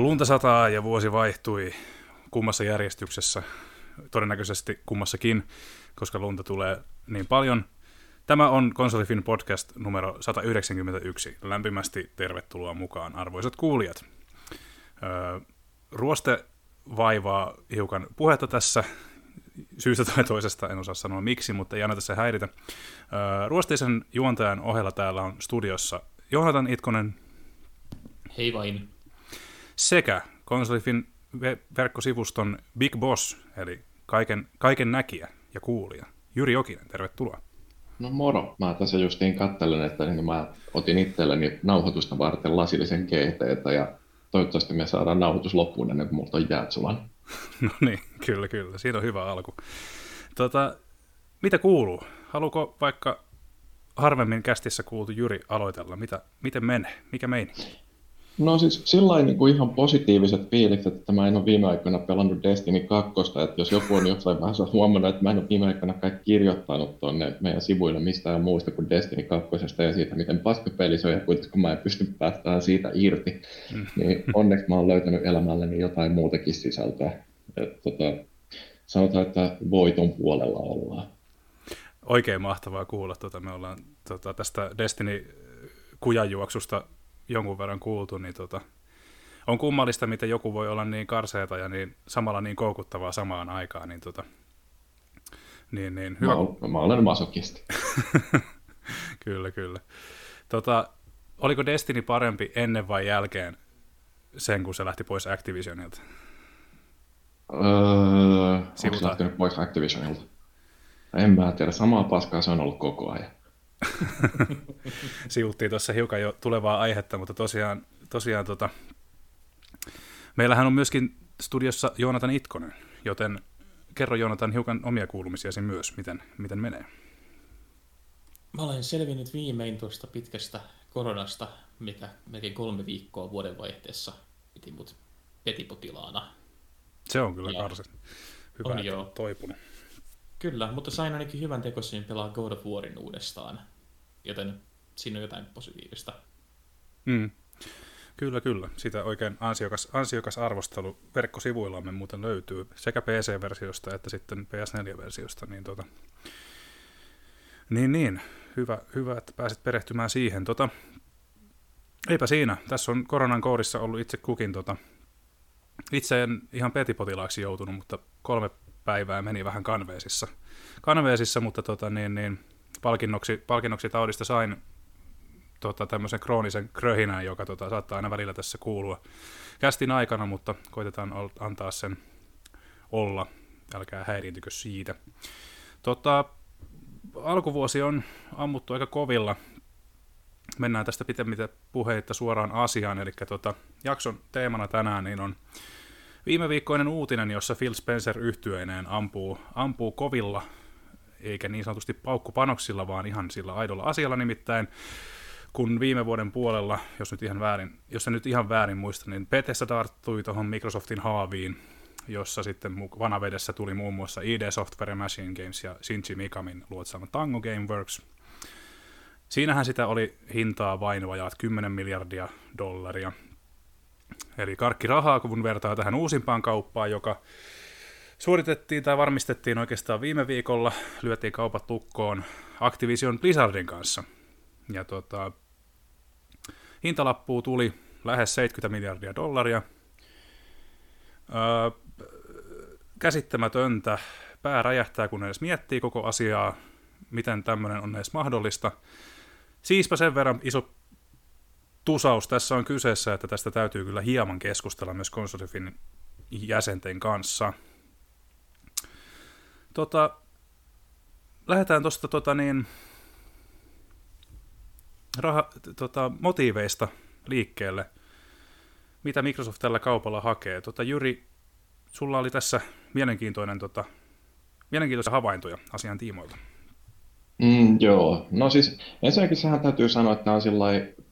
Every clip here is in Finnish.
Lunta sataa ja vuosi vaihtui kummassa järjestyksessä, todennäköisesti kummassakin, koska lunta tulee niin paljon. Tämä on Konsolifin podcast numero 191. Lämpimästi tervetuloa mukaan, arvoisat kuulijat. Öö, ruoste vaivaa hiukan puhetta tässä, syystä tai toisesta, en osaa sanoa miksi, mutta ei anneta se häiritä. Öö, ruosteisen juontajan ohella täällä on studiossa Joonatan Itkonen. Hei vain sekä Konsolifin verkkosivuston Big Boss, eli kaiken, kaiken näkijä ja kuulija, Jyri Jokinen, tervetuloa. No moro, mä tässä justiin kattelen, että niin mä otin itselleni nauhoitusta varten lasillisen GT ja toivottavasti me saadaan nauhoitus loppuun ennen kuin multa on jäät sulan. No niin, kyllä, kyllä. Siinä on hyvä alku. Tota, mitä kuuluu? Haluuko vaikka harvemmin kästissä kuultu Jyri aloitella? Mitä, miten menee? Mikä meininki? No siis sillä niin kuin ihan positiiviset fiilikset, että mä en ole viime aikoina pelannut Destiny 2, että jos joku on jossain vaiheessa huomannut, että mä en ole viime aikoina kaikki kirjoittanut tuonne meidän sivuille mistään muusta kuin Destiny 2 ja siitä, miten paskapeli se on ja kuitenkin mä en pysty päästään siitä irti, mm. niin onneksi mä oon löytänyt elämälleni jotain muutakin sisältöä. Et, tota, sanotaan, että voiton puolella ollaan. Oikein mahtavaa kuulla. Tota, me ollaan tota, tästä Destiny kujanjuoksusta jonkun verran kuultu, niin tota, on kummallista, miten joku voi olla niin karseeta ja niin, samalla niin koukuttavaa samaan aikaan. Niin, tota, niin, niin, hyvä. Mä, olen, mä olen masokisti. kyllä, kyllä. Tota, oliko Destiny parempi ennen vai jälkeen sen, kun se lähti pois Activisionilta? Öö, onko se lähtenyt pois Activisionilta? En mä tiedä, samaa paskaa se on ollut koko ajan. Sivuttiin tuossa hiukan jo tulevaa aihetta, mutta tosiaan, tosiaan tota, meillähän on myöskin studiossa Joonatan Itkonen, joten kerro Joonatan hiukan omia kuulumisiasi myös, miten, miten menee. Mä olen selvinnyt viimein tuosta pitkästä koronasta, mikä melkein kolme viikkoa vuodenvaihteessa piti mut petipotilaana. Se on kyllä karse. Hyvä, on joo. toipunut. Kyllä, mutta sain ainakin hyvän tekosin pelaa God of Warin uudestaan, joten siinä on jotain positiivista. Mm. Kyllä, kyllä. Sitä oikein ansiokas, ansiokas arvostelu verkkosivuillamme muuten löytyy sekä PC-versiosta että sitten PS4-versiosta. Niin, tota, niin, niin. Hyvä, hyvä, että pääsit perehtymään siihen. Tota, eipä siinä. Tässä on koronan koodissa ollut itse kukin. Tota, itse en ihan petipotilaaksi joutunut, mutta kolme päivää meni vähän kanveesissa, kanveesissa mutta tota, niin, niin, palkinnoksi, palkinnoksi taudista sain tota, tämmöisen kroonisen kröhinän, joka tota, saattaa aina välillä tässä kuulua kästin aikana, mutta koitetaan antaa sen olla. Älkää häiriintykö siitä. Tota, alkuvuosi on ammuttu aika kovilla. Mennään tästä pitemmitä puheita suoraan asiaan, eli tota, jakson teemana tänään niin on Viime viikkoinen uutinen, jossa Phil Spencer yhtyeineen ampuu, ampuu kovilla, eikä niin sanotusti paukkupanoksilla, vaan ihan sillä aidolla asialla nimittäin, kun viime vuoden puolella, jos nyt ihan väärin, jos en nyt ihan väärin muista, niin Bethesda tarttui tuohon Microsoftin haaviin, jossa sitten vanavedessä tuli muun muassa ID Software Machine Games ja Shinji Mikamin luotsaama Tango Gameworks. Siinähän sitä oli hintaa vain vajaat 10 miljardia dollaria, Eli karkki rahaa, kun vertaa tähän uusimpaan kauppaan, joka suoritettiin tai varmistettiin oikeastaan viime viikolla, lyötiin kaupat lukkoon Activision Blizzardin kanssa. Ja tota, hintalappu tuli lähes 70 miljardia dollaria. Öö, käsittämätöntä. Pää räjähtää, kun edes miettii koko asiaa, miten tämmöinen on edes mahdollista. Siispä sen verran iso tusaus tässä on kyseessä, että tästä täytyy kyllä hieman keskustella myös konsolifin jäsenten kanssa. Tota, lähdetään tuosta tota niin, raha, tota, motiiveista liikkeelle. Mitä Microsoft tällä kaupalla hakee? Tota, Jyri, sulla oli tässä mielenkiintoinen, tota, mielenkiintoisia havaintoja asian tiimoilta. Mm, joo, no siis ensinnäkin sehän täytyy sanoa, että tämä on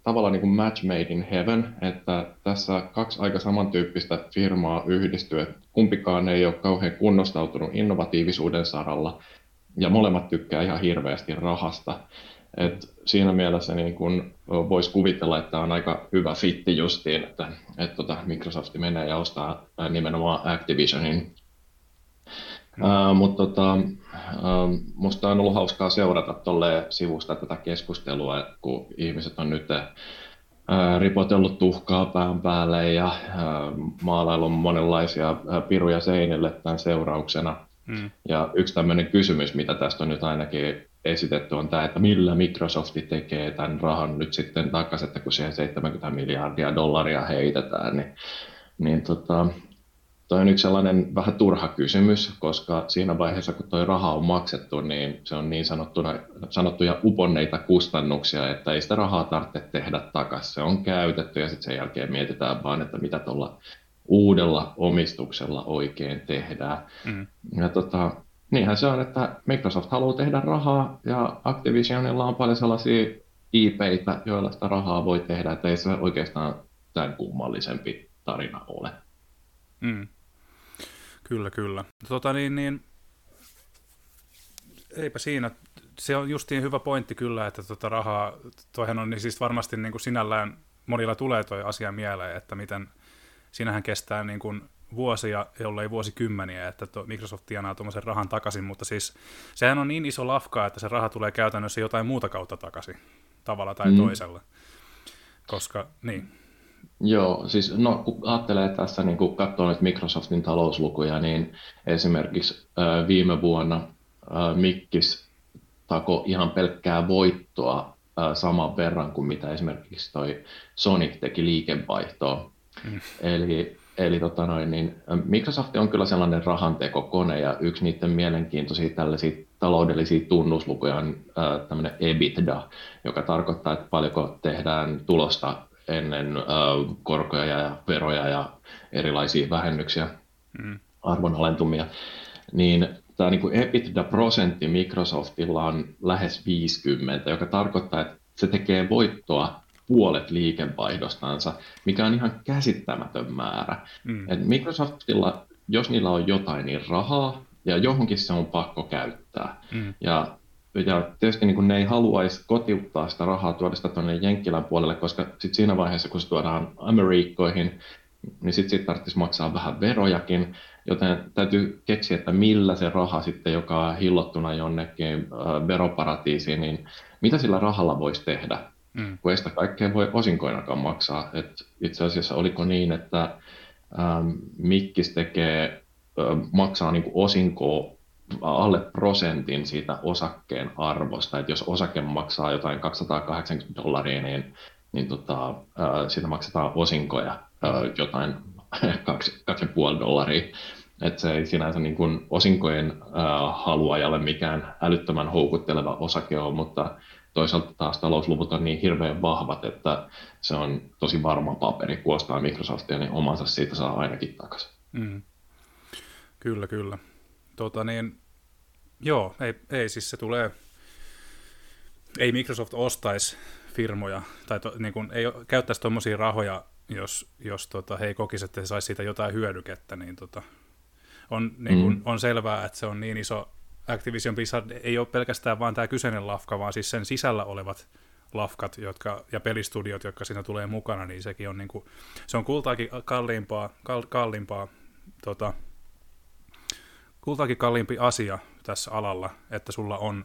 tavallaan niin kuin match made in heaven, että tässä kaksi aika samantyyppistä firmaa yhdistyy, että kumpikaan ei ole kauhean kunnostautunut innovatiivisuuden saralla, ja molemmat tykkää ihan hirveästi rahasta. Et siinä mielessä niin kun voisi kuvitella, että on aika hyvä fitti justiin, että, että tota Microsoft menee ja ostaa nimenomaan Activisionin. Mm. Uh, mutta tota, musta on ollut hauskaa seurata tolle sivusta tätä keskustelua, kun ihmiset on nyt ripotellut tuhkaa pään päälle ja maalaillut monenlaisia piruja seinille tämän seurauksena. Mm. Ja yksi tämmöinen kysymys, mitä tästä on nyt ainakin esitetty, on tämä, että millä Microsoft tekee tämän rahan nyt sitten takaisin, että kun siihen 70 miljardia dollaria heitetään, niin, niin tota, Toi on yksi sellainen vähän turha kysymys, koska siinä vaiheessa, kun tuo raha on maksettu, niin se on niin sanottuna, sanottuja uponneita kustannuksia, että ei sitä rahaa tarvitse tehdä takaisin. Se on käytetty ja sitten sen jälkeen mietitään vaan, että mitä tuolla uudella omistuksella oikein tehdään. Mm. Ja tota, niinhän se on, että Microsoft haluaa tehdä rahaa ja Activisionilla on paljon sellaisia IPitä, joilla sitä rahaa voi tehdä, että ei se oikeastaan tämän kummallisempi tarina ole. Mm. Kyllä, kyllä. Tota niin, niin, eipä siinä. Se on justiin hyvä pointti kyllä, että tota rahaa, toihan on niin siis varmasti niin kuin sinällään monilla tulee toi asia mieleen, että miten sinähän kestää niin kuin vuosia, jollei vuosikymmeniä, että to, Microsoft tienaa tuommoisen rahan takaisin, mutta siis sehän on niin iso lafka, että se raha tulee käytännössä jotain muuta kautta takaisin, tavalla tai mm. toisella. Koska, niin, Joo, siis no, kun ajattelee tässä, niin kun katsoo nyt Microsoftin talouslukuja, niin esimerkiksi äh, viime vuonna äh, Mikkis tako ihan pelkkää voittoa äh, saman verran kuin mitä esimerkiksi toi Sony teki liikevaihtoa. Mm. Eli, eli tota noin, niin Microsoft on kyllä sellainen rahantekokone ja yksi niiden mielenkiintoisia tällaisia taloudellisia tunnuslukuja on äh, tämmöinen EBITDA, joka tarkoittaa, että paljonko tehdään tulosta ennen äh, korkoja ja veroja ja erilaisia vähennyksiä, mm. arvonalentumia, niin tämä niin EBITDA-prosentti Microsoftilla on lähes 50, joka tarkoittaa, että se tekee voittoa puolet liikevaihdostansa, mikä on ihan käsittämätön määrä. Mm. Et Microsoftilla, jos niillä on jotain, niin rahaa, ja johonkin se on pakko käyttää. Mm. Ja ja tietysti niin kuin ne ei haluaisi kotiuttaa sitä rahaa, tuoda sitä tuonne Jenkkilän puolelle, koska sit siinä vaiheessa, kun se tuodaan Amerikkoihin, niin sitten sit tarvitsisi maksaa vähän verojakin, joten täytyy keksiä, että millä se raha sitten, joka on hillottuna jonnekin veroparatiisiin, niin mitä sillä rahalla voisi tehdä, mm. kun ei sitä kaikkea voi osinkoinakaan maksaa. Et itse asiassa oliko niin, että ähm, Mikkis tekee, äh, maksaa niin osinkoa alle prosentin siitä osakkeen arvosta. että jos osake maksaa jotain 280 dollaria, niin, niin tota, äh, siitä maksetaan osinkoja äh, jotain 2,5 dollaria. Että se ei sinänsä niin kuin osinkojen äh, haluajalle mikään älyttömän houkutteleva osake ole, mutta toisaalta taas talousluvut on niin hirveän vahvat, että se on tosi varma paperi, kun ostaa Microsoftia, niin omansa siitä saa ainakin takaisin. Mm. Kyllä, kyllä. Tota niin, joo, ei, ei siis se tulee, ei Microsoft ostaisi firmoja, tai to, niin kuin, ei käyttäisi tuommoisia rahoja, jos, jos tota, he ei kokisi, että he saisi siitä jotain hyödykettä, niin tota, on, niin kuin, mm. on selvää, että se on niin iso, Activision Blizzard ei ole pelkästään vain tämä kyseinen lafka, vaan siis sen sisällä olevat lafkat jotka, ja pelistudiot, jotka siinä tulee mukana, niin sekin on, niin kuin, se on kultaakin kalliimpaa, kal, kalliimpaa tota, kultaakin kalliimpi asia tässä alalla, että sulla on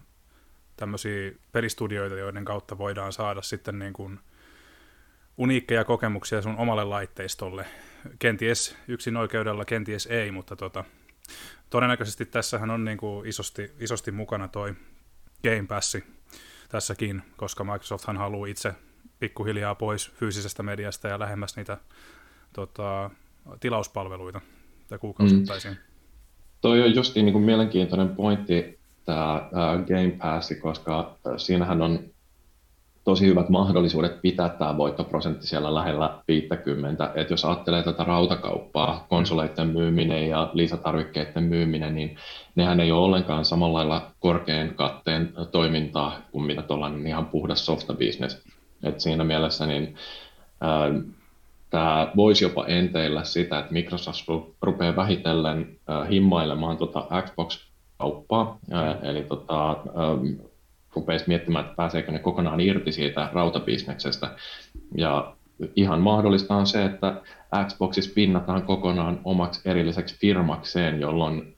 tämmöisiä pelistudioita, joiden kautta voidaan saada sitten niin kuin uniikkeja kokemuksia sun omalle laitteistolle. Kenties yksin oikeudella, kenties ei, mutta tota, todennäköisesti tässähän on niin kuin isosti, isosti mukana toi Game Passi tässäkin, koska Microsofthan haluaa itse pikkuhiljaa pois fyysisestä mediasta ja lähemmäs niitä tota, tilauspalveluita tai kuukausittaisia. Mm. Toi on just niin kuin mielenkiintoinen pointti, tämä Game Pass, koska siinähän on tosi hyvät mahdollisuudet pitää tämä voittoprosentti siellä lähellä 50. Et jos ajattelee tätä rautakauppaa, konsoleiden myyminen ja lisätarvikkeiden myyminen, niin nehän ei ole ollenkaan samalla lailla korkean katteen toimintaa kuin mitä tuollainen ihan puhdas softa-business. Et siinä mielessä niin, ää, tämä voisi jopa enteillä sitä, että Microsoft rupeaa vähitellen äh, himmailemaan tuota Xbox-kauppaa, äh, eli tota, ähm, rupeisi miettimään, että pääseekö ne kokonaan irti siitä rautabisneksestä. Ja ihan mahdollista on se, että Xboxissa pinnataan kokonaan omaksi erilliseksi firmakseen, jolloin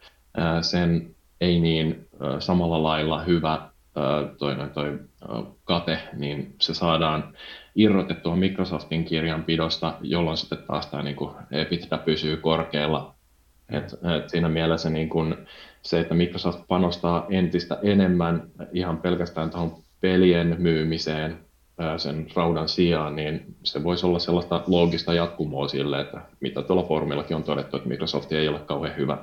sen ei niin samalla lailla hyvä toi, toi kate, niin se saadaan irrotettua Microsoftin kirjanpidosta, jolloin sitten taas tämä niin EBITDA pysyy korkealla. Et, et siinä mielessä niin kuin se, että Microsoft panostaa entistä enemmän ihan pelkästään tuohon pelien myymiseen sen raudan sijaan, niin se voisi olla sellaista loogista jatkumoa sille, että mitä tuolla foorumillakin on todettu, että Microsoft ei ole kauhean hyvä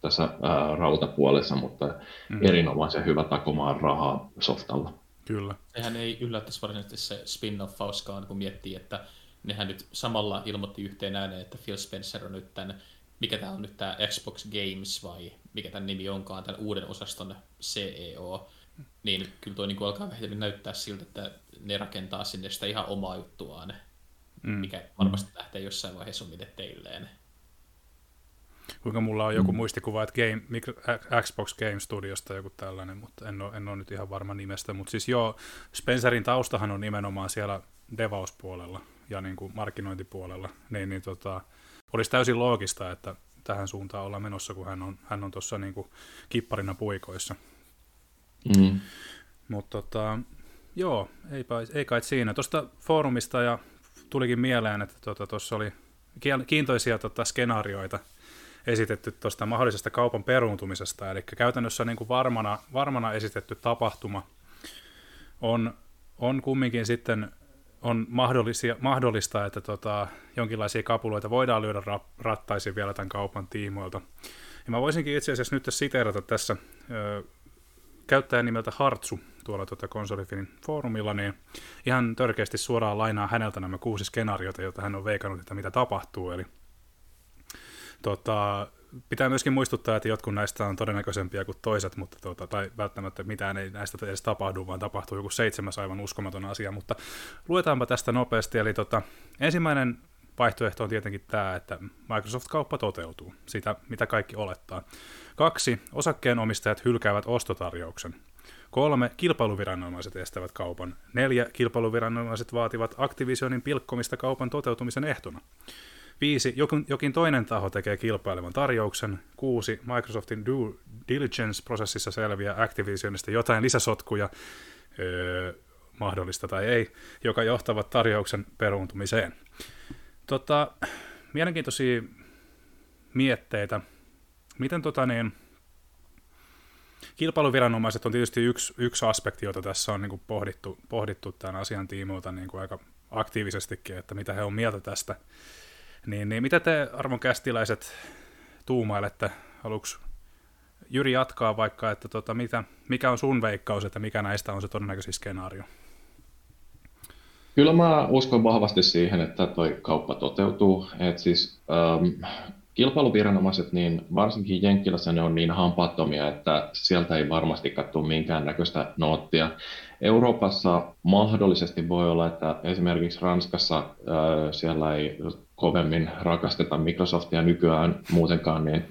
tässä ää, rautapuolessa, mutta mm. erinomaisen hyvä takomaan rahaa softalla. Kyllä. Sehän ei yllättäisi varsinaisesti se spin-off-fauskaan, kun miettii, että nehän nyt samalla ilmoitti yhteen ääneen, että Phil Spencer on nyt tämän, mikä tämä on nyt tämä Xbox Games vai mikä tämän nimi onkaan, tämän uuden osaston CEO, niin kyllä tuo niin kuin alkaa vähitellen näyttää siltä, että ne rakentaa sinne sitä ihan omaa juttuaan, mm. mikä varmasti lähtee jossain vaiheessa omille teilleen kuinka mulla on joku mm. muistikuva, että Game, Xbox Game Studiosta joku tällainen, mutta en ole, en ole nyt ihan varma nimestä. Mutta siis joo, Spencerin taustahan on nimenomaan siellä devauspuolella ja niin kuin markkinointipuolella, niin, niin tota, olisi täysin loogista, että tähän suuntaan ollaan menossa, kun hän on, hän on tuossa niin kuin kipparina puikoissa. Mm. Mutta tota, joo, eipä, ei kai siinä. Tuosta foorumista ja tulikin mieleen, että tuossa tota, oli kiintoisia tota, skenaarioita – esitetty tuosta mahdollisesta kaupan peruuntumisesta, eli käytännössä niin kuin varmana, varmana esitetty tapahtuma on, on kumminkin sitten on mahdollista, että tota, jonkinlaisia kapuloita voidaan lyödä rattaisiin vielä tämän kaupan tiimoilta. Ja mä voisinkin itse asiassa nyt siteerata tässä ö, käyttäjän nimeltä Hartsu tuolla tuota konsolifinin foorumilla, niin ihan törkeästi suoraan lainaa häneltä nämä kuusi skenaariota, joita hän on veikannut, että mitä tapahtuu. Eli Tota, pitää myöskin muistuttaa, että jotkut näistä on todennäköisempiä kuin toiset, mutta tota, tai välttämättä mitään ei näistä edes tapahdu, vaan tapahtuu joku seitsemäs aivan uskomaton asia, mutta luetaanpa tästä nopeasti. Eli tota, ensimmäinen vaihtoehto on tietenkin tämä, että Microsoft-kauppa toteutuu, sitä mitä kaikki olettaa. Kaksi, osakkeenomistajat hylkäävät ostotarjouksen. Kolme, kilpailuviranomaiset estävät kaupan. Neljä, kilpailuviranomaiset vaativat Activisionin pilkkomista kaupan toteutumisen ehtona. 5. Jokin, jokin toinen taho tekee kilpailevan tarjouksen. 6. Microsoftin due diligence-prosessissa selviää Activisionista jotain lisäsotkuja, öö, mahdollista tai ei, joka johtavat tarjouksen peruuntumiseen. Tota, mielenkiintoisia mietteitä. Miten tota niin, kilpailuviranomaiset on tietysti yksi, yksi aspekti, jota tässä on niin kuin pohdittu, pohdittu tämän asian tiimoilta niin kuin aika aktiivisestikin, että mitä he on mieltä tästä. Niin, niin mitä te arvon kästiläiset tuumailette? Haluatko Jyri jatkaa vaikka, että tota, mitä, mikä on sun veikkaus, että mikä näistä on se todennäköisin skenaario? Kyllä mä uskon vahvasti siihen, että toi kauppa toteutuu. Et siis, ähm, kilpailuviranomaiset, niin varsinkin Jenkkilässä ne on niin hampaattomia, että sieltä ei varmasti katso minkään näköistä noottia. Euroopassa mahdollisesti voi olla, että esimerkiksi Ranskassa siellä ei kovemmin rakasteta Microsoftia nykyään muutenkaan, niin,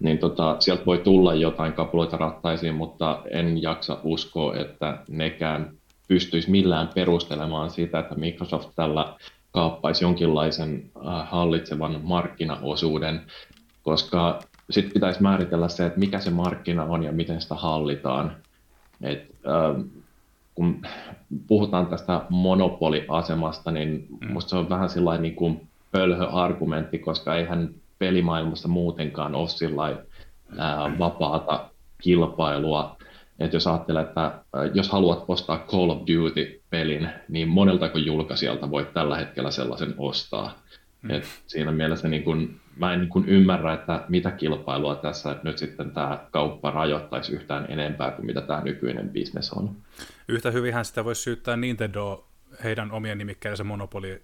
niin tota, sieltä voi tulla jotain kapuloita rattaisiin, mutta en jaksa uskoa, että nekään pystyisi millään perustelemaan sitä, että Microsoft tällä kaappaisi jonkinlaisen hallitsevan markkinaosuuden, koska sitten pitäisi määritellä se, että mikä se markkina on ja miten sitä hallitaan. Et, äh, kun puhutaan tästä monopoliasemasta, niin mm. se on vähän sellainen niin kuin pölhö-argumentti, koska eihän pelimaailmassa muutenkaan ole sillä vapaata kilpailua. Et jos ajattelee, että jos haluat ostaa Call of Duty-pelin, niin moneltako julkaisijalta voit tällä hetkellä sellaisen ostaa. Mm. Et siinä mielessä niin kun, mä en niin kun ymmärrä, että mitä kilpailua tässä nyt sitten tämä kauppa rajoittaisi yhtään enempää kuin mitä tämä nykyinen bisnes on. Yhtä hyvinhän sitä voisi syyttää Nintendo heidän omien nimikkeidensä monopoli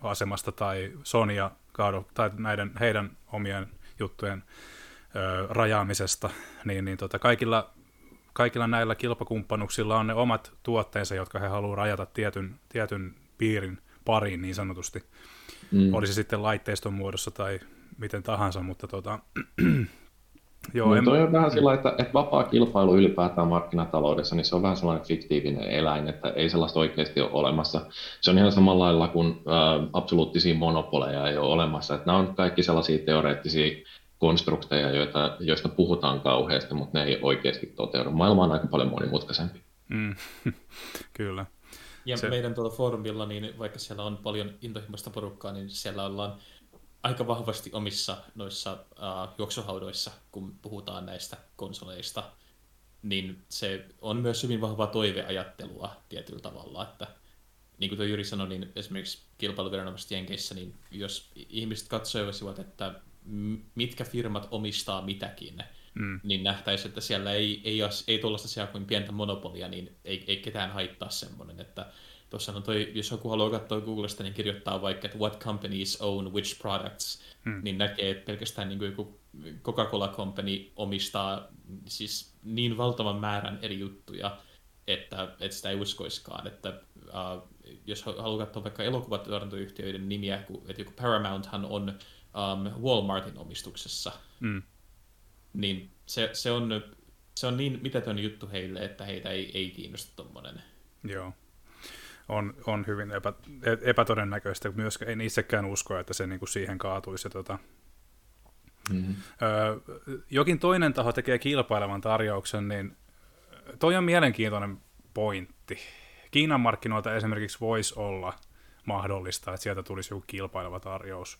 asemasta tai Sonia tai näiden heidän omien juttujen ö, rajaamisesta, niin, niin tota, kaikilla, kaikilla näillä kilpakumppanuksilla on ne omat tuotteensa, jotka he haluavat rajata tietyn, tietyn piirin pariin niin sanotusti. Mm. Olisi sitten laitteiston muodossa tai miten tahansa, mutta tota, Joo, niin en... toi on vähän sillä että, että vapaa kilpailu ylipäätään markkinataloudessa, niin se on vähän sellainen fiktiivinen eläin, että ei sellaista oikeasti ole olemassa. Se on ihan samalla lailla kuin äh, absoluuttisia monopoleja ei ole olemassa. Että nämä on kaikki sellaisia teoreettisia konstrukteja, joita, joista puhutaan kauheasti, mutta ne ei oikeasti toteudu. Maailma on aika paljon monimutkaisempi. Mm, kyllä. Ja se... meidän tuolla foorumilla, niin vaikka siellä on paljon intohimoista porukkaa, niin siellä ollaan aika vahvasti omissa noissa uh, juoksuhaudoissa, kun puhutaan näistä konsoleista, niin se on myös hyvin vahvaa toiveajattelua tietyllä tavalla, että niin kuin tuo Jyri sanoi, niin esimerkiksi kilpailuviranomaiset Jenkeissä, niin jos ihmiset katsoisivat, että mitkä firmat omistaa mitäkin, mm. niin nähtäisiin, että siellä ei, ei, ei tuollaista siellä kuin pientä monopolia, niin ei, ei ketään haittaa semmoinen, että tuossa on toi, jos joku haluaa katsoa Googlesta, niin kirjoittaa vaikka, että what companies own which products, hmm. niin näkee, että pelkästään niin kuin joku Coca-Cola Company omistaa siis niin valtavan määrän eri juttuja, että, että sitä ei uskoiskaan, että uh, jos haluaa katsoa vaikka elokuvatuotantoyhtiöiden nimiä, että joku Paramounthan on um, Walmartin omistuksessa, hmm. niin se, se, on, se on niin mitätön juttu heille, että heitä ei, ei kiinnosta tuommoinen. Joo on, on hyvin epä, epätodennäköistä. Myöskään en itsekään usko, että se niin kuin siihen kaatuisi. Tota. Mm-hmm. Öö, jokin toinen taho tekee kilpailevan tarjouksen, niin toi on mielenkiintoinen pointti. Kiinan markkinoilta esimerkiksi voisi olla mahdollista, että sieltä tulisi joku kilpaileva tarjous.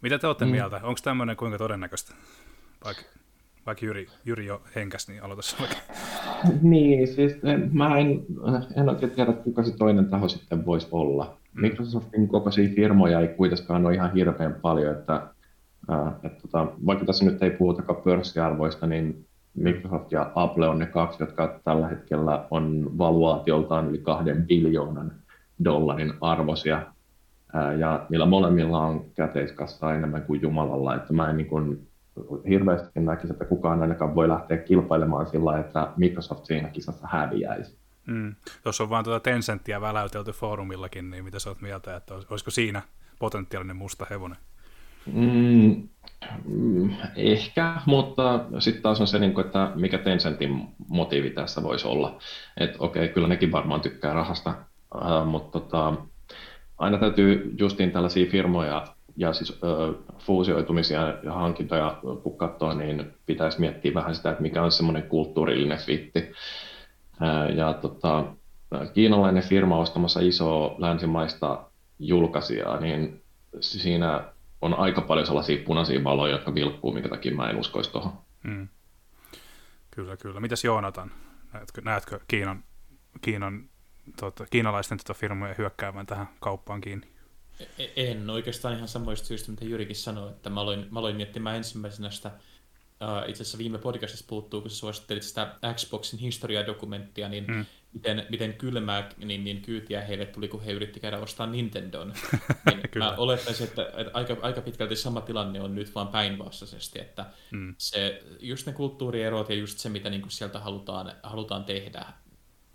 Mitä te olette mm. mieltä? Onko tämmöinen kuinka todennäköistä? Vaikka, vaikka Jyri, Jyri jo henkäs, niin aloita niin, siis en, mä en, en oikein tiedä, kuka se toinen taho sitten voisi olla. Mm. Microsoftin kokoisia firmoja ei kuitenkaan ole ihan hirveän paljon, että, äh, että tota, vaikka tässä nyt ei puhutakaan pörssiarvoista, niin Microsoft ja Apple on ne kaksi, jotka tällä hetkellä on valuaatioltaan yli kahden biljoonan dollarin arvoisia. Ja niillä molemmilla on käteiskassa enemmän kuin Jumalalla, että mä en niin kuin, hirveästi näkisi, että kukaan ainakaan voi lähteä kilpailemaan sillä että Microsoft siinä kisassa häviäisi. Mm. Tuossa on vain tuota Tencenttiä väläytelty foorumillakin, niin mitä sä oot mieltä, että olisiko siinä potentiaalinen musta hevonen? Mm, mm, ehkä, mutta sitten taas on se, niin kuin, että mikä Tencentin motiivi tässä voisi olla. Että okei, okay, kyllä nekin varmaan tykkää rahasta, äh, mutta tota, aina täytyy justiin tällaisia firmoja ja siis ö, fuusioitumisia ja hankintoja kun katsoo, niin pitäisi miettiä vähän sitä, että mikä on semmoinen kulttuurillinen fitti. Ja tota, kiinalainen firma ostamassa isoa länsimaista julkaisijaa, niin siinä on aika paljon sellaisia punaisia valoja, jotka vilkkuu, minkä takia mä en uskoisi tuohon. Mm. Kyllä, kyllä. Mitäs Joonatan? Näetkö, näetkö Kiinan, Kiinan tota, kiinalaisten tota firmoja hyökkäävän tähän kauppaan kiinni? E-, en oikeastaan ihan samoista syistä, mitä Jyrikin sanoi, että mä aloin, mä aloin miettimään ensimmäisenä sitä, uh, itse asiassa viime podcastissa puuttuu, kun sä suosittelit sitä Xboxin historiadokumenttia, niin mm. miten, miten kylmää niin, niin kyytiä heille tuli, kun he yritti käydä ostaa Nintendon. Niin mä olettaisin, että, että aika, aika pitkälti sama tilanne on nyt vaan päinvastaisesti, että mm. se, just ne kulttuurierot ja just se, mitä niin sieltä halutaan, halutaan tehdä,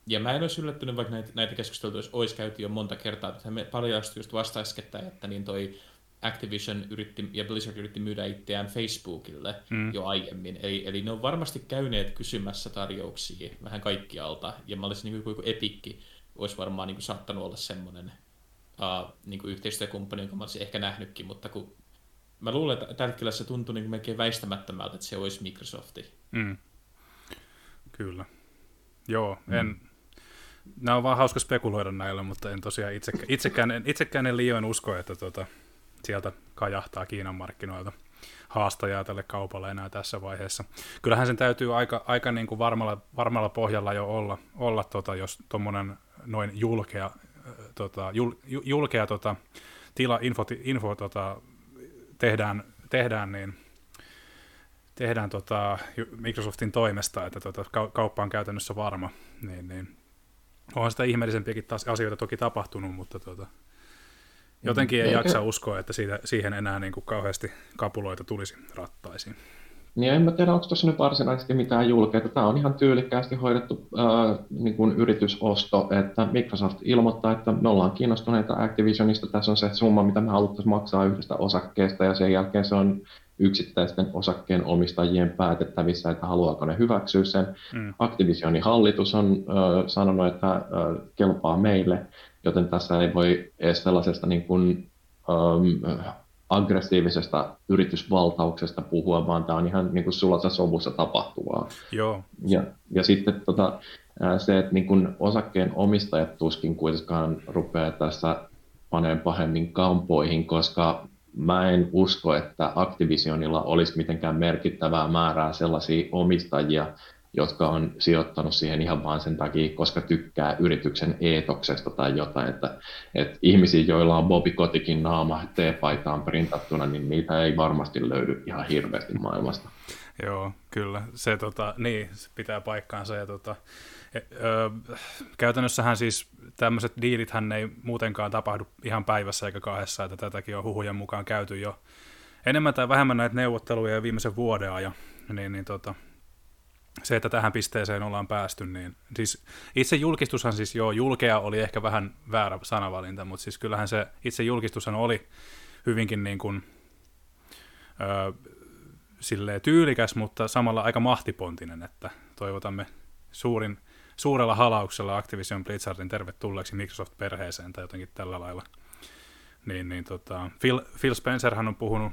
ja mä en olisi yllättynyt, vaikka näitä, näitä keskusteluja olisi käyty jo monta kertaa, että me paljastui just vasta että niin toi Activision yritti, ja Blizzard yritti myydä itseään Facebookille mm. jo aiemmin. Eli, eli ne on varmasti käyneet kysymässä tarjouksia vähän kaikkialta. Ja mä olisin niin kuin, kuin Epikki olisi varmaan niin kuin, saattanut olla semmoinen uh, niin kuin yhteistyökumppani, jonka mä olisin ehkä nähnytkin, mutta kun mä luulen, että tällä hetkellä se tuntuu niin kuin melkein väistämättömältä, että se olisi Microsofti. Mm. Kyllä. Joo, en, mm nämä on vaan hauska spekuloida näillä, mutta en tosiaan itsekään, itsekään, en, itsekään en liioin usko, että tota, sieltä kajahtaa Kiinan markkinoilta haastajaa tälle kaupalle enää tässä vaiheessa. Kyllähän sen täytyy aika, aika niin kuin varmalla, varmalla pohjalla jo olla, olla tota, jos tuommoinen noin julkea, tota, jul, julkea tota, tila, info, info tota, tehdään, tehdään, niin tehdään tota, Microsoftin toimesta, että tota, kauppa on käytännössä varma, niin, niin onhan sitä ihmeellisempiäkin taas asioita toki tapahtunut, mutta tuota, jotenkin ei jaksa uskoa, että siitä, siihen enää niin kuin kauheasti kapuloita tulisi rattaisiin. niin en mä tiedä, onko tuossa nyt varsinaisesti mitään julkeita. Tämä on ihan tyylikkäästi hoidettu ää, niin kuin yritysosto, että Microsoft ilmoittaa, että me ollaan kiinnostuneita Activisionista. Tässä on se summa, mitä me haluttaisiin maksaa yhdestä osakkeesta, ja sen jälkeen se on yksittäisten osakkeen omistajien päätettävissä, että haluaako ne hyväksyä sen. Mm. Activisionin hallitus on äh, sanonut, että äh, kelpaa meille, joten tässä ei voi edes sellaisesta niin kuin, ähm, aggressiivisesta yritysvaltauksesta puhua, vaan tämä on ihan niin kuin sulassa sovussa tapahtuvaa. Joo. Ja, ja sitten tota, se, että niin kuin osakkeen omistajat tuskin kuitenkaan rupeaa tässä paneen pahemmin kampoihin, koska mä en usko, että Activisionilla olisi mitenkään merkittävää määrää sellaisia omistajia, jotka on sijoittanut siihen ihan vaan sen takia, koska tykkää yrityksen eetoksesta tai jotain, että, että ihmisiä, joilla on Bobby Kotikin naama T-paitaan printattuna, niin niitä ei varmasti löydy ihan hirveästi maailmasta. Joo, kyllä. Se, tota, niin, se pitää paikkaansa. Ja, tota, e, ö, käytännössähän siis tämmöiset diilithän ei muutenkaan tapahdu ihan päivässä eikä kahdessa, että tätäkin on huhujen mukaan käyty jo enemmän tai vähemmän näitä neuvotteluja jo viimeisen vuoden ajan. Niin, niin tota, se, että tähän pisteeseen ollaan päästy, niin siis itse julkistushan siis joo, julkea oli ehkä vähän väärä sanavalinta, mutta siis kyllähän se itse julkistushan oli hyvinkin niin kuin, ö, silleen tyylikäs, mutta samalla aika mahtipontinen, että toivotamme suurin, suurella halauksella Activision Blizzardin tervetulleeksi Microsoft-perheeseen tai jotenkin tällä lailla. Niin, niin tota, Phil, Phil Spencerhän on puhunut,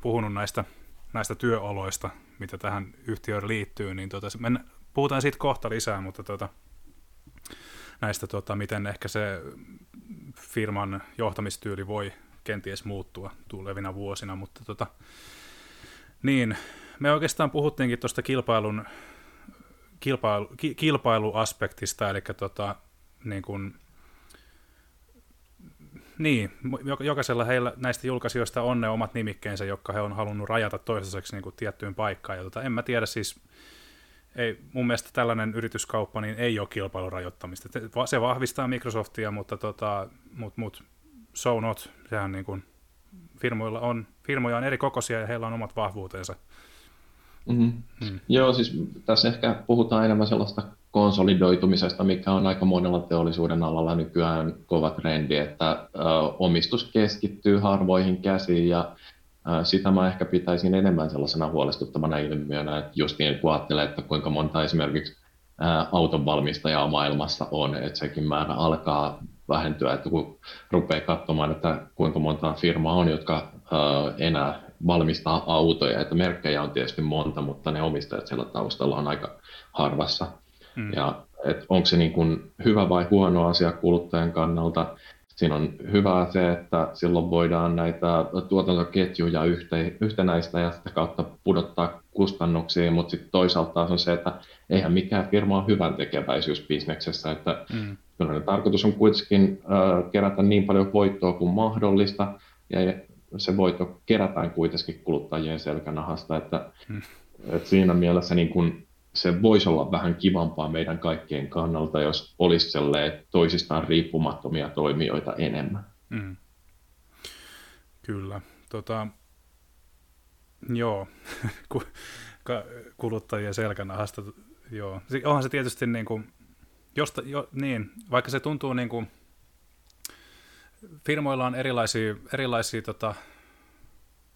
puhunut näistä, näistä työoloista, mitä tähän yhtiöön liittyy, niin tota, men, puhutaan siitä kohta lisää, mutta tota, näistä, tota, miten ehkä se firman johtamistyyli voi kenties muuttua tulevina vuosina, mutta tota, niin, me oikeastaan puhuttiinkin tuosta kilpailun, kilpailu, ki, kilpailuaspektista, eli tota, niin kuin, niin, jokaisella heillä näistä julkaisijoista on ne omat nimikkeensä, jotka he on halunnut rajata toistaiseksi niin kuin tiettyyn paikkaan. Ja tota, en mä tiedä siis, ei, mun mielestä tällainen yrityskauppa niin ei ole kilpailurajoittamista. Se vahvistaa Microsoftia, mutta tota, mut, mut, so not. Sehän niin kuin, firmoilla on, firmoja on eri kokoisia ja heillä on omat vahvuutensa. Mm-hmm. Mm. Joo, siis tässä ehkä puhutaan enemmän sellaista konsolidoitumisesta, mikä on aika monella teollisuuden alalla nykyään kova trendi, että ö, omistus keskittyy harvoihin käsiin ja ö, sitä mä ehkä pitäisin enemmän sellaisena huolestuttavana ilmiönä, että just niin kun ajattelee, että kuinka monta esimerkiksi autonvalmistajaa maailmassa on, että sekin määrä alkaa vähentyä, että kun rupeaa katsomaan, että kuinka monta firmaa on, jotka ö, enää valmistaa autoja, että merkkejä on tietysti monta, mutta ne omistajat siellä taustalla on aika harvassa. Mm. Ja et onko se niin kuin hyvä vai huono asia kuluttajan kannalta? Siinä on hyvää se, että silloin voidaan näitä tuotantoketjuja yhte, yhtenäistä ja sitä kautta pudottaa kustannuksia, mutta sitten toisaalta taas on se, että eihän mikään firma ole hyvän tekeväisyysbisneksessä, että mm. kyllä tarkoitus on kuitenkin äh, kerätä niin paljon voittoa kuin mahdollista, ja se voitto kerätään kuitenkin kuluttajien selkänahasta, että, mm. että siinä mielessä niin kun se voisi olla vähän kivampaa meidän kaikkien kannalta, jos olisi toisistaan riippumattomia toimijoita enemmän. Mm. Kyllä. Tota, joo, kuluttajien selkänahasta, joo. Onhan se tietysti niin kuin, josta, jo, niin, vaikka se tuntuu niin kuin, firmoilla on erilaisia, erilaisia tota,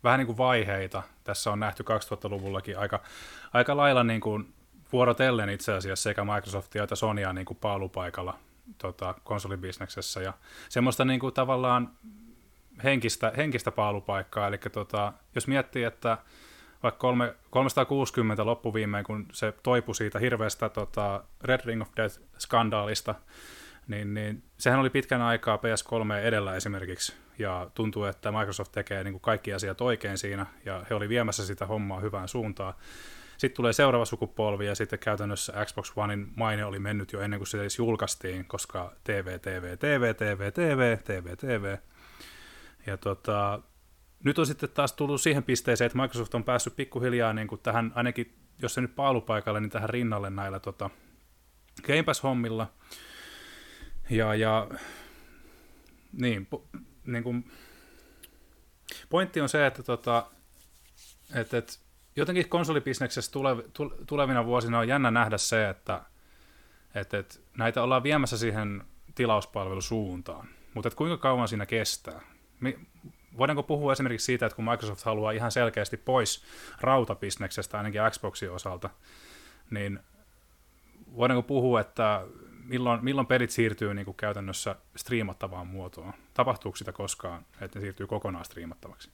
vähän niin kuin vaiheita. Tässä on nähty 2000-luvullakin aika, aika lailla niin kuin vuorotellen itse asiassa sekä Microsoftia että Sonya niin kuin paalupaikalla tota, konsolibisneksessä. Ja semmoista niin kuin tavallaan henkistä, henkistä paalupaikkaa. Eli tota, jos miettii, että vaikka kolme, 360 loppuviimein, kun se toipui siitä hirveästä tota, Red Ring of Death-skandaalista, niin, niin sehän oli pitkän aikaa PS3 edellä esimerkiksi, ja tuntuu, että Microsoft tekee niin kuin kaikki asiat oikein siinä, ja he oli viemässä sitä hommaa hyvään suuntaan. Sitten tulee seuraava sukupolvi, ja sitten käytännössä Xbox Onein maine oli mennyt jo ennen kuin se edes julkaistiin, koska TV, TV, TV, TV, TV, TV, TV. Ja tota, nyt on sitten taas tullut siihen pisteeseen, että Microsoft on päässyt pikkuhiljaa niin kuin tähän, ainakin jos se nyt paalupaikalle, niin tähän rinnalle näillä tota, Game Pass-hommilla, ja, ja niin, po, niin kuin, pointti on se, että, tota, että, että jotenkin konsolibisneksessä tule, tulevina vuosina on jännä nähdä se, että, että, että näitä ollaan viemässä siihen tilauspalvelusuuntaan, mutta kuinka kauan siinä kestää? Voidaanko puhua esimerkiksi siitä, että kun Microsoft haluaa ihan selkeästi pois rautabisneksestä ainakin Xboxin osalta, niin voidaanko puhua, että milloin, milloin pelit siirtyy niin kuin käytännössä striimattavaan muotoon? Tapahtuuko sitä koskaan, että ne siirtyy kokonaan striimattavaksi?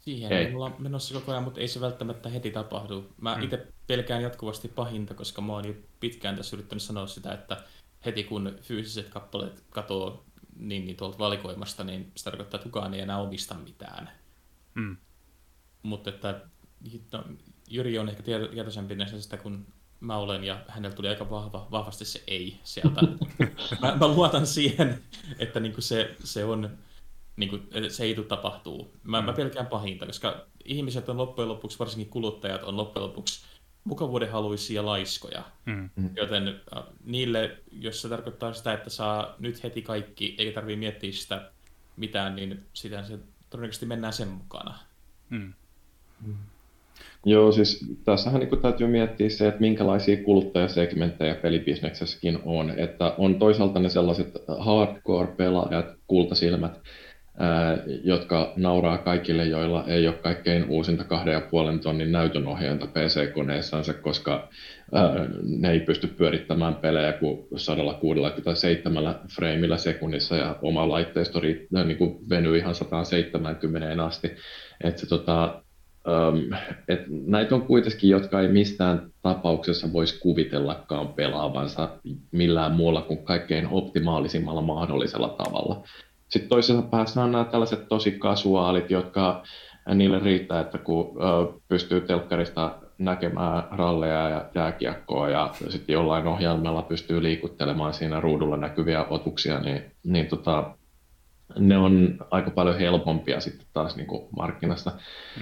Siihen ei. ollaan menossa koko ajan, mutta ei se välttämättä heti tapahdu. Mä hmm. itse pelkään jatkuvasti pahinta, koska mä oon jo pitkään tässä yrittänyt sanoa sitä, että heti kun fyysiset kappaleet katoo niin, niin tuolta valikoimasta, niin se tarkoittaa, että kukaan ei enää omista mitään. Hmm. Mutta että no, Jyri on ehkä tietoisempi näistä sitä, kun mä olen, ja hänellä tuli aika vahva, vahvasti se ei sieltä. mä, mä luotan siihen, että niin kuin se, se on niin kuin, se ei tule tapahtuu. Mä, mm. mä pelkään pahinta, koska ihmiset on loppujen lopuksi, varsinkin kuluttajat on loppujen lopuksi mukavuuden haluisia laiskoja. Mm. mm. Joten äh, niille, jos se tarkoittaa sitä, että saa nyt heti kaikki, eikä tarvitse miettiä sitä mitään, niin sitä se todennäköisesti mennään sen mukana. Mm. Mm. Joo, siis tässähän niin täytyy miettiä se, että minkälaisia kuluttajasegmenttejä pelibisneksessäkin on. Että on toisaalta ne sellaiset hardcore-pelaajat, kultasilmät, jotka nauraa kaikille, joilla ei ole kaikkein uusinta kahden ja puolen tonnin näytönohjainta PC-koneessansa, koska ne ei pysty pyörittämään pelejä kuin 167 freimillä sekunnissa ja oma laitteisto niin kuin venyy ihan 170 asti. Et se, tota, et näitä on kuitenkin, jotka ei mistään tapauksessa voisi kuvitellakaan pelaavansa millään muulla kuin kaikkein optimaalisimmalla mahdollisella tavalla. Sitten toisessa päässä on nämä tällaiset tosi kasuaalit, jotka niille riittää, että kun pystyy telkkarista näkemään ralleja ja jääkiekkoa ja sitten jollain ohjelmalla pystyy liikuttelemaan siinä ruudulla näkyviä otuksia, niin, niin tota, ne on aika paljon helpompia sitten taas niin kuin markkinasta.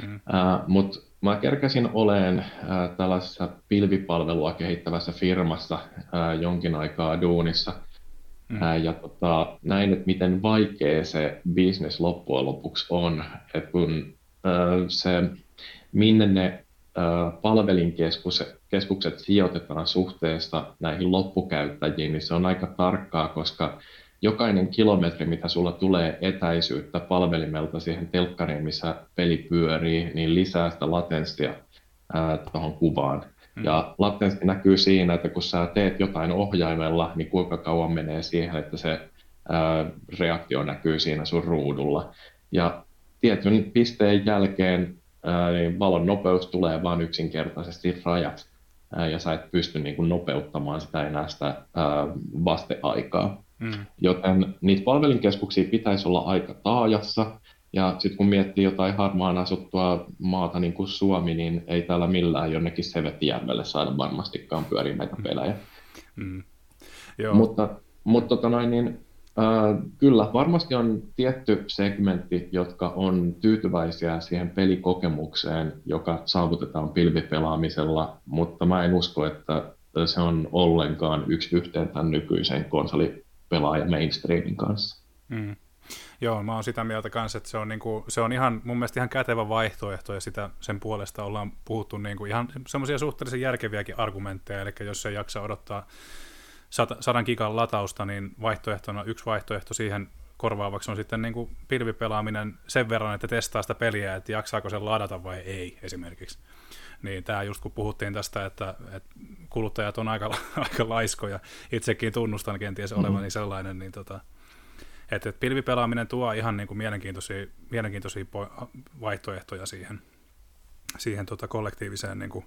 Mm. Uh, Mutta mä kerkäsin oleen uh, tällaisessa pilvipalvelua kehittävässä firmassa uh, jonkin aikaa duunissa – Mm. Ja tota, näin, että miten vaikea se business loppujen lopuksi on, että kun äh, se, minne ne äh, palvelinkeskukset sijoitetaan suhteesta näihin loppukäyttäjiin, niin se on aika tarkkaa, koska jokainen kilometri, mitä sulla tulee etäisyyttä palvelimelta siihen telkkariin, missä peli pyörii, niin lisää sitä latenssia tuohon kuvaan. Mm. Ja latenssi näkyy siinä, että kun sä teet jotain ohjaimella, niin kuinka kauan menee siihen, että se ää, reaktio näkyy siinä sun ruudulla. Ja tietyn pisteen jälkeen ää, niin valon nopeus tulee vain yksinkertaisesti rajat, ää, ja sä et pysty niin kuin, nopeuttamaan sitä enää sitä ää, vasteaikaa. Mm. Joten niitä palvelinkeskuksia pitäisi olla aika taajassa, ja sitten kun miettii jotain harmaan asuttua maata niin kuin Suomi, niin ei täällä millään jonnekin Sevetijärvelle saada varmastikaan pyöriä näitä mm. pelejä. Mm. Joo. Mutta, mutta tota noin, niin, äh, kyllä varmasti on tietty segmentti, jotka on tyytyväisiä siihen pelikokemukseen, joka saavutetaan pilvipelaamisella, mutta mä en usko, että se on ollenkaan yksi yhteen tämän nykyisen konsolipelaajan mainstreamin kanssa. Mm. Joo, mä oon sitä mieltä kanssa, että se on, niinku, se on ihan, mun mielestä ihan kätevä vaihtoehto ja sitä sen puolesta ollaan puhuttu niinku ihan semmoisia suhteellisen järkeviäkin argumentteja, eli jos se jaksa odottaa sadan gigan latausta, niin vaihtoehtona, yksi vaihtoehto siihen korvaavaksi on sitten niin kuin pilvipelaaminen sen verran, että testaa sitä peliä, että jaksaako se ladata vai ei esimerkiksi. Niin tämä just kun puhuttiin tästä, että, että kuluttajat on aika, aika laiskoja, itsekin tunnustan kenties olevani mm-hmm. sellainen, niin tota, että et pilvipelaaminen tuo ihan niin kuin mielenkiintoisia, mielenkiintoisia vaihtoehtoja siihen, siihen tota kollektiiviseen niin kuin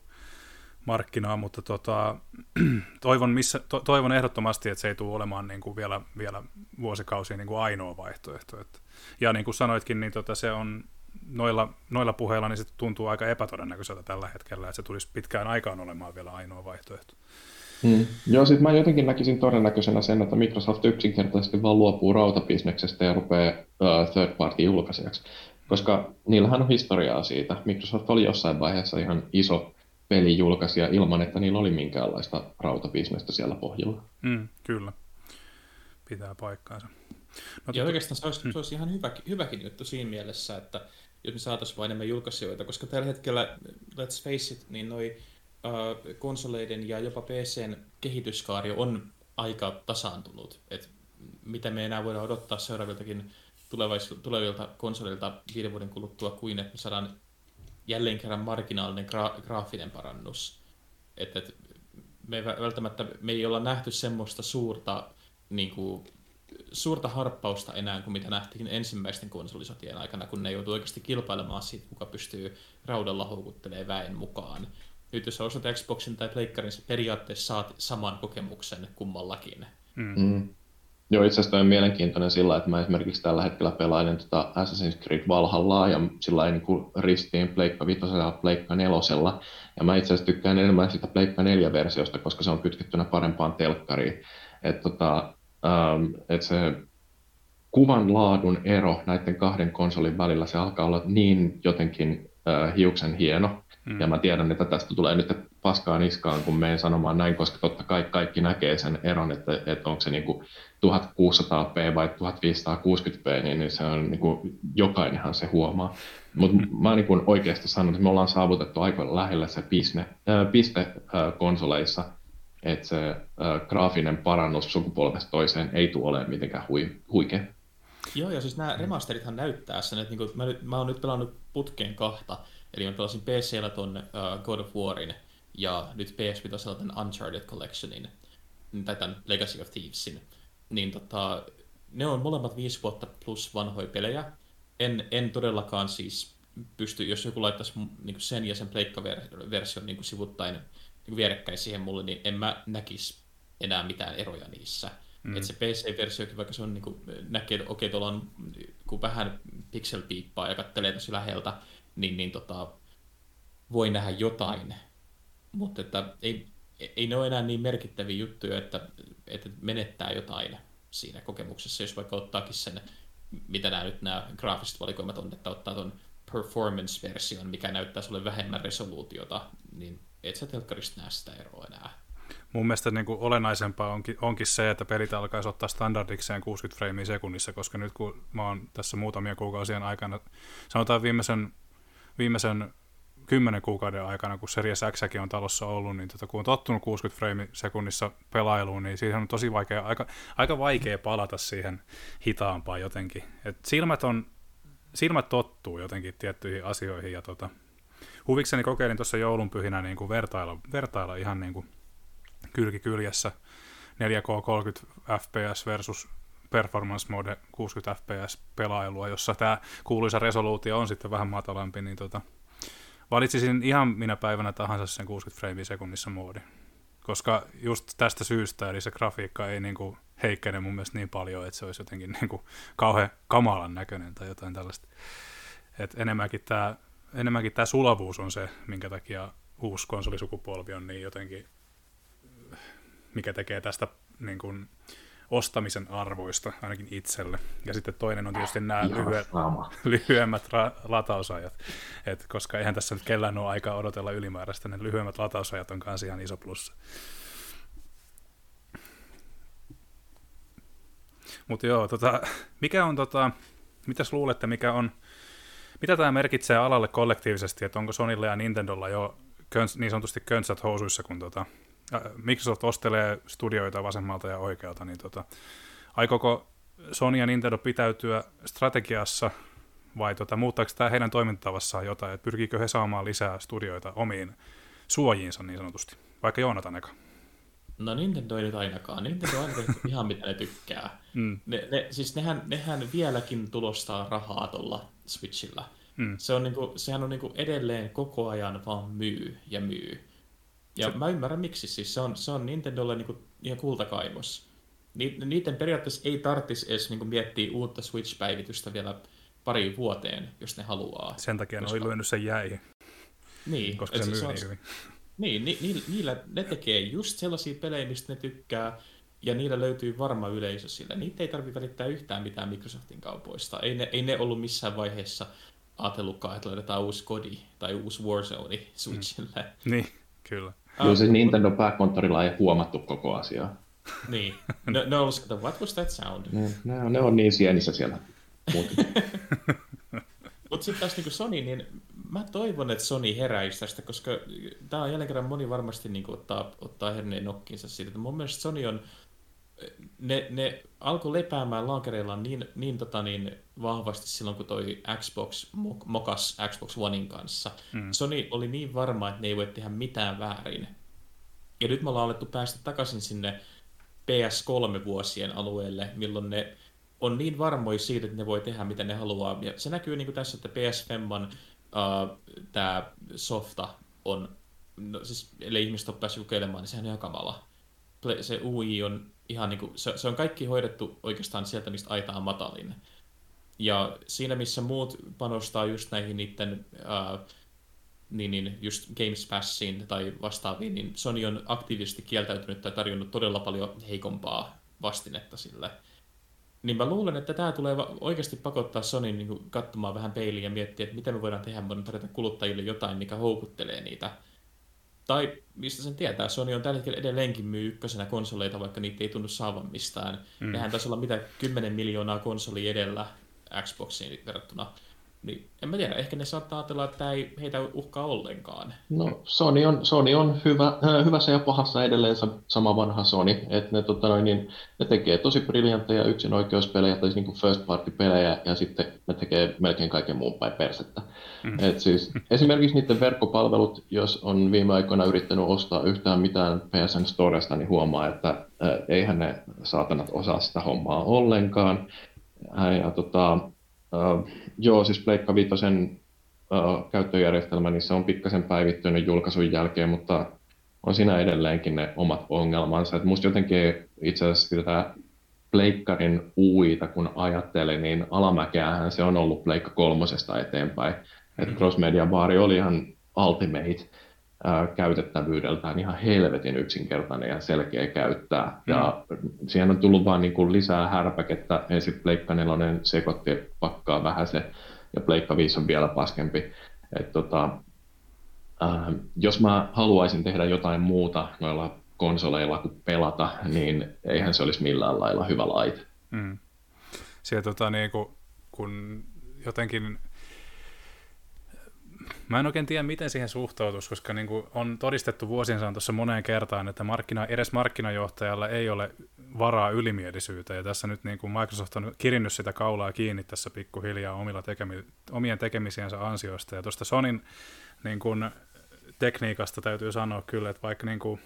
markkinaan, mutta tota, toivon, missä, to, toivon ehdottomasti, että se ei tule olemaan niin kuin vielä, vielä vuosikausia niin kuin ainoa vaihtoehto. Että, ja niin kuin sanoitkin, niin tota, se on noilla, noilla puheilla niin se tuntuu aika epätodennäköiseltä tällä hetkellä, että se tulisi pitkään aikaan olemaan vielä ainoa vaihtoehto. Hmm. Joo, siis mä jotenkin näkisin todennäköisenä sen, että Microsoft yksinkertaisesti vaan luopuu rautabisneksestä ja rupeaa uh, third party julkaisijaksi, koska niillähän on historiaa siitä. Microsoft oli jossain vaiheessa ihan iso pelijulkaisija ilman, että niillä oli minkäänlaista rautabisnestä siellä pohjalla. Hmm, kyllä, pitää paikkaansa. No, ja tota- oikeastaan se olisi, hmm. se olisi ihan hyvä, hyväkin juttu siinä mielessä, että jos me saataisiin vain enemmän julkaisijoita, koska tällä hetkellä, let's face it, niin noi uh, konsoleiden ja jopa PCn kehityskaari on aika tasaantunut. Et mitä me enää voidaan odottaa seuraaviltakin tulevilta konsoleilta viiden vuoden kuluttua kuin, että me saadaan jälleen kerran marginaalinen gra- graafinen parannus. Että et, me välttämättä me ei olla nähty semmoista suurta, niin kuin, suurta harppausta enää kuin mitä nähtiin ensimmäisten konsolisotien aikana, kun ne joutuu oikeasti kilpailemaan siitä, kuka pystyy raudalla houkuttelemaan väen mukaan. Nyt jos ostat Xboxin tai Pleikkarin, periaatteessa saat saman kokemuksen kummallakin. Mm. Mm. Joo, itse asiassa on mielenkiintoinen sillä, että mä esimerkiksi tällä hetkellä pelailen tota Assassin's Creed Valhallaa ja sillä niin kuin ristiin Pleikka 5 ja Pleikka 4. Ja mä itse asiassa tykkään enemmän sitä Pleikka 4-versiosta, koska se on kytkettynä parempaan telkkariin. Että tota, ähm, et se kuvan laadun ero näiden kahden konsolin välillä, se alkaa olla niin jotenkin äh, hiuksen hieno, Mm. Ja mä tiedän, että tästä tulee nyt paskaa niskaan, kun menen sanomaan näin, koska totta kai kaikki näkee sen eron, että, että onko se niin kuin 1600p vai 1560p, niin, niin se on niin kuin, jokainenhan se huomaa. Mutta mm. mä niin kuin oikeasti sanon, että me ollaan saavutettu aika lähellä se piste, äh, piste äh, konsoleissa, että se äh, graafinen parannus sukupolvesta toiseen ei tule olemaan mitenkään hui, huikea. Joo, ja siis nämä remasterithan näyttää sen, että niin kuin, mä, nyt, mä oon nyt pelannut putkeen kahta, Eli mä pelasin PCllä ton uh, God of Warin ja nyt PS5 tämän Uncharted Collectionin, tai tämän Legacy of Thievesin. Niin tota, ne on molemmat viisi vuotta plus vanhoja pelejä. En, en todellakaan siis pysty, jos joku laittaisi niin sen ja sen pleikkaversion niin sivuttain niin vierekkäin siihen mulle, niin en mä näkisi enää mitään eroja niissä. Mm. Että se PC-versiokin, vaikka se on niin kuin, näkee, että okei, tuolla on kun vähän pixel-piippaa ja kattelee tosi läheltä, niin, niin tota, voi nähdä jotain. Mutta että ei, ei ne ole enää niin merkittäviä juttuja, että, että menettää jotain siinä kokemuksessa, jos vaikka ottaakin sen, mitä nämä nyt nämä graafiset valikoimat on, että ottaa tuon performance-version, mikä näyttää sulle vähemmän resoluutiota, niin et sä telkkarista näe sitä eroa enää. Mun mielestä niin kuin olennaisempaa onkin, onkin se, että pelit alkaisi ottaa standardikseen 60 freimiä sekunnissa, koska nyt kun mä oon tässä muutamia kuukausien aikana, sanotaan viimeisen viimeisen kymmenen kuukauden aikana, kun Series X on talossa ollut, niin tota, kun on tottunut 60 frame sekunnissa pelailuun, niin siihen on tosi vaikea, aika, aika vaikea palata siihen hitaampaan jotenkin. Et silmät, on, silmät tottuu jotenkin tiettyihin asioihin, ja tota, huvikseni kokeilin tuossa joulunpyhinä niin kuin vertailla, vertailla ihan niin kuin kylki kyljessä 4K 30 fps versus performance mode 60 fps pelailua, jossa tämä kuuluisa resoluutio on sitten vähän matalampi, niin tota, valitsisin ihan minä päivänä tahansa sen 60 frame sekunnissa moodi. Koska just tästä syystä, eli se grafiikka ei niinku heikkene mun mielestä niin paljon, että se olisi jotenkin niinku kauhean kamalan näköinen tai jotain tällaista. Et enemmänkin tämä enemmänkin tää sulavuus on se, minkä takia uusi konsolisukupolvi on niin jotenkin, mikä tekee tästä niin kuin, ostamisen arvoista, ainakin itselle. Ja sitten toinen on tietysti nämä lyhyet, lyhyemmät ra- latausajat, Et koska eihän tässä nyt kellään ole aikaa odotella ylimääräistä, ne lyhyemmät latausajat on myös ihan iso plussa. Mutta joo, tota, mikä on, tota, mitäs luulette, mikä on, mitä tämä merkitsee alalle kollektiivisesti, että onko Sonilla ja Nintendolla jo köns, niin sanotusti köntsät housuissa, kun tota, Microsoft ostelee studioita vasemmalta ja oikealta, niin tota, aikooko Sony ja Nintendo pitäytyä strategiassa vai tota, muuttaako tämä heidän toimintatavassaan jotain, että pyrkiikö he saamaan lisää studioita omiin suojiinsa niin sanotusti, vaikka Joonatan eka? No Nintendo ei nyt ainakaan. Nintendo on ihan mitä ne tykkää. Mm. Ne, ne, siis nehän, nehän vieläkin tulostaa rahaa tuolla Switchillä. Mm. Se on niinku, sehän on niinku edelleen koko ajan vaan myy ja myy. Ja se... mä ymmärrän miksi, siis se on, se on Nintendolle niinku ihan kultakaivos. Ni, niiden periaatteessa ei tarvitsisi edes niinku miettiä uutta Switch-päivitystä vielä pari vuoteen, jos ne haluaa. Sen takia koska... ne on lyönyt sen jäihin. Niin. Koska se myy se niin hyvin. Niin, ni, ni, niillä, ne tekee just sellaisia pelejä, mistä ne tykkää, ja niillä löytyy varma yleisö sillä. Niitä ei tarvitse välittää yhtään mitään Microsoftin kaupoista. Ei ne, ei ne ollut missään vaiheessa ajatellutkaan, että löydetään uusi kodi tai uusi Warzone Switchille. Mm. Niin, kyllä. Kyllä siis Nintendo pääkonttorilla ei huomattu koko asiaa. Niin. No, ne on ollut, what was that sound? Ne, ne, on, ne on niin sienissä siellä. Mutta sitten taas niin Sony, niin mä toivon, että Sony heräisi tästä, koska tämä on jälleen kerran moni varmasti niin ottaa, ottaa herneen nokkinsa siitä. Että mun mielestä Sony on, ne, ne alkoi lepäämään laakereillaan niin, niin, tota, niin vahvasti silloin, kun toi Xbox mokas Xbox Onein kanssa. Mm. Sony oli niin varma, että ne ei voi tehdä mitään väärin. Ja nyt me ollaan alettu päästä takaisin sinne PS3-vuosien alueelle, milloin ne on niin varmoja siitä, että ne voi tehdä mitä ne haluaa. Ja se näkyy niin kuin tässä, että PS Femman uh, tämä softa on, no, siis ellei ihmiset ole päässyt kokeilemaan, niin sehän on ihan kamala. Se UI on ihan niin kuin, se, se on kaikki hoidettu oikeastaan sieltä, mistä aita on matalin. Ja siinä, missä muut panostaa just näihin niiden uh, niin, niin just Games Passiin tai vastaaviin, niin Sony on aktiivisesti kieltäytynyt tai tarjonnut todella paljon heikompaa vastinetta sille. Niin mä luulen, että tämä tulee oikeasti pakottaa Sonin niin katsomaan vähän peiliin ja miettiä, että mitä me voidaan tehdä, me voidaan tarjota kuluttajille jotain, mikä houkuttelee niitä. Tai mistä sen tietää, Sony on tällä hetkellä edelleenkin myy ykkösenä konsoleita, vaikka niitä ei tunnu saavan mistään. Mm. Nehän taisi olla mitä 10 miljoonaa konsoli edellä Xboxiin verrattuna niin en mä tiedä, ehkä ne saattaa ajatella, että tämä ei heitä uhkaa ollenkaan. No Sony on, Sony on hyvä, äh, hyvässä ja pahassa edelleen sama vanha Sony, että ne, tota noin, niin, ne tekee tosi briljantteja yksinoikeuspelejä tai siis niin first party pelejä ja sitten ne tekee melkein kaiken muun päin persettä. Mm. Et siis, esimerkiksi niiden verkkopalvelut, jos on viime aikoina yrittänyt ostaa yhtään mitään PSN Storesta, niin huomaa, että äh, eihän ne saatanat osaa sitä hommaa ollenkaan. Ja, ja tota, Uh, joo, siis Pleikka Viitosen uh, käyttöjärjestelmä, niin se on pikkasen päivittynyt julkaisun jälkeen, mutta on siinä edelleenkin ne omat ongelmansa. Et musta jotenkin itse asiassa tätä Pleikkarin uita, kun ajattelin, niin alamäkeähän se on ollut Pleikka kolmosesta eteenpäin. Et mm. Cross Media Bar oli ihan ultimate käytettävyydeltään ihan helvetin yksinkertainen ja selkeä käyttää. Mm. Ja siihen on tullut vaan niin kuin lisää härpäkettä. Ensin Pleikka 4 sekoitti pakkaa vähän se, ja Pleikka 5 on vielä paskempi. Et tota, äh, jos mä haluaisin tehdä jotain muuta noilla konsoleilla kuin pelata, niin eihän se olisi millään lailla hyvä laite. Mm. Siellä tota, niin kun, kun jotenkin Mä en oikein tiedä, miten siihen suhtautuisi, koska niin kuin on todistettu vuosien saatossa moneen kertaan, että markkina, edes markkinajohtajalla ei ole varaa ylimielisyyteen. Ja tässä nyt niin kuin Microsoft on kirinnyt sitä kaulaa kiinni tässä pikkuhiljaa omilla tekemi, omien tekemisiensä ansioista. Ja tuosta Sonin niin kuin, tekniikasta täytyy sanoa kyllä, että vaikka niin kuin,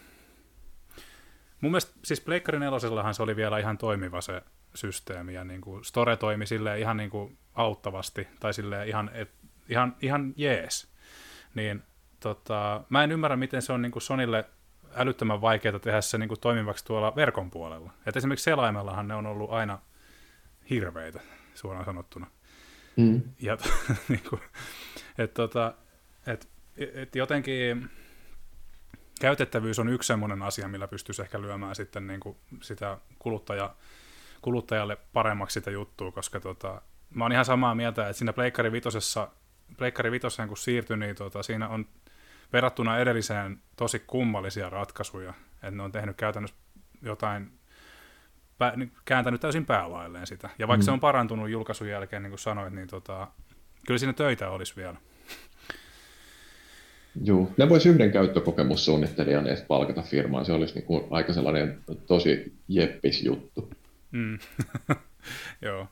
mun mielestä siis Pleikkari nelosellahan se oli vielä ihan toimiva se systeemi, ja niin kuin Store toimi ihan niin kuin auttavasti, tai ihan, et, ihan, ihan jees niin tota, mä en ymmärrä, miten se on niin kuin Sonille älyttömän vaikeaa tehdä se niin kuin toimivaksi tuolla verkon puolella. Et esimerkiksi selaimellahan ne on ollut aina hirveitä, suoraan sanottuna. Mm. Ja niin kuin, et, tota, et, et jotenkin käytettävyys on yksi sellainen asia, millä pystyisi ehkä lyömään sitten niin kuin sitä kuluttaja, kuluttajalle paremmaksi sitä juttua, koska tota, mä oon ihan samaa mieltä, että siinä Pleikkari vitosessa Pleikkari Vitoseen kun siirtyi, niin tota, siinä on verrattuna edelliseen tosi kummallisia ratkaisuja. Että ne on tehnyt käytännössä jotain, pä, niin kääntänyt täysin päälailleen sitä. Ja vaikka mm. se on parantunut julkaisun jälkeen, niin kuin sanoit, niin tota, kyllä siinä töitä olisi vielä. Joo, ne voisi yhden käyttökokemussuunnittelijan edes palkata firmaan. Se olisi niin kuin aika sellainen tosi jeppis juttu. Mm. Joo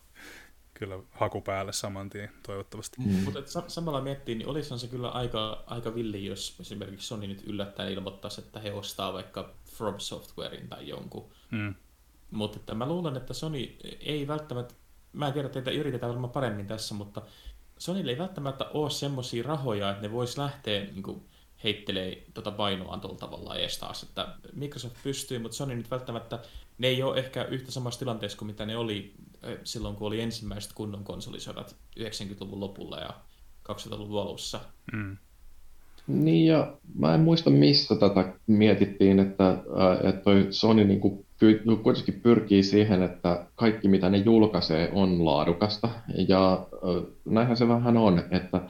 kyllä haku päälle saman tien, toivottavasti. Mm. Mutta sa- samalla miettii, niin olisihan se kyllä aika, aika villi, jos esimerkiksi Sony nyt yllättäen ilmoittaisi, että he ostaa vaikka From Softwarein tai jonkun. Mm. Mutta että mä luulen, että Sony ei välttämättä, mä en tiedä, että teitä yritetään varmaan paremmin tässä, mutta Sonylle ei välttämättä ole semmoisia rahoja, että ne vois lähteä niin kuin, heittelee tota painoaan tuolla tavalla ees taas, että Microsoft pystyy, mutta Sony nyt välttämättä, ne ei ole ehkä yhtä samassa tilanteessa kuin mitä ne oli silloin, kun oli ensimmäiset kunnon konsolisodat 90-luvun lopulla ja 2000-luvun alussa. Mm. Niin ja mä en muista missä tätä mietittiin, että, että toi Sony niin kuin py, kuitenkin pyrkii siihen, että kaikki mitä ne julkaisee on laadukasta. Ja näinhän se vähän on, että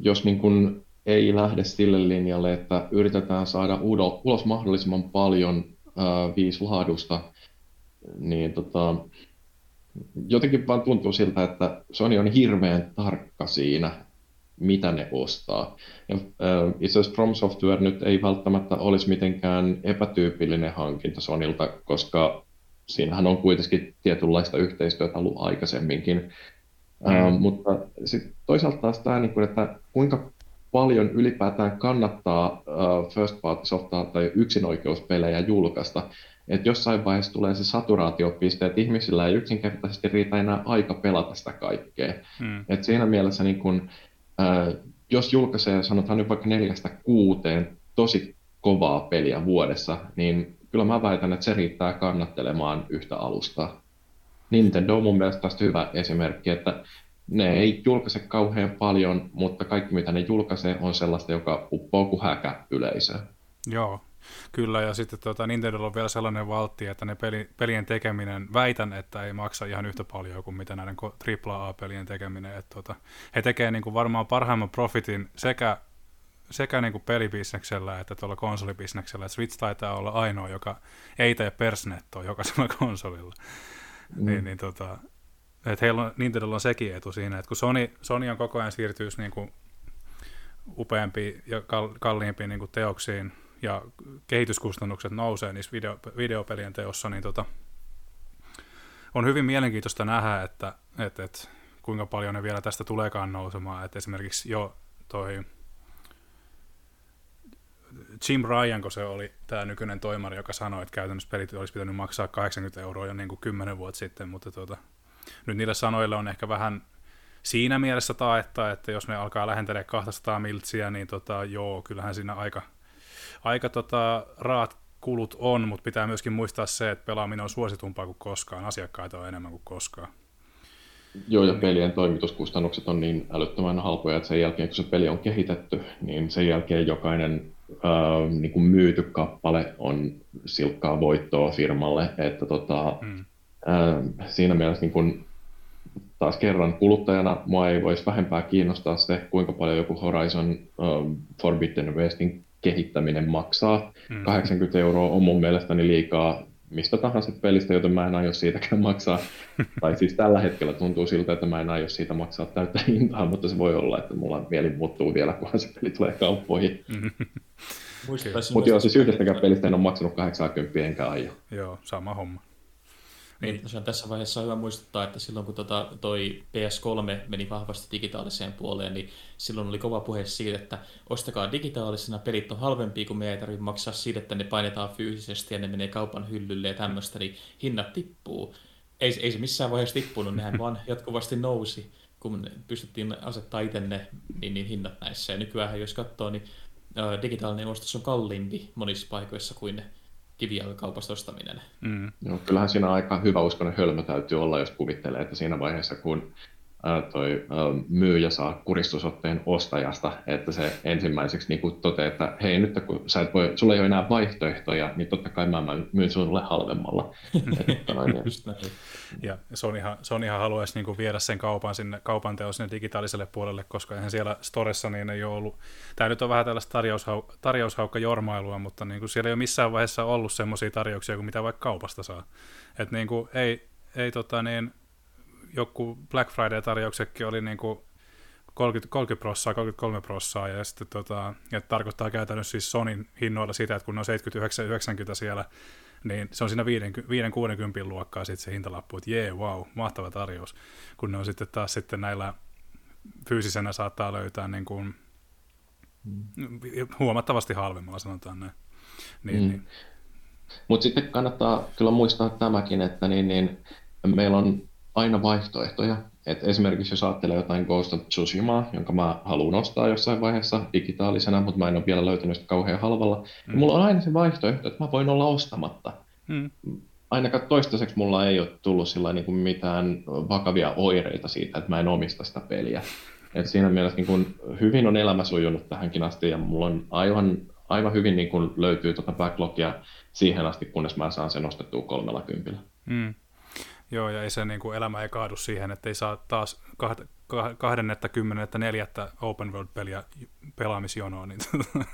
jos niin kuin ei lähde sille linjalle, että yritetään saada ulos mahdollisimman paljon viisi laadusta, niin tota, jotenkin vaan tuntuu siltä, että Sony on hirveän tarkka siinä, mitä ne ostaa. Ja, äh, itse asiassa From Software nyt ei välttämättä olisi mitenkään epätyypillinen hankinta Sonilta, koska siinähän on kuitenkin tietynlaista yhteistyötä ollut aikaisemminkin. Mm. Äh, mutta sitten toisaalta taas tämä, niin kuin, että kuinka paljon ylipäätään kannattaa uh, first party softaa tai yksinoikeuspelejä julkaista. Että jossain vaiheessa tulee se saturaatiopiste, että ihmisillä ei yksinkertaisesti riitä enää aika pelata sitä kaikkea. Hmm. Et siinä mielessä, niin kun, uh, jos julkaisee, sanotaan nyt vaikka neljästä kuuteen tosi kovaa peliä vuodessa, niin kyllä mä väitän, että se riittää kannattelemaan yhtä alustaa. Nintendo on mun mielestä tästä hyvä esimerkki, että ne ei julkaise kauhean paljon, mutta kaikki mitä ne julkaisee on sellaista, joka uppoo kuin häkä yleisöön. Joo, kyllä. Ja sitten tuota, Nintendo on vielä sellainen valtti, että ne peli, pelien tekeminen, väitän, että ei maksa ihan yhtä paljon kuin mitä näiden AAA-pelien tekeminen. Että tuota, he tekevät niin kuin varmaan parhaimman profitin sekä sekä niin kuin pelibisneksellä että tuolla konsolibisneksellä. Switch taitaa olla ainoa, joka ei tee persnettoa jokaisella konsolilla. Mm. Niin, niin tota, että heillä on, Nintendo on sekin etu siinä, että kun Sony, Sony on koko ajan siirtyys niin kuin upeampiin ja kalliimpiin niin kuin teoksiin ja kehityskustannukset nousee niissä video, videopelien teossa, niin tota, on hyvin mielenkiintoista nähdä, että, että, että kuinka paljon ne vielä tästä tuleekaan nousemaan. Että esimerkiksi jo toi Jim Ryan, kun se oli tämä nykyinen toimari, joka sanoi, että käytännössä pelit olisi pitänyt maksaa 80 euroa jo niin kuin 10 vuotta sitten, mutta tuota, nyt niille sanoille on ehkä vähän siinä mielessä taetta, että jos ne alkaa lähentelee 200 miltsiä, niin tota, joo, kyllähän siinä aika, aika tota, raat kulut on, mutta pitää myöskin muistaa se, että pelaaminen on suositumpaa kuin koskaan, asiakkaita on enemmän kuin koskaan. Joo, ja pelien toimituskustannukset on niin älyttömän halpoja, että sen jälkeen kun se peli on kehitetty, niin sen jälkeen jokainen äh, niin kuin myyty kappale on silkkaa voittoa firmalle, että tota, mm. äh, siinä mielessä niin kuin, taas kerran kuluttajana mua ei voisi vähempää kiinnostaa se, kuinka paljon joku Horizon uh, Forbidden Westin kehittäminen maksaa. Mm. 80 euroa on mun mielestäni liikaa mistä tahansa pelistä, joten mä en aio siitäkään maksaa. tai siis tällä hetkellä tuntuu siltä, että mä en aio siitä maksaa täyttä hintaa, mutta se voi olla, että mulla mieli muuttuu vielä, kunhan se peli tulee kauppoihin. Mutta joo, siis yhdestäkään pelistä en ole maksanut 80 enkä aio. Joo, sama homma. Niin. niin. Tosiaan tässä vaiheessa on hyvä muistuttaa, että silloin kun tota, toi PS3 meni vahvasti digitaaliseen puoleen, niin silloin oli kova puhe siitä, että ostakaa digitaalisena, pelit on halvempia, kun me ei tarvitse maksaa siitä, että ne painetaan fyysisesti ja ne menee kaupan hyllylle ja tämmöistä, niin hinnat tippuu. Ei, ei se missään vaiheessa tippunut, nehän vaan jatkuvasti nousi, kun pystyttiin asettaa itse ne niin, niin hinnat näissä. Ja nykyään, jos katsoo, niin digitaalinen ostos on kalliimpi monissa paikoissa kuin kivijalkakaupasta ostaminen. Mm. No, kyllähän siinä aika hyvä uskonen hölmö täytyy olla, jos kuvittelee, että siinä vaiheessa, kun toi myyjä saa kuristusotteen ostajasta, että se ensimmäiseksi niin toteaa, että hei nyt kun sä et voi, sulla ei ole enää vaihtoehtoja, niin totta kai mä myyn sinulle halvemmalla. että noin, ja Sonyhan, Sonyhan haluaisi niin kuin viedä sen kaupan sinne kaupan teon sinne digitaaliselle puolelle, koska eihän siellä Storessa niin ei ole ollut, tämä nyt on vähän tällaista tarjoushau, tarjoushaukka jormailua, mutta niin kuin siellä ei ole missään vaiheessa ollut semmoisia tarjouksia kuin mitä vaikka kaupasta saa. Että niin kuin ei, ei tota niin, joku Black Friday-tarjouksetkin oli niin kuin 30, 30 prossaa, 33 prossaa, ja sitten tota, ja tarkoittaa käytännössä siis Sonin hinnoilla sitä, että kun ne on 79-90 siellä, niin se on siinä 5-60 luokkaa sitten se hintalappu, että jee, wow, mahtava tarjous, kun ne on sitten taas sitten näillä fyysisenä saattaa löytää niin kuin, mm. huomattavasti halvemmalla, sanotaan näin. Niin, mm. niin. Mutta sitten kannattaa kyllä muistaa tämäkin, että niin, niin, meillä on aina vaihtoehtoja. Et esimerkiksi jos ajattelee jotain Ghost of Tsushimaa, jonka mä haluan ostaa jossain vaiheessa digitaalisena, mutta mä en ole vielä löytänyt sitä kauhean halvalla, niin mm. niin mulla on aina se vaihtoehto, että mä voin olla ostamatta. Mm. Ainakaan toistaiseksi mulla ei ole tullut sillä niin kuin mitään vakavia oireita siitä, että mä en omista sitä peliä. Et siinä mielessä niin kuin hyvin on elämä sujunut tähänkin asti ja mulla on aivan, aivan hyvin niin kuin löytyy tuota backlogia siihen asti, kunnes mä saan sen ostettua kolmella kympillä. Mm. Joo, ja ei se niin kuin, elämä ei kaadu siihen, että ei saa taas kahdennetta, kymmenettä, neljättä open world-peliä pelaamisjonoa, niin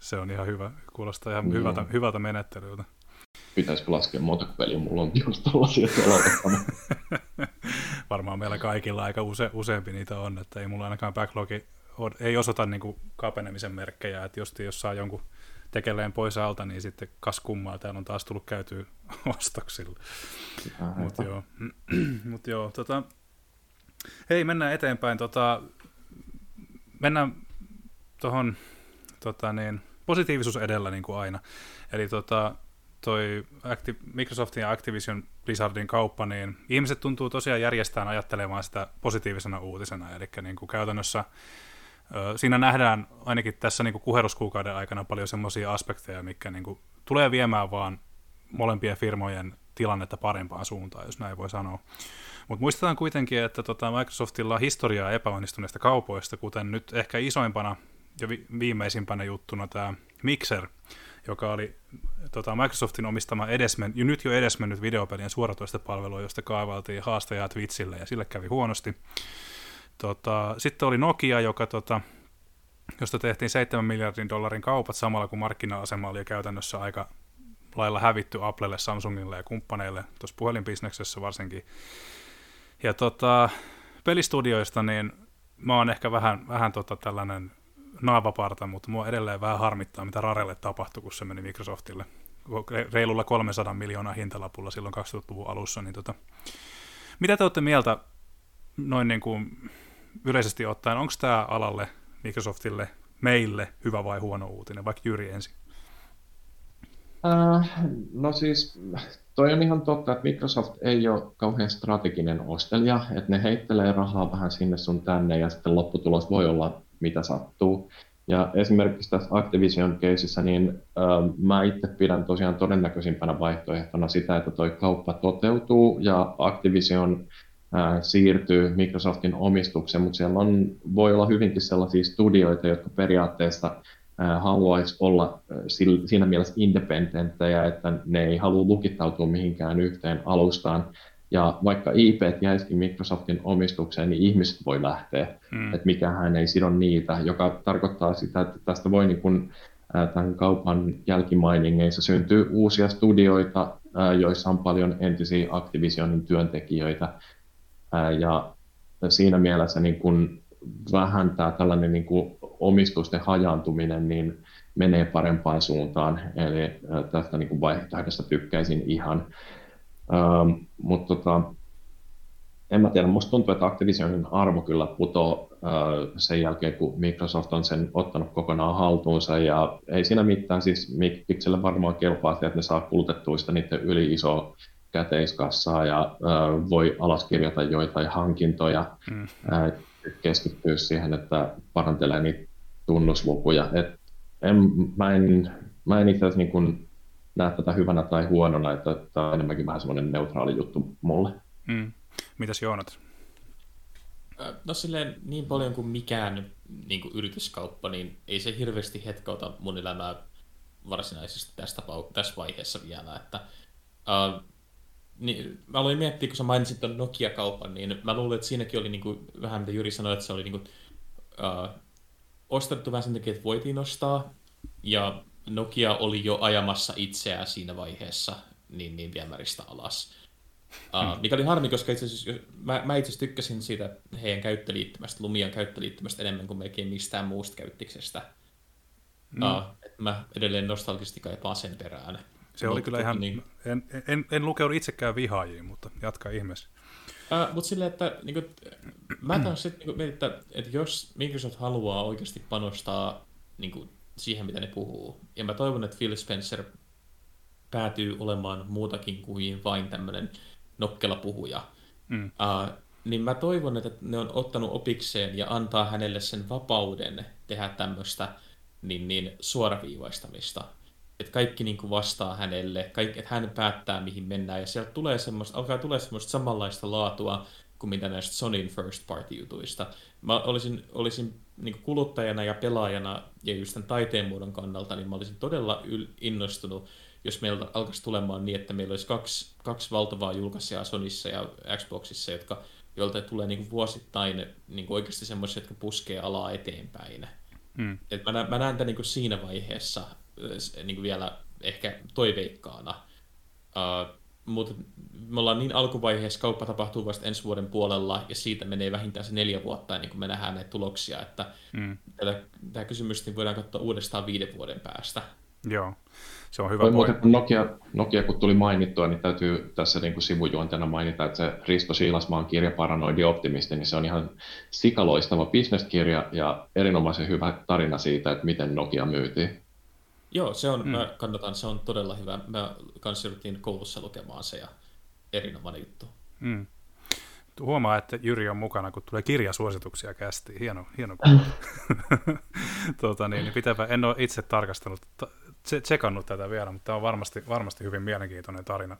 se on ihan hyvä, kuulostaa ihan mm. hyvältä, hyvältä menettelyltä. pitäisikö laskea monta peliä mulla on just tällaisia Varmaan meillä kaikilla aika use, useampi niitä on, että ei mulla ainakaan backlogi ei osoita niin kuin kapenemisen merkkejä, että jos, jos saa jonkun tekeleen pois alta, niin sitten kas kummaa, täällä on taas tullut käytyä ostoksilla. Mutta joo, Mut joo tota, hei mennään eteenpäin, tota, mennään tuohon tota niin, positiivisuus edellä niin kuin aina. Eli tota, toi Acti- Microsoftin ja Activision Blizzardin kauppa, niin ihmiset tuntuu tosiaan järjestään ajattelemaan sitä positiivisena uutisena, eli niin kuin käytännössä Siinä nähdään ainakin tässä niin kuheruskuukauden aikana paljon semmoisia aspekteja, mikä niin kuin tulee viemään vaan molempien firmojen tilannetta parempaan suuntaan, jos näin voi sanoa. Mutta muistetaan kuitenkin, että tota Microsoftilla on historiaa epäonnistuneista kaupoista, kuten nyt ehkä isoimpana ja vi- viimeisimpänä juttuna tämä Mixer, joka oli tota, Microsoftin omistama edesmen, jo nyt jo edesmennyt videopelien suoratoistopalvelu, josta kaivaltiin haastajaa Twitchille ja sille kävi huonosti. Tota, sitten oli Nokia, joka, tota, josta tehtiin 7 miljardin dollarin kaupat samalla kun markkina-asema oli käytännössä aika lailla hävitty Applelle, Samsungille ja kumppaneille tuossa puhelinbisneksessä varsinkin. Ja tota, pelistudioista, niin mä oon ehkä vähän, vähän tota tällainen naavaparta, mutta mua edelleen vähän harmittaa, mitä Rarelle tapahtui, kun se meni Microsoftille reilulla 300 miljoonaa hintalapulla silloin 2000-luvun alussa. Niin tota, mitä te olette mieltä noin niin kuin yleisesti ottaen, onko tämä alalle, Microsoftille, meille hyvä vai huono uutinen, vaikka Jyri ensin? Uh, no siis, toi on ihan totta, että Microsoft ei ole kauhean strateginen ostelija, että ne heittelee rahaa vähän sinne sun tänne ja sitten lopputulos voi olla mitä sattuu. Ja esimerkiksi tässä Activision keisissä, niin uh, mä itse pidän tosiaan todennäköisimpänä vaihtoehtona sitä, että toi kauppa toteutuu ja Activision siirtyy Microsoftin omistukseen, mutta siellä on, voi olla hyvinkin sellaisia studioita, jotka periaatteessa haluaisi olla siinä mielessä independenttejä, että ne ei halua lukittautua mihinkään yhteen alustaan. Ja vaikka IP jäisikin Microsoftin omistukseen, niin ihmiset voi lähteä, hmm. että mikään ei sido niitä, joka tarkoittaa sitä, että tästä voi niin kuin, tämän kaupan jälkimainingeissa syntyy uusia studioita, joissa on paljon entisiä Activisionin työntekijöitä, ja siinä mielessä niin kuin vähän tämä tällainen niin kuin omistusten hajaantuminen niin menee parempaan suuntaan, eli tästä niin vaihtoehdosta tykkäisin ihan. Ähm, mutta tota, en mä tiedä, musta tuntuu, että Activisionin arvo kyllä putoo äh, sen jälkeen, kun Microsoft on sen ottanut kokonaan haltuunsa, ja ei siinä mitään, siis Mikselle varmaan kelpaa että ne saa kulutettua sitä niiden yli isoa käteiskassaa ja äh, voi alaskirjata joitain hankintoja, mm. äh, keskittyä siihen, että parantelee niitä tunnuslukuja. Et en, mä en, mä en itse asiassa niin näe tätä hyvänä tai huonona, että tämä on enemmänkin vähän semmoinen neutraali juttu mulle. Mm. Mitäs Joonat? No silleen niin paljon kuin mikään niin kuin yrityskauppa, niin ei se hirveästi hetkauta mun elämää varsinaisesti tästä, tässä vaiheessa vielä, että uh, niin, mä aloin miettiä, kun sä mainitsit tuon Nokia-kaupan, niin mä luulen, että siinäkin oli niin kuin, vähän mitä Jyri sanoi, että se oli niin kuin, uh, ostettu vähän sen takia, että voitiin ostaa, ja Nokia oli jo ajamassa itseään siinä vaiheessa niin, niin viemäristä alas. Uh, mikä oli harmi, koska itse asiassa, mä, mä itse asiassa tykkäsin siitä heidän käyttöliittymästä, Lumian käyttöliittymästä enemmän kuin melkein mistään muusta käyttiksestä. Mm. Uh, mä edelleen nostalgisesti kaipaan sen perään. Se oli kyllä ihan, niin... en, en, en lukenut itsekään vihaajiin, mutta jatka ihmeessä. Uh, mutta silleen, että niin kuin, mä taas sitten niin että, että jos Microsoft haluaa oikeasti panostaa niin kuin, siihen, mitä ne puhuu, ja mä toivon, että Phil Spencer päätyy olemaan muutakin kuin vain tämmöinen nokkela puhuja, mm. uh, niin mä toivon, että ne on ottanut opikseen ja antaa hänelle sen vapauden tehdä tämmöistä niin, niin suoraviivaistamista että kaikki niin kuin vastaa hänelle, kaikki, että hän päättää mihin mennään ja sieltä tulee semmoista, alkaa tulee semmoista samanlaista laatua kuin mitä näistä Sonin first party jutuista. Mä olisin, olisin niin kuin kuluttajana ja pelaajana ja just tämän taiteen muodon kannalta, niin mä olisin todella innostunut, jos meiltä alkaisi tulemaan niin, että meillä olisi kaksi, kaksi valtavaa julkaisijaa Sonissa ja Xboxissa, jotka, joilta tulee niin kuin vuosittain niin kuin oikeasti semmoisia, jotka puskee alaa eteenpäin. Hmm. Et mä, näen, mä näen tämän niin kuin siinä vaiheessa niin kuin vielä ehkä toiveikkaana. Uh, mutta me ollaan niin alkuvaiheessa, kauppa tapahtuu vasta ensi vuoden puolella, ja siitä menee vähintään se neljä vuotta ennen kuin me nähdään näitä tuloksia, että mm. tätä, tätä kysymystä niin voidaan katsoa uudestaan viiden vuoden päästä. Joo, se on hyvä Voi muuten, kun Nokia, Nokia kun tuli mainittua, niin täytyy tässä niin kuin sivujuonteena mainita, että se Risto Siilasmaan kirja Paranoidi Optimisti, niin se on ihan sikaloistava bisneskirja ja erinomaisen hyvä tarina siitä, että miten Nokia myytiin. Joo, se on, mm. mä kannatan, se on todella hyvä. Mä kanssa koulussa lukemaan se ja erinomainen juttu. Mm. Huomaa, että Jyri on mukana, kun tulee kirjasuosituksia kästi. Hieno, hieno tuota, niin, niin pitäpä, en ole itse tarkastanut, tsekannut tätä vielä, mutta tämä on varmasti, varmasti hyvin mielenkiintoinen tarina,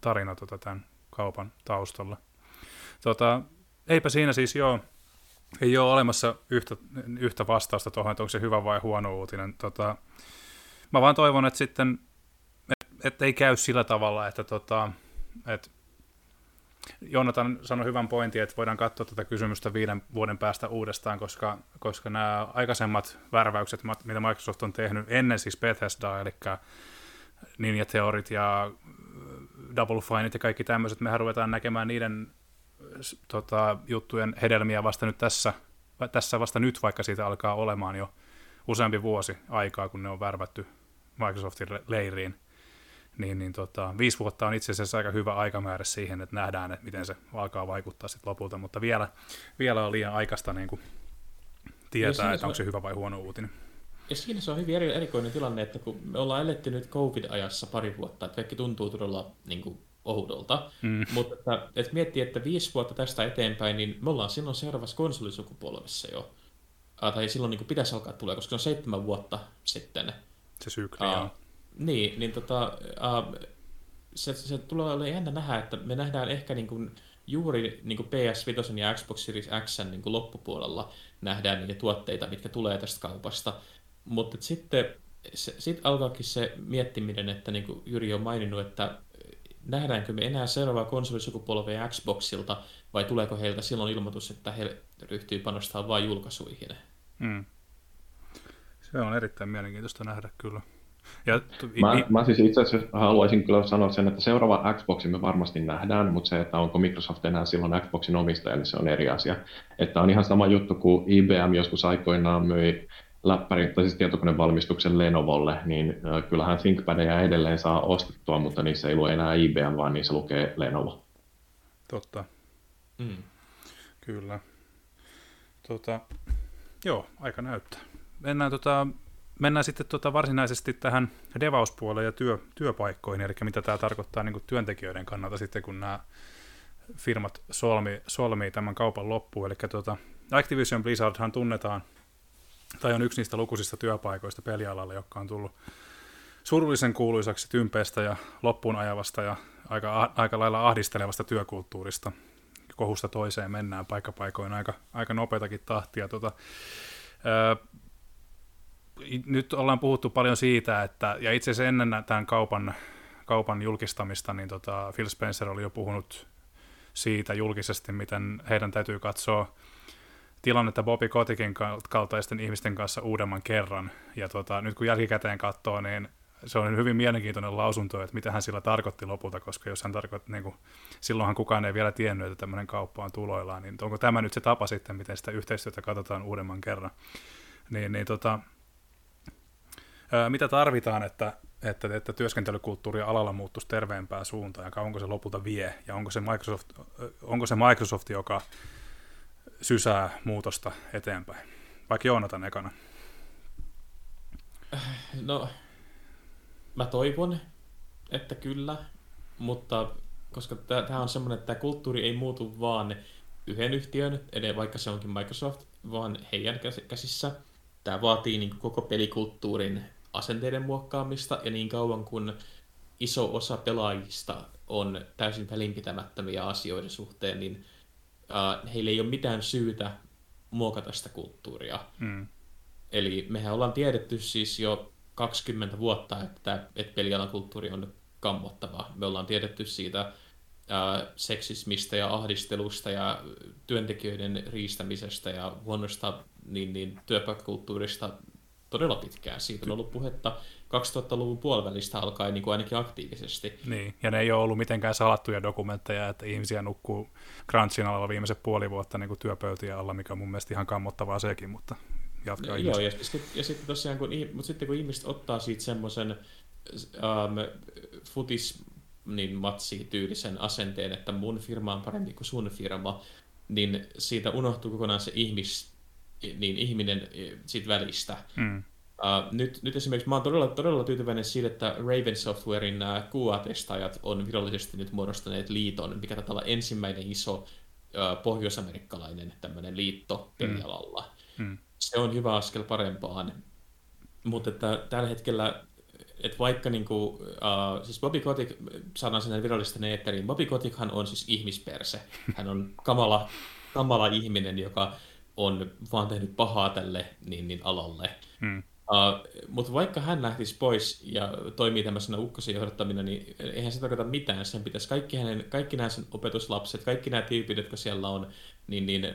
tarina tuota, tämän kaupan taustalla. Tuota, eipä siinä siis joo, ei ole olemassa yhtä, yhtä vastausta tuohon, että onko se hyvä vai huono uutinen. Tota, mä vaan toivon, että sitten, että et ei käy sillä tavalla, että tota, et Jonathan sanoi hyvän pointin, että voidaan katsoa tätä kysymystä viiden vuoden päästä uudestaan, koska, koska nämä aikaisemmat värväykset, mitä Microsoft on tehnyt ennen siis Bethesda, eli Ninja Theorit ja Double Fineit ja kaikki tämmöiset, mehän ruvetaan näkemään niiden tota, juttujen hedelmiä vasta nyt tässä, tässä vasta nyt, vaikka siitä alkaa olemaan jo useampi vuosi aikaa, kun ne on värvätty Microsoftin leiriin, niin, niin tota, viisi vuotta on itse asiassa aika hyvä aikamäärä siihen, että nähdään, että miten se alkaa vaikuttaa sitten lopulta, mutta vielä, vielä on liian aikaista niin kuin tietää, että onko se hyvä vai huono uutinen. Ja siinä se on hyvin eri, erikoinen tilanne, että kun me ollaan eletty nyt COVID-ajassa pari vuotta, että kaikki tuntuu todella niin kuin, ohudolta, mm. mutta että, että miettii, että viisi vuotta tästä eteenpäin, niin me ollaan silloin seuraavassa konsolisukupolvessa jo äh, tai silloin niin kuin pitäisi alkaa tulla, koska se on seitsemän vuotta sitten. Se sykli, uh, Niin, niin tota, uh, se, se tulee olemaan jännä nähdä, että me nähdään ehkä niin kuin juuri niin kuin PS5 ja Xbox Series X niin kuin loppupuolella nähdään niitä tuotteita, mitkä tulee tästä kaupasta. Mutta sitten sitten alkaakin se miettiminen, että niin kuin Jyri on maininnut, että nähdäänkö me enää seuraavaa konsolisukupolvea Xboxilta, vai tuleeko heiltä silloin ilmoitus, että he ryhtyy panostamaan vain julkaisuihin? Mm. Se on erittäin mielenkiintoista nähdä kyllä. Ja, mä, i, mä siis itse asiassa haluaisin kyllä sanoa sen, että seuraava Xboxin me varmasti nähdään, mutta se, että onko Microsoft enää silloin Xboxin omistaja, niin se on eri asia. Että on ihan sama juttu kuin IBM joskus aikoinaan myi läppärin, tai siis tietokonevalmistuksen Lenovolle, niin kyllähän ThinkPadeja edelleen saa ostettua, mutta niissä ei lue enää IBM, vaan niissä lukee Lenovo. Totta. Mm. Kyllä. Tota, joo, aika näyttää. Mennään, tota, mennään sitten tota varsinaisesti tähän devauspuoleen ja työ, työpaikkoihin, eli mitä tämä tarkoittaa niin työntekijöiden kannalta sitten, kun nämä firmat solmii, solmii tämän kaupan loppuun. Eli tota, Activision Blizzardhan tunnetaan – tai on yksi niistä lukuisista työpaikoista pelialalla, joka on tullut surullisen kuuluisaksi tympeestä ja loppuun ajavasta ja aika, aika lailla ahdistelevasta työkulttuurista. Kohusta toiseen mennään paikkapaikoin aika, aika nopeatakin tahtia. Tota, ää, nyt ollaan puhuttu paljon siitä, että, ja itse asiassa ennen tämän kaupan, kaupan julkistamista, niin tota, Phil Spencer oli jo puhunut siitä julkisesti, miten heidän täytyy katsoa tilannetta Bobby Kotikin kaltaisten ihmisten kanssa uudemman kerran. Ja tota, nyt kun jälkikäteen katsoo, niin se on hyvin mielenkiintoinen lausunto, että mitä hän sillä tarkoitti lopulta, koska jos hän tarkoitti, niin kuin, silloinhan kukaan ei vielä tiennyt, että tämmöinen kauppa on tuloillaan, niin onko tämä nyt se tapa sitten, miten sitä yhteistyötä katsotaan uudemman kerran. Niin, niin tota, mitä tarvitaan, että, että, että työskentelykulttuuri alalla muuttuisi terveempään suuntaan, ja kauanko se lopulta vie, ja onko se Microsoft, onko se Microsoft joka sysää muutosta eteenpäin? Vaikka Joonatan ekana. No, mä toivon, että kyllä, mutta koska tämä on semmoinen, että tämä kulttuuri ei muutu vaan yhden yhtiön, edes vaikka se onkin Microsoft, vaan heidän käsissä. Tämä vaatii niin koko pelikulttuurin asenteiden muokkaamista, ja niin kauan kun iso osa pelaajista on täysin välinpitämättömiä asioiden suhteen, niin heillä ei ole mitään syytä muokata sitä kulttuuria. Mm. Eli mehän ollaan tiedetty siis jo 20 vuotta, että, että pelialan kulttuuri on kammottava. Me ollaan tiedetty siitä uh, seksismistä ja ahdistelusta ja työntekijöiden riistämisestä ja huonosta niin, niin, työpaikkakulttuurista todella pitkään. Siitä on ollut puhetta 2000-luvun puolivälistä alkaen niin kuin ainakin aktiivisesti. Niin, ja ne ei ole ollut mitenkään salattuja dokumentteja, että ihmisiä nukkuu crunchin alalla viimeiset puoli vuotta niin kuin työpöytiä alla, mikä on mun mielestä ihan kammottavaa sekin, mutta jatkaa Joo, ja, sit, ja sitten tosiaan, kun, mutta sitten kun ihmiset ottaa siitä semmoisen um, futis niin matsi-tyylisen asenteen, että mun firma on parempi kuin sun firma, niin siitä unohtuu kokonaan se ihmis, niin ihminen siitä välistä. Mm. Uh, nyt, nyt esimerkiksi mä oon todella, todella tyytyväinen siitä, että Raven Softwarein nämä QA-testaajat on virallisesti nyt muodostaneet liiton, mikä taitaa olla ensimmäinen iso uh, pohjoisamerikkalainen tämmöinen liitto pelialalla. Mm. Mm. Se on hyvä askel parempaan, mutta että tällä hetkellä että vaikka niin kuin, uh, siis Bobby Kotick, saadaan sen virallisten eetteriin, Bobby Kotickhan on siis ihmisperse. Hän on kamala, kamala ihminen, joka on vaan tehnyt pahaa tälle niin, niin alalle. Hmm. Uh, mutta vaikka hän lähtisi pois ja toimii tämmöisenä ukkosen johdattamina, niin eihän se tarkoita mitään. Sen pitäisi kaikki, hänen, kaikki nämä sen opetuslapset, kaikki nämä tyypit, jotka siellä on niin, niin,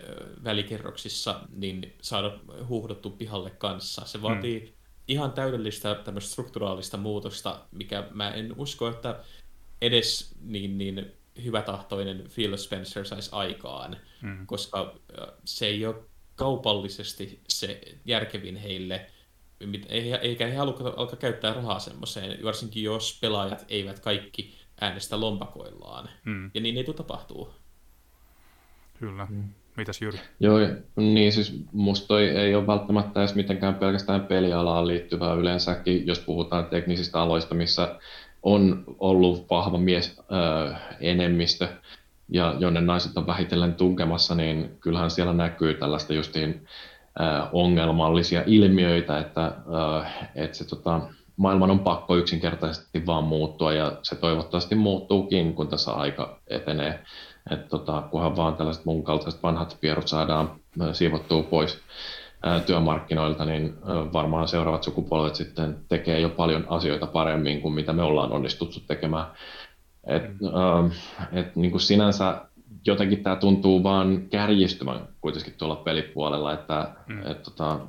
välikerroksissa, niin saada huuhdottu pihalle kanssa. Se vaatii hmm ihan täydellistä tämmöistä strukturaalista muutosta, mikä mä en usko, että edes niin, niin hyvätahtoinen Phil Spencer saisi aikaan, mm. koska se ei ole kaupallisesti se järkevin heille, eikä he halua alkaa käyttää rahaa semmoiseen, varsinkin jos pelaajat eivät kaikki äänestä lompakoillaan. Mm. Ja niin ei tule tapahtuu. Kyllä. Mm. Mitäs Jyri? Joo, niin siis musta toi ei ole välttämättä edes mitenkään pelkästään pelialaan liittyvää yleensäkin, jos puhutaan teknisistä aloista, missä on ollut vahva mies äh, enemmistö ja jonne naiset on vähitellen tunkemassa, niin kyllähän siellä näkyy tällaista justiin äh, ongelmallisia ilmiöitä, että, äh, että se tota, maailman on pakko yksinkertaisesti vaan muuttua ja se toivottavasti muuttuukin, kun tässä aika etenee. Että tota, kunhan vaan tällaiset mun kaltaiset vanhat pierut saadaan siivottua pois ää, työmarkkinoilta, niin varmaan seuraavat sukupolvet sitten tekee jo paljon asioita paremmin kuin mitä me ollaan onnistuttu tekemään. Et, mm. äh, et, niin kuin sinänsä jotenkin tämä tuntuu vaan kärjistyvän kuitenkin tuolla pelipuolella, että mm. et, tota,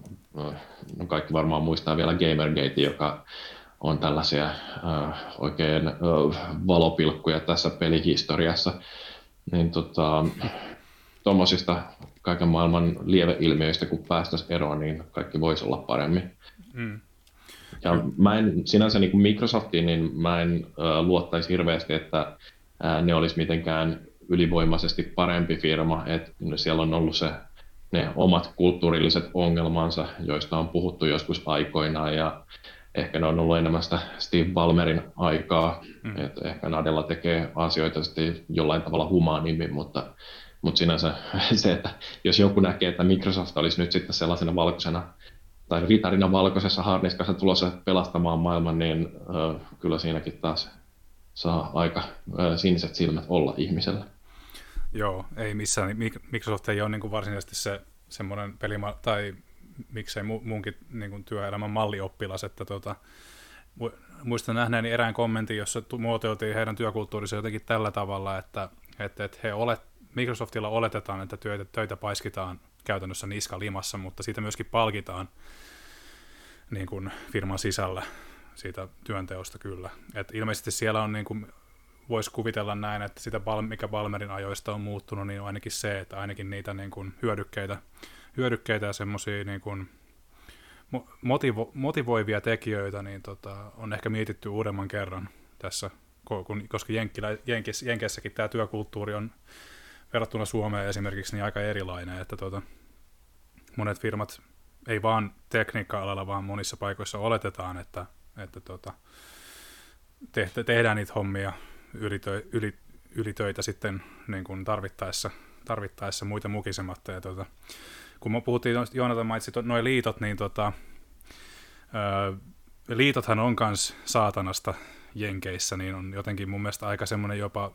no kaikki varmaan muistaa vielä Gamergate, joka on tällaisia äh, oikein äh, valopilkkuja tässä pelihistoriassa niin tota, tuommoisista kaiken maailman lieveilmiöistä, kun päästäisiin eroon, niin kaikki voisi olla paremmin. Mm. Ja mä en sinänsä niin kuin Microsoftiin, niin mä en äh, luottaisi hirveästi, että äh, ne olisi mitenkään ylivoimaisesti parempi firma, että siellä on ollut se, ne omat kulttuurilliset ongelmansa, joista on puhuttu joskus aikoinaan, ja ehkä ne on ollut enemmän sitä Steve Ballmerin aikaa, mm. että ehkä Nadella tekee asioita sitten jollain tavalla humaanimmin, mutta, mutta sinänsä se, että jos joku näkee, että Microsoft olisi nyt sitten sellaisena valkoisena tai ritarina valkoisessa harniskassa tulossa pelastamaan maailman, niin äh, kyllä siinäkin taas saa aika äh, siniset silmät olla ihmisellä. Joo, ei missään. Microsoft ei ole niin kuin varsinaisesti se semmoinen pelima- tai miksei munkin niin kuin työelämän mallioppilas, että tota, muistan nähneeni erään kommentin, jossa muotoiltiin heidän työkulttuurissa jotenkin tällä tavalla, että, että, että he olet, Microsoftilla oletetaan, että töitä, töitä paiskitaan käytännössä niska limassa, mutta siitä myöskin palkitaan niin kuin firman sisällä siitä työnteosta kyllä. Et ilmeisesti siellä on, niin kuin, voisi kuvitella näin, että sitä, mikä Balmerin ajoista on muuttunut, niin on ainakin se, että ainakin niitä niin kuin hyödykkeitä hyödykkeitä ja semmoisia niin kuin motivo, motivoivia tekijöitä niin tota, on ehkä mietitty uudemman kerran tässä, kun, koska Jenkkilä, Jenkis, Jenkessäkin tämä työkulttuuri on verrattuna Suomeen esimerkiksi niin aika erilainen, että tota, monet firmat ei vaan tekniikka-alalla, vaan monissa paikoissa oletetaan, että, että tota, te, tehdään niitä hommia ylitö, yli, ylitöitä sitten niin kuin tarvittaessa, tarvittaessa muita mukisematta. Ja tota, kun me puhuttiin, Joonatan mainitsi noin liitot, niin tota, ö, liitothan on myös saatanasta Jenkeissä, niin on jotenkin mun mielestä aika semmoinen jopa,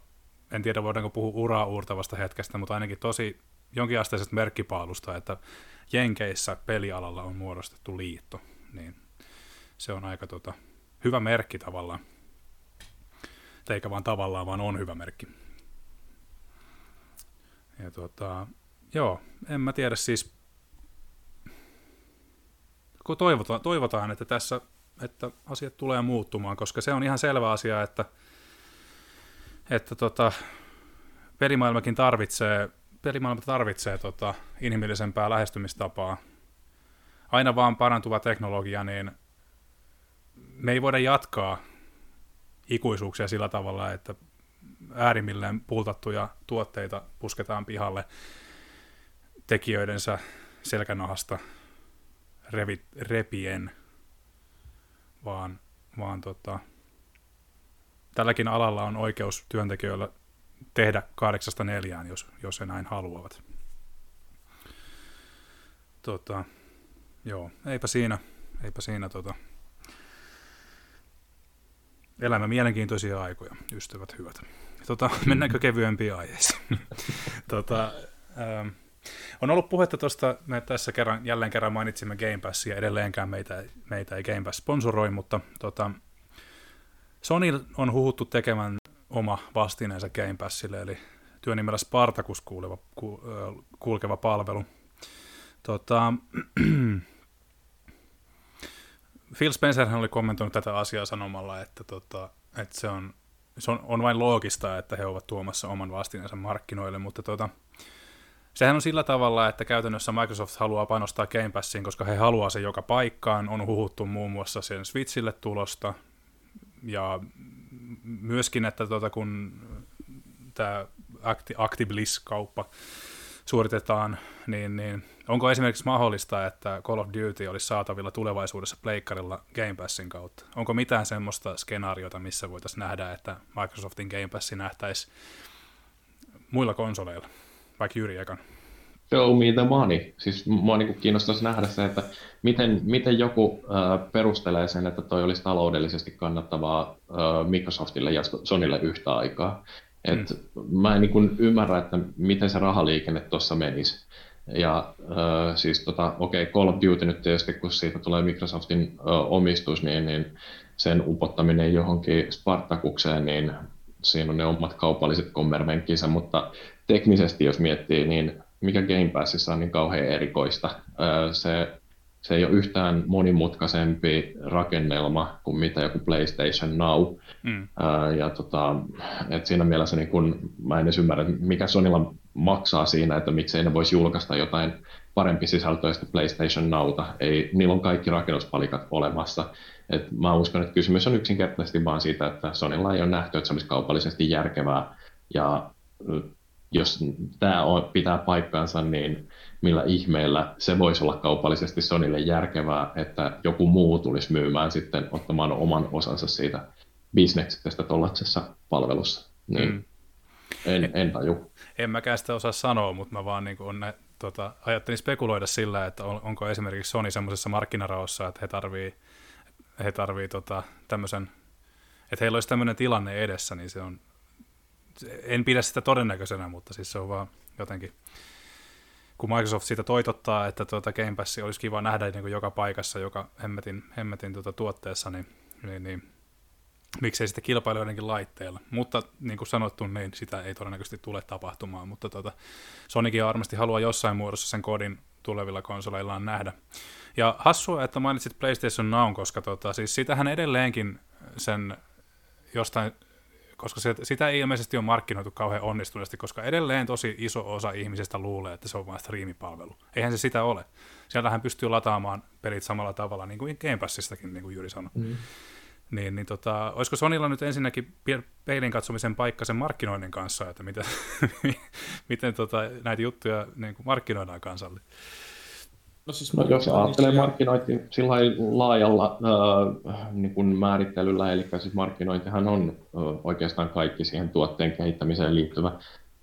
en tiedä voidaanko puhua uraa uurtavasta hetkestä, mutta ainakin tosi jonkinasteisesta merkkipaalusta, että Jenkeissä pelialalla on muodostettu liitto, niin se on aika tota, hyvä merkki tavallaan. Eikä vaan tavallaan, vaan on hyvä merkki. Ja tota, joo, en mä tiedä siis toivotaan, toivotaan, että tässä että asiat tulee muuttumaan, koska se on ihan selvä asia, että, että tota, pelimaailmakin tarvitsee, pelimaailma tarvitsee tota, inhimillisempää lähestymistapaa. Aina vaan parantuva teknologia, niin me ei voida jatkaa ikuisuuksia sillä tavalla, että äärimmilleen pultattuja tuotteita pusketaan pihalle tekijöidensä selkänahasta revi, repien, vaan, vaan tota, tälläkin alalla on oikeus työntekijöillä tehdä kahdeksasta neljään, jos, jos he näin haluavat. Tota, joo, eipä siinä, eipä siinä tota, elämä mielenkiintoisia aikoja, ystävät hyvät. Tota, mennäänkö kevyempiin aiheisiin? tota, ähm, on ollut puhetta tuosta, me tässä kerran, jälleen kerran mainitsimme Game Passia, edelleenkään meitä, meitä ei Game Pass sponsoroi, mutta tota, Sony on huhuttu tekemään oma vastineensa Game Passille, eli työnimellä Spartacus kuuleva, ku, kulkeva palvelu. Tota, Phil Spencer oli kommentoinut tätä asiaa sanomalla, että, tota, että se, on, se on, on vain loogista, että he ovat tuomassa oman vastineensa markkinoille, mutta tota, sehän on sillä tavalla, että käytännössä Microsoft haluaa panostaa Game Passiin, koska he haluaa sen joka paikkaan. On huhuttu muun muassa sen Switchille tulosta, ja myöskin, että tuota, kun tämä Actibliss-kauppa suoritetaan, niin, niin onko esimerkiksi mahdollista, että Call of Duty olisi saatavilla tulevaisuudessa pleikkarilla Game Passin kautta? Onko mitään semmoista skenaariota, missä voitaisiin nähdä, että Microsoftin Game Passi nähtäisi muilla konsoleilla? Vaikka Jyri ekan. Show me the money. Siis mua niin kiinnostaisi nähdä se, että miten, miten joku äh, perustelee sen, että toi olisi taloudellisesti kannattavaa äh, Microsoftille ja Sonylle yhtä aikaa. Et mm. Mä en niin ymmärrä, että miten se rahaliikenne tuossa menisi. Ja äh, siis tota, okei, okay, Call of Duty nyt tietysti, kun siitä tulee Microsoftin äh, omistus, niin, niin sen upottaminen johonkin Spartakukseen, niin siinä on ne omat kaupalliset kommervenkkinsä, mutta teknisesti jos miettii, niin mikä Game Passissa on niin kauhean erikoista. Se, se ei ole yhtään monimutkaisempi rakennelma kuin mitä joku PlayStation Now. Mm. Ja tota, et siinä mielessä niin kun, mä en edes ymmärrä, mikä Sonylla maksaa siinä, että miksei ne voisi julkaista jotain parempi sisältöistä PlayStation Nauta. Ei, niillä on kaikki rakennuspalikat olemassa. Et mä uskon, että kysymys on yksinkertaisesti vaan siitä, että Sonylla ei ole nähty, että se olisi kaupallisesti järkevää. Ja jos tämä pitää paikkaansa, niin millä ihmeellä se voisi olla kaupallisesti Sonylle järkevää, että joku muu tulisi myymään sitten ottamaan oman osansa siitä bisneksestä tuollaisessa palvelussa. Niin mm. en, en taju. En mäkään sitä osaa sanoa, mutta mä vaan niin on ne, tota, ajattelin spekuloida sillä, että on, onko esimerkiksi Sony semmoisessa markkinaraossa, että he tarvii, he tarvii tota, tämmöisen, että heillä olisi tämmöinen tilanne edessä, niin se on, en pidä sitä todennäköisenä, mutta siis se on vaan jotenkin, kun Microsoft siitä toitottaa, että tuota Game Pass olisi kiva nähdä niin kuin joka paikassa, joka hemmetin, hemmetin tuota tuotteessa, niin, niin, niin miksei sitä kilpailla joidenkin laitteilla. Mutta niin kuin sanottu, niin sitä ei todennäköisesti tule tapahtumaan, mutta tuota, Sonykin varmasti haluaa jossain muodossa sen kodin tulevilla konsoleillaan nähdä. Ja hassua, että mainitsit PlayStation Now, koska tota, siis sitähän edelleenkin sen jostain koska se, sitä ei ilmeisesti ole markkinoitu kauhean onnistuneesti, koska edelleen tosi iso osa ihmisistä luulee, että se on vain striimipalvelu. Eihän se sitä ole. Siellähän pystyy lataamaan pelit samalla tavalla, niin kuin Game Passistakin, niin kuin Jyri sanoi. Mm. Niin, niin tota, olisiko Sonilla nyt ensinnäkin peilin katsomisen paikka sen markkinoinnin kanssa, että miten, miten tota, näitä juttuja niin kuin markkinoidaan kansalle? No, siis no, jos ajattelee markkinointi sillä laajalla äh, niin kuin määrittelyllä, eli siis markkinointihan on äh, oikeastaan kaikki siihen tuotteen kehittämiseen liittyvä,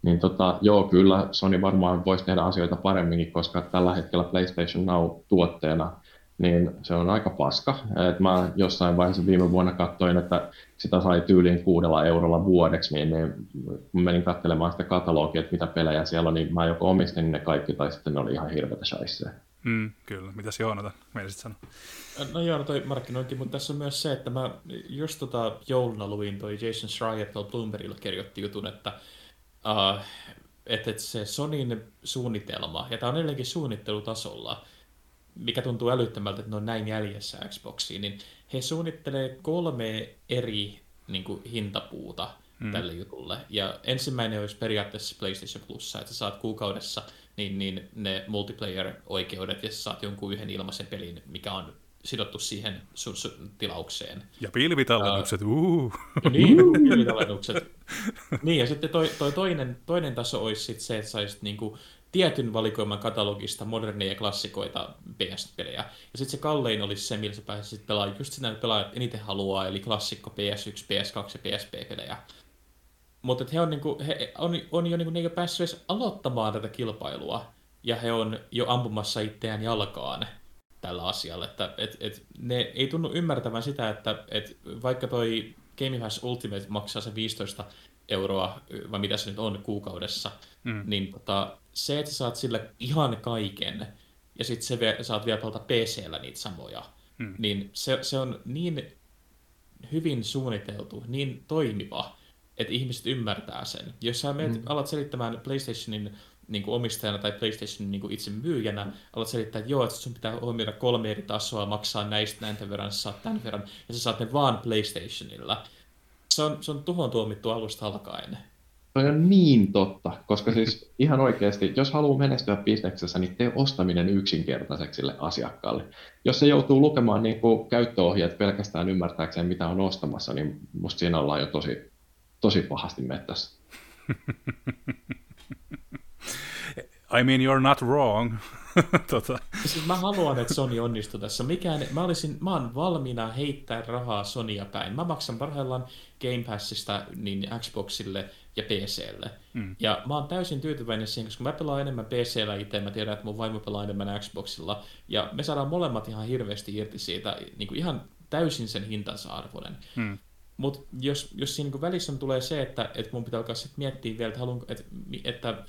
niin tota, joo, kyllä Sony varmaan voisi tehdä asioita paremminkin, koska tällä hetkellä PlayStation Now-tuotteena niin se on aika paska. Et mä jossain vaiheessa viime vuonna katsoin, että sitä sai tyyliin kuudella eurolla vuodeksi, niin, niin kun menin katselemaan sitä katalogia, että mitä pelejä siellä on, niin mä joko omistin ne kaikki, tai sitten ne oli ihan hirveätä shaisseja. Mm, kyllä. Mitäs Joonata mielisit sanoa? No joo, toi markkinointi, mutta tässä on myös se, että mä just tota jouluna luin toi Jason Schreier tuolla Bloombergilla kirjoitti jutun, että, uh, että, että se Sonin suunnitelma, ja tämä on edelleenkin suunnittelutasolla, mikä tuntuu älyttömältä, että ne on näin jäljessä Xboxiin, niin he suunnittelee kolme eri niin kuin, hintapuuta mm. tälle jutulle. Ja ensimmäinen olisi periaatteessa PlayStation Plussa, että sä saat kuukaudessa niin, niin ne multiplayer-oikeudet ja saat jonkun yhden ilmaisen pelin, mikä on sidottu siihen sun, sun tilaukseen. Ja pilvitallennukset, uh. uh. Niin, pilvitallennukset. niin, ja sitten toi, toi toinen, toinen taso olisi sit se, että saisit niinku tietyn valikoiman katalogista moderneja klassikoita PS-pelejä. Ja sitten se kallein olisi se, millä sä pääsisit pelaamaan just sitä pelaajat eniten haluaa, eli klassikko PS1, PS2 ja PSP-pelejä. Mutta he on, niinku, he on, on jo niinku, ne ei ole päässyt edes aloittamaan tätä kilpailua, ja he on jo ampumassa itseään jalkaan tällä asialla. Että et, et, ne ei tunnu ymmärtävän sitä, että et, vaikka toi Game Pass Ultimate maksaa se 15 euroa, vai mitä se nyt on kuukaudessa, mm. niin tota, se, että sä saat sillä ihan kaiken, ja sitten se vie, saat vielä pelata PC-llä niitä samoja, mm. niin se, se on niin hyvin suunniteltu, niin toimiva, että ihmiset ymmärtää sen. Jos sä menet, mm. alat selittämään PlayStationin niin kuin omistajana tai PlayStationin niin kuin itse myyjänä, alat selittää, että joo, että sun pitää huomioida kolme eri tasoa, maksaa näistä näin verran, sä saat tämän verran, ja sä saat ne vaan PlayStationilla. Se on, se on tuhon tuomittu alusta alkaen. Toi on niin totta, koska siis ihan oikeasti, jos haluaa menestyä bisneksessä, niin tee ostaminen yksinkertaiseksi sille asiakkaalle. Jos se joutuu lukemaan niin kuin käyttöohjeet pelkästään ymmärtääkseen, mitä on ostamassa, niin musta siinä ollaan jo tosi, tosi pahasti mettässä. I mean, you're not wrong. tota. siis mä haluan, että Sony onnistuu tässä. Mikään, mä, olisin, mä oon valmiina heittää rahaa Sonya päin. Mä maksan parhaillaan Game Passista niin Xboxille ja PClle. Mm. Ja mä oon täysin tyytyväinen siihen, koska mä pelaan enemmän PCllä itse, mä tiedän, että mun vaimo pelaa enemmän Xboxilla, ja me saadaan molemmat ihan hirveästi irti siitä, niin kuin ihan täysin sen hintansa arvoinen. Mm. Mutta jos, jos siinä niin välissä on, tulee se, että, että mun pitää alkaa sitten miettiä vielä, että, haluan, että, että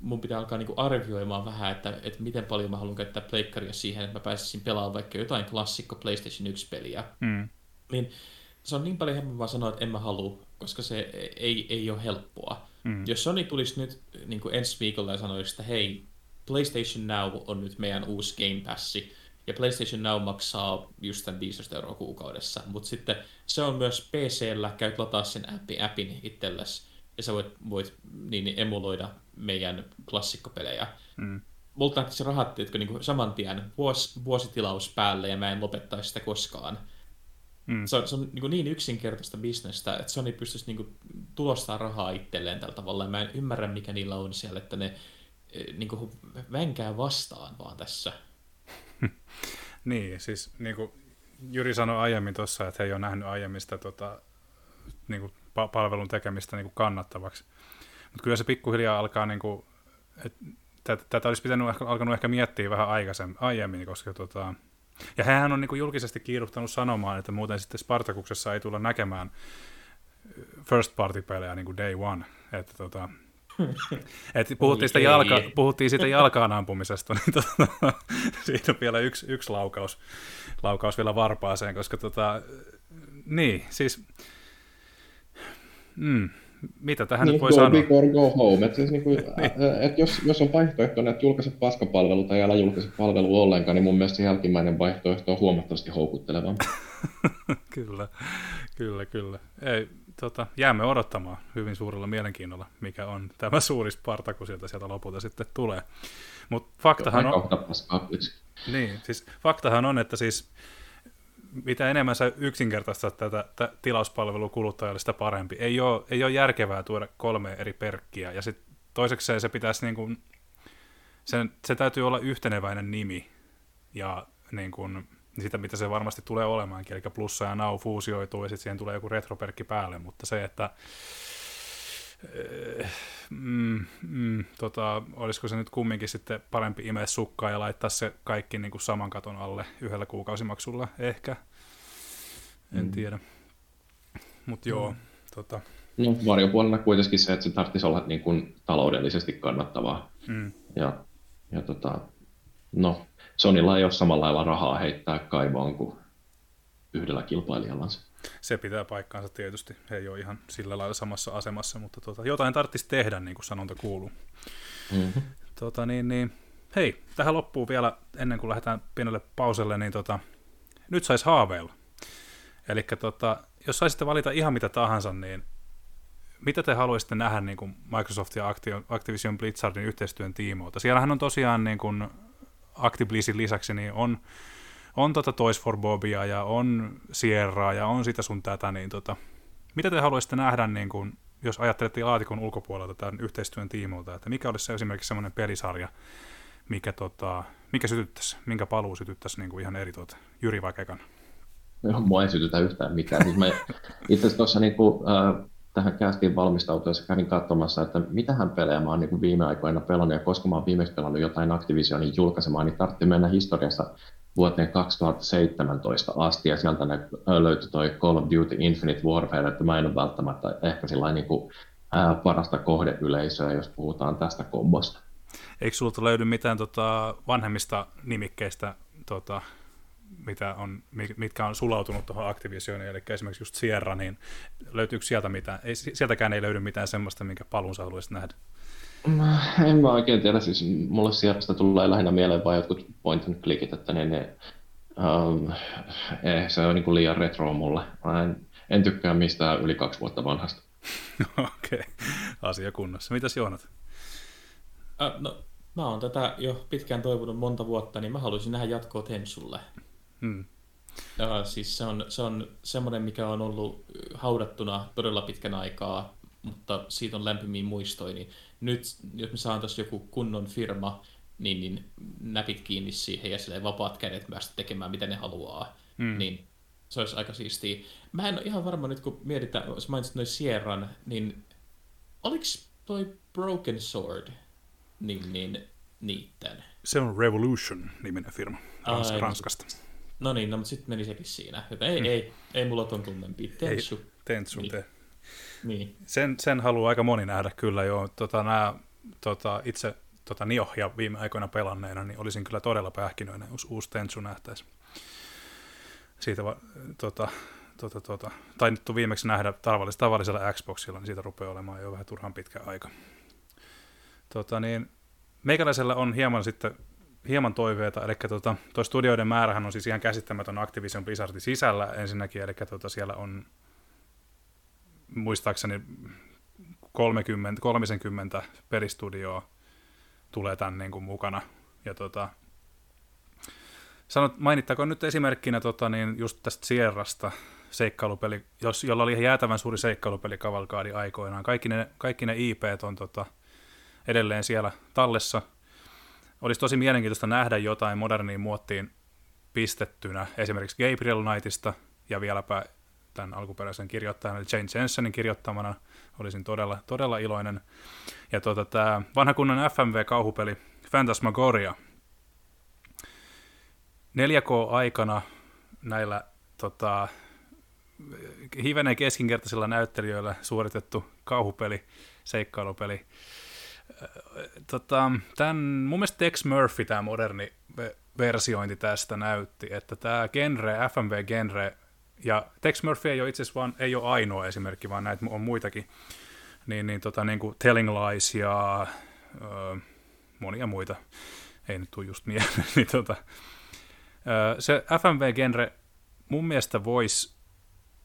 mun pitää alkaa niinku arvioimaan vähän, että, että miten paljon mä haluan käyttää pleikkaria siihen, että mä pääsisin pelaamaan vaikka jotain klassikko PlayStation 1-peliä. Mm. Niin se on niin paljon helpompaa sanoa, että en mä halua, koska se ei, ei ole helppoa. Mm. Jos Sony tulisi nyt niin kuin ensi viikolla ja sanoisi, että hei, PlayStation Now on nyt meidän uusi Game Passi, ja PlayStation Now maksaa just tämän 15 euroa kuukaudessa, mutta sitten se on myös PC-llä, käyt lataa sen appi, appin itsellesi, ja sä voit, voit niin, emuloida meidän klassikkopelejä. Mm. Multa se rahat jotka niin kuin saman tien vuos, vuositilaus päälle ja mä en lopettaisi sitä koskaan. Mm. Se on, se on niin, kuin niin yksinkertaista bisnestä, että Sony pystyisi niin kuin tulostaa rahaa itselleen tällä tavalla. Mä en ymmärrä, mikä niillä on siellä, että ne eh, niin kuin vänkää vastaan vaan tässä. Niin, siis niin kuin Jyri sanoi aiemmin tuossa, että he ei ole nähnyt aiemmin sitä tota, niin kuin palvelun tekemistä niin kuin kannattavaksi. Mutta kyllä se pikkuhiljaa alkaa, niin kuin, että tätä olisi pitänyt ehkä, alkanut ehkä miettiä vähän aikaisemmin, aiemmin, koska tota, ja hän on niin kuin julkisesti kiiruhtanut sanomaan, että muuten sitten Spartakuksessa ei tulla näkemään first party-pelejä niin kuin day one. Että tota, et puhuttiin, sitä jalka, puhuttiin siitä jalkaan ampumisesta, niin tota, siitä on vielä yksi, yksi laukaus, laukaus vielä varpaaseen, koska tota, niin, siis mm, mitä tähän niin, nyt voi go sanoa? big or go home. Et siis niin kuin, niin. et jos, jos on vaihtoehto, että julkaiset paskapalvelu tai älä julkaiset palvelu ollenkaan, niin mun mielestä se jälkimmäinen vaihtoehto on huomattavasti houkuttelevampi. kyllä, kyllä, kyllä. Ei, tota, jäämme odottamaan hyvin suurella mielenkiinnolla, mikä on tämä suuri Spartaku sieltä, sieltä lopulta sitten tulee. Mutta faktahan on... Niin, siis faktahan on, että siis mitä enemmän sä yksinkertaistat tätä, tätä tilauspalvelua kuluttajalle, sitä parempi. Ei ole, ei ole järkevää tuoda kolme eri perkkiä. Ja sitten toiseksi se pitäisi niin kuin, sen, se täytyy olla yhteneväinen nimi. Ja niin kuin, sitä, mitä se varmasti tulee olemaankin. Eli plussa ja nau fuusioituu ja sitten siihen tulee joku retroperkki päälle. Mutta se, että mm, mm, tota, olisiko se nyt kumminkin sitten parempi imeä sukkaa ja laittaa se kaikki niin kuin saman katon alle yhdellä kuukausimaksulla ehkä. En mm. tiedä. Mutta joo, mm. tota. No varjopuolella kuitenkin se, että se tarvitsisi olla niin kuin taloudellisesti kannattavaa. Mm. Ja, ja tota, no, Sonilla ei ole samalla lailla rahaa heittää kaivoon kuin yhdellä kilpailijallansa. Se pitää paikkaansa tietysti. He ei ole ihan sillä lailla samassa asemassa, mutta tota, jotain tarvitsisi tehdä, niin kuin sanonta kuuluu. Mm-hmm. Tota, niin, niin, hei, tähän loppuu vielä, ennen kuin lähdetään pienelle pauselle, niin tota, nyt saisi haaveilla. Eli tota, jos saisitte valita ihan mitä tahansa, niin mitä te haluaisitte nähdä niin kuin Microsoft ja Activision Blizzardin yhteistyön tiimoilta? Siellähän on tosiaan niin kuin Activision lisäksi niin on, on tota Toys for Bobia ja on Sierraa ja on sitä sun tätä, niin tota, mitä te haluaisitte nähdä, niin kuin, jos ajattelette laatikon ulkopuolelta tämän yhteistyön tiimoilta, että mikä olisi se esimerkiksi semmoinen pelisarja, mikä, tota, mikä sytyttäisi, minkä paluu sytyttäisi niin kuin ihan eri tuota, Jyri Vakekan? No, mua ei sytytä yhtään mitään. Siis itse asiassa tuossa niin kuin, äh, tähän kästiin valmistautuessa kävin katsomassa, että mitähän pelejä mä oon niin viime aikoina pelannut, ja koska mä oon viimeksi pelannut jotain Activisionin julkaisemaan, niin tarvitsi mennä historiassa vuoteen 2017 asti, ja sieltä löytyi toi Call of Duty Infinite Warfare, että mä en ole välttämättä ehkä niin kuin, ää, parasta kohdeyleisöä, jos puhutaan tästä kombosta. Eikö sulta löydy mitään tota, vanhemmista nimikkeistä tota, mitä on, mitkä on sulautunut tuohon Activisioniin, eli esimerkiksi just Sierra, niin löytyykö sieltä mitään? Ei, sieltäkään ei löydy mitään semmoista, minkä paluun sä haluaisit nähdä. En mä oikein tiedä, siis mulle Sierrasta tulee lähinnä mieleen vain jotkut point and clickit, että ne, ne um, eh, se on niin liian retro mulle. Mä en, en tykkää mistään yli kaksi vuotta vanhasta. Okei, okay. asia kunnossa. Mitäs Joonat? Äh, no, mä oon tätä jo pitkään toivonut monta vuotta, niin mä haluaisin nähdä jatkoa Tensulle. Hmm. Ja, siis se on, se on semmoinen, mikä on ollut haudattuna todella pitkän aikaa, mutta siitä on lämpimiä muistoja, niin nyt jos me saan tuossa joku kunnon firma, niin, niin näpit kiinni siihen ja vapaat kädet myös tekemään mitä ne haluaa, hmm. niin se olisi aika siistiä. Mä en ole ihan varma nyt, kun mietitään, jos mainitsit noin Sierran, niin oliko toi Broken Sword niin, niin niitten? Se on Revolution-niminen firma Rans- Ai, Ranskasta. No niin, no, mutta sitten meni sekin siinä. Joten ei, mm. ei, ei mulla ton tunnempi. Tentsu. Ei, tentsu niin. te. Niin. Sen, sen haluaa aika moni nähdä kyllä jo. Tota, nää, tota, itse tota, Niohja viime aikoina pelanneena, niin olisin kyllä todella pähkinöinen, jos uusi Tentsu nähtäisi. Siitä va, tota, tota, tota, taidettu viimeksi nähdä tavallis, tavallisella Xboxilla, niin siitä rupeaa olemaan jo vähän turhan pitkä aika. Tota, niin, meikäläisellä on hieman sitten hieman toiveita, eli tuota, tuo studioiden määrähän on siis ihan käsittämätön Activision Blizzardin sisällä ensinnäkin, eli tuota, siellä on muistaakseni 30, 30 pelistudioa tulee tämän niin kuin mukana. Ja tota, sanot, mainittakoon nyt esimerkkinä tota, niin just tästä Sierrasta seikkailupeli, jos, jolla oli jäätävän suuri seikkailupeli kavalkaadi aikoinaan. Kaikki ne, kaikki ne IP on tota, edelleen siellä tallessa – olisi tosi mielenkiintoista nähdä jotain moderniin muottiin pistettynä, esimerkiksi Gabriel Knightista ja vieläpä tämän alkuperäisen kirjoittajan, eli Jane Jensenin kirjoittamana, olisin todella, todella iloinen. Ja tuota, tämä vanha kunnon FMV-kauhupeli Phantasmagoria, 4K-aikana näillä tota, hivenen keskinkertaisilla näyttelijöillä suoritettu kauhupeli, seikkailupeli, tota, tämän, mun mielestä Tex Murphy, tämä moderni versiointi tästä näytti, että tämä genre, FMV-genre, ja Tex Murphy ei ole itse asiassa vaan, ei ole ainoa esimerkki, vaan näitä on muitakin, niin, niin, tota, niin kuin Telling Lies ja ö, monia muita, ei nyt tule just mieleen, niin tota, ö, se FMV-genre mun mielestä voisi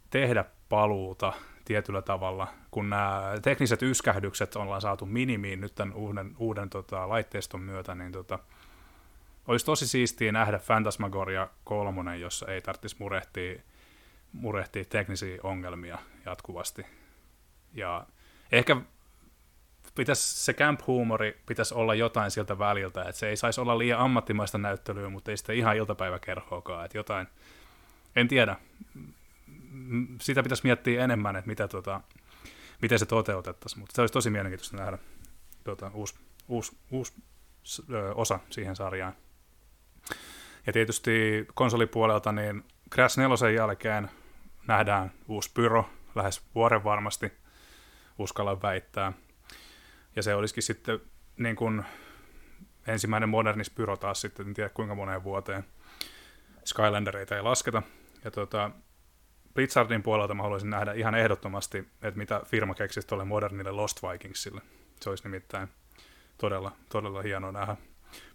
tehdä paluuta tietyllä tavalla, kun nämä tekniset yskähdykset ollaan saatu minimiin nyt tämän uuden, uuden tota, laitteiston myötä, niin tota, olisi tosi siistiä nähdä Phantasmagoria kolmonen, jossa ei tarvitsisi murehtia, murehtia teknisiä ongelmia jatkuvasti. Ja ehkä pitäisi, se camp-huumori pitäisi olla jotain sieltä väliltä, että se ei saisi olla liian ammattimaista näyttelyä, mutta ei sitä ihan iltapäiväkerhoakaan, että jotain, en tiedä, sitä pitäisi miettiä enemmän, että mitä, tota, miten se toteutettaisiin, mutta se olisi tosi mielenkiintoista nähdä tota, uusi, uusi, uusi ö, osa siihen sarjaan. Ja tietysti konsolipuolelta niin Crash 4 jälkeen nähdään uusi Pyro lähes vuoden varmasti, uskallan väittää. Ja se olisikin sitten niin kuin ensimmäinen modernis Pyro taas sitten, en tiedä kuinka moneen vuoteen. Skylandereita ei lasketa. Ja tota, Blizzardin puolelta mä haluaisin nähdä ihan ehdottomasti, että mitä firma keksisi tuolle modernille Lost Vikingsille. Se olisi nimittäin todella, todella hienoa nähdä.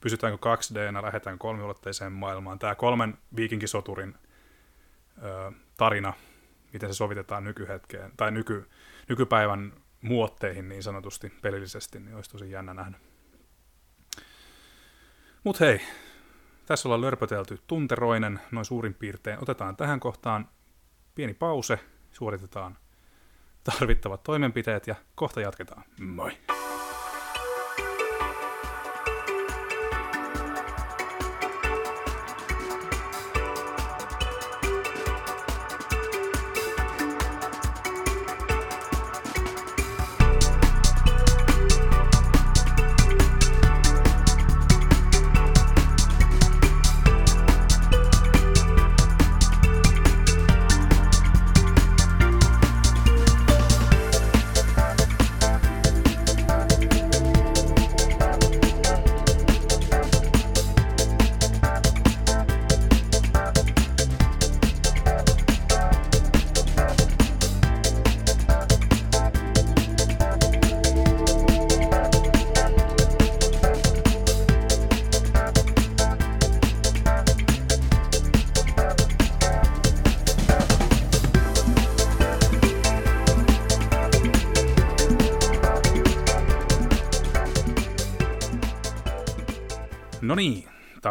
pysytäänkö 2 d lähdetään kolmiulotteiseen maailmaan. Tämä kolmen viikinkisoturin ö, tarina, miten se sovitetaan nykyhetkeen, tai nyky, nykypäivän muotteihin niin sanotusti pelillisesti, niin olisi tosi jännä nähdä. Mut hei, tässä ollaan lörpötelty tunteroinen, noin suurin piirtein. Otetaan tähän kohtaan pieni pause, suoritetaan tarvittavat toimenpiteet ja kohta jatketaan. Moi!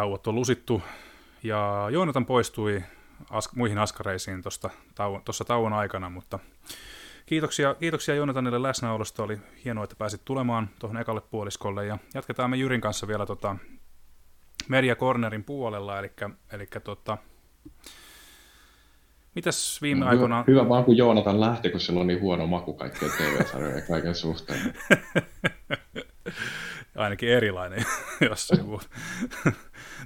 Tauot on lusittu ja Joonatan poistui as- muihin askareisiin tuossa tauon, tauon aikana, mutta kiitoksia, kiitoksia Joonatanille läsnäolosta. Oli hienoa, että pääsit tulemaan tuohon ekalle puoliskolle ja jatketaan me Jyrin kanssa vielä tota Media Cornerin puolella, eli, eli tota, Mitäs viime no, aikoina... Hyvä, hyvä vaan kun Joonatan lähti, kun sillä on niin huono maku kaikkien TV-sarjojen ja kaiken suhteen. ainakin erilainen jossain muuta.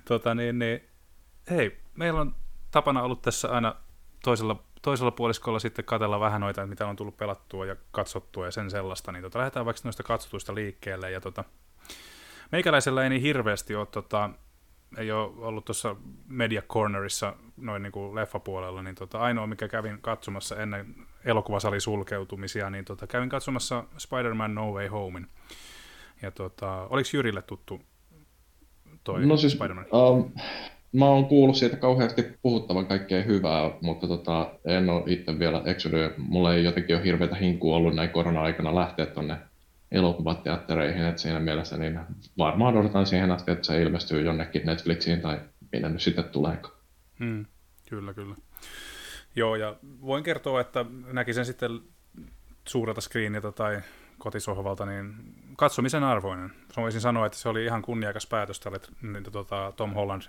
Tota, niin, niin, hei, meillä on tapana ollut tässä aina toisella, toisella puoliskolla sitten katella vähän noita, mitä on tullut pelattua ja katsottua ja sen sellaista, niin tota, lähdetään vaikka noista katsotuista liikkeelle. Ja tota, meikäläisellä ei niin hirveästi ole, tota, ei ole ollut tuossa Media Cornerissa noin niin kuin leffapuolella, niin tota, ainoa mikä kävin katsomassa ennen elokuvasalin niin tota, kävin katsomassa Spider-Man No Way Homein. Ja tota, oliko Jyrille tuttu toi no siis, Spider-Man? Um, mä oon kuullut siitä kauheasti puhuttavan kaikkea hyvää, mutta tota, en ole itse vielä eksynyt. Mulla ei jotenkin ole hirveätä hinkua ollut näin korona-aikana lähteä tuonne elokuvateattereihin, että siinä mielessä niin varmaan odotan siihen asti, että se ilmestyy jonnekin Netflixiin tai minne nyt sitten tuleekaan. Hmm, kyllä, kyllä. Joo, ja voin kertoa, että näkisin sitten suurelta screeniltä tai kotisohvalta, niin katsomisen arvoinen. Voisin sanoa, että se oli ihan kunniakas päätös tälle niin, tota, Tom Holland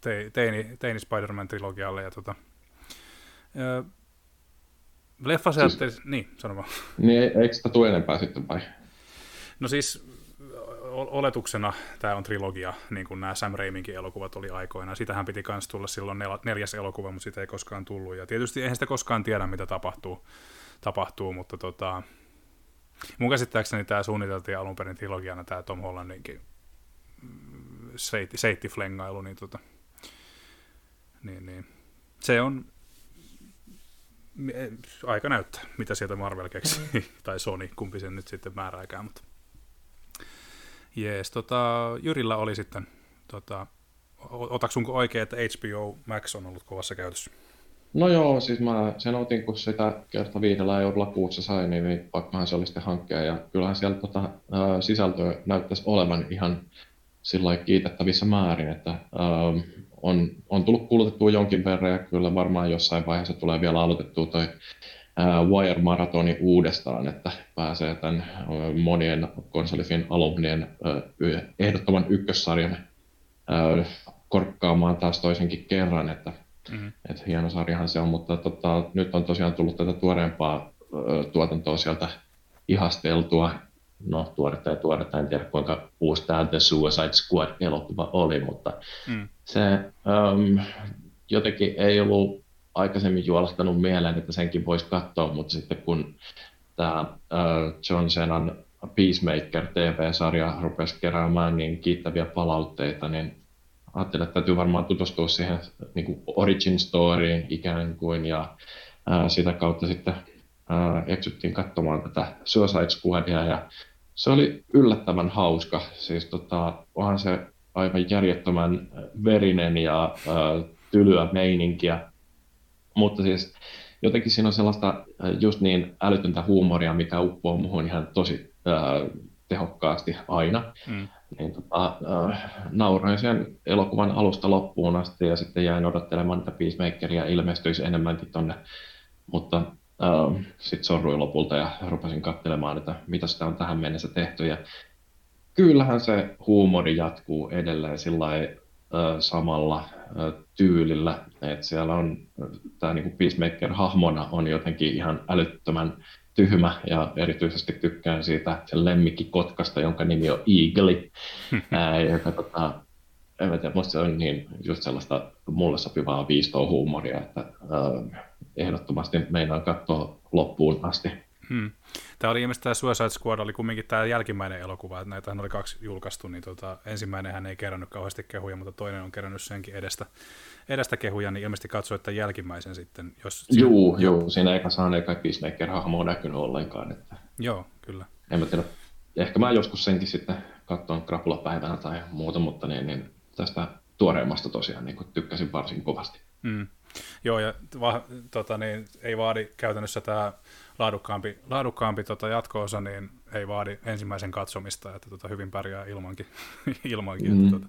te, teini, teini Spider-Man-trilogialle. Ja, tota, ö, leffa se, siis, niin, sano vaan. Niin, eikö sitä tule enempää sitten vai? No siis oletuksena tämä on trilogia, niin kuin nämä Sam Raiminkin elokuvat oli aikoina. Sitähän piti myös tulla silloin nel- neljäs elokuva, mutta sitä ei koskaan tullut. Ja tietysti eihän sitä koskaan tiedä, mitä tapahtuu, tapahtuu mutta tota, Mun käsittääkseni tämä suunniteltiin alun perin trilogiana tämä Tom Hollandinkin mm, seitti, seittiflengailu, niin, tota, niin, niin. se on aika näyttää, mitä sieltä Marvel keksi, mm. tai Sony, kumpi sen nyt sitten määrääkään, mutta jees, tota, Jyrillä oli sitten, tota, otaksunko oikein, että HBO Max on ollut kovassa käytössä? No joo, siis mä sen otin, kun sitä kerta viidellä eurolla kuussa sai, niin, pakkohan se oli sitten hankkia. Ja kyllähän siellä tota, ää, sisältöä näyttäisi olevan ihan sillä kiitettävissä määrin, että ää, on, on tullut kulutettua jonkin verran ja kyllä varmaan jossain vaiheessa tulee vielä aloitettua toi Wire Maratoni uudestaan, että pääsee tämän monien konsolifin alumnien ehdottoman ykkössarjan korkkaamaan taas toisenkin kerran, että Mm-hmm. Et hieno sarjahan se on, mutta tota, nyt on tosiaan tullut tätä tuoreempaa ö, tuotantoa sieltä ihasteltua. No, tuoretta ja tuoretta, en tiedä kuinka uusi tämä The Suicide Squad-elokuva oli, mutta mm. se um, jotenkin ei ollut aikaisemmin juolastanut mieleen, että senkin voisi katsoa, mutta sitten kun tämä uh, John Cenan Peacemaker TV-sarja rupesi keräämään niin kiittäviä palautteita, niin ajattelin, että täytyy varmaan tutustua siihen niin kuin origin storyin ikään kuin, ja ää, sitä kautta sitten ää, eksyttiin katsomaan tätä Suicide Squadia, ja se oli yllättävän hauska. Siis tota, onhan se aivan järjettömän verinen ja äh, tylyä meininkiä. Mutta siis jotenkin siinä on sellaista just niin älytöntä huumoria, mikä uppoo muuhun ihan tosi äh, tehokkaasti aina. Mm. Niin, tota, äh, nauroin sen elokuvan alusta loppuun asti ja sitten jäin odottelemaan, että Peacemakeria ilmestyisi enemmänkin tonne. Mutta äh, sitten sorruin lopulta ja rupesin katselemaan, että mitä sitä on tähän mennessä tehty. Ja kyllähän se huumori jatkuu edelleen sillä samalla tyylillä, että siellä on tämä niinku Peacemaker-hahmona on jotenkin ihan älyttömän tyhmä ja erityisesti tykkään siitä sen lemmikki-kotkasta, jonka nimi on Eagle, ää, joka tota, en tiedä, musta se on niin just sellaista mulle sopivaa viistoa huumoria, että ää, ehdottomasti meinaan katsoa loppuun asti. Hmm. Tämä oli ilmeisesti tämä Suicide Squad, oli kumminkin tämä jälkimmäinen elokuva, että näitä oli kaksi julkaistu, niin tota, ensimmäinen hän ei kerännyt kauheasti kehuja, mutta toinen on kerännyt senkin edestä, edestä kehuja, niin ilmeisesti katsoi, että jälkimmäisen sitten. Jos juu, siinä... juu, siinä eikä saaneet kaikki Peacemaker-hahmoa näkynyt ollenkaan. Että... Joo, kyllä. En mä tiedä, ehkä mä joskus senkin sitten katsoin krapulapäivänä tai muuta, mutta niin, niin tästä tuoreimmasta tosiaan niin tykkäsin varsin kovasti. Mm. Joo, ja va, tota, niin, ei vaadi käytännössä tämä laadukkaampi, laadukkaampi tota jatko-osa, niin ei vaadi ensimmäisen katsomista, että tota, hyvin pärjää ilmankin. ilmankin mm. että, tota,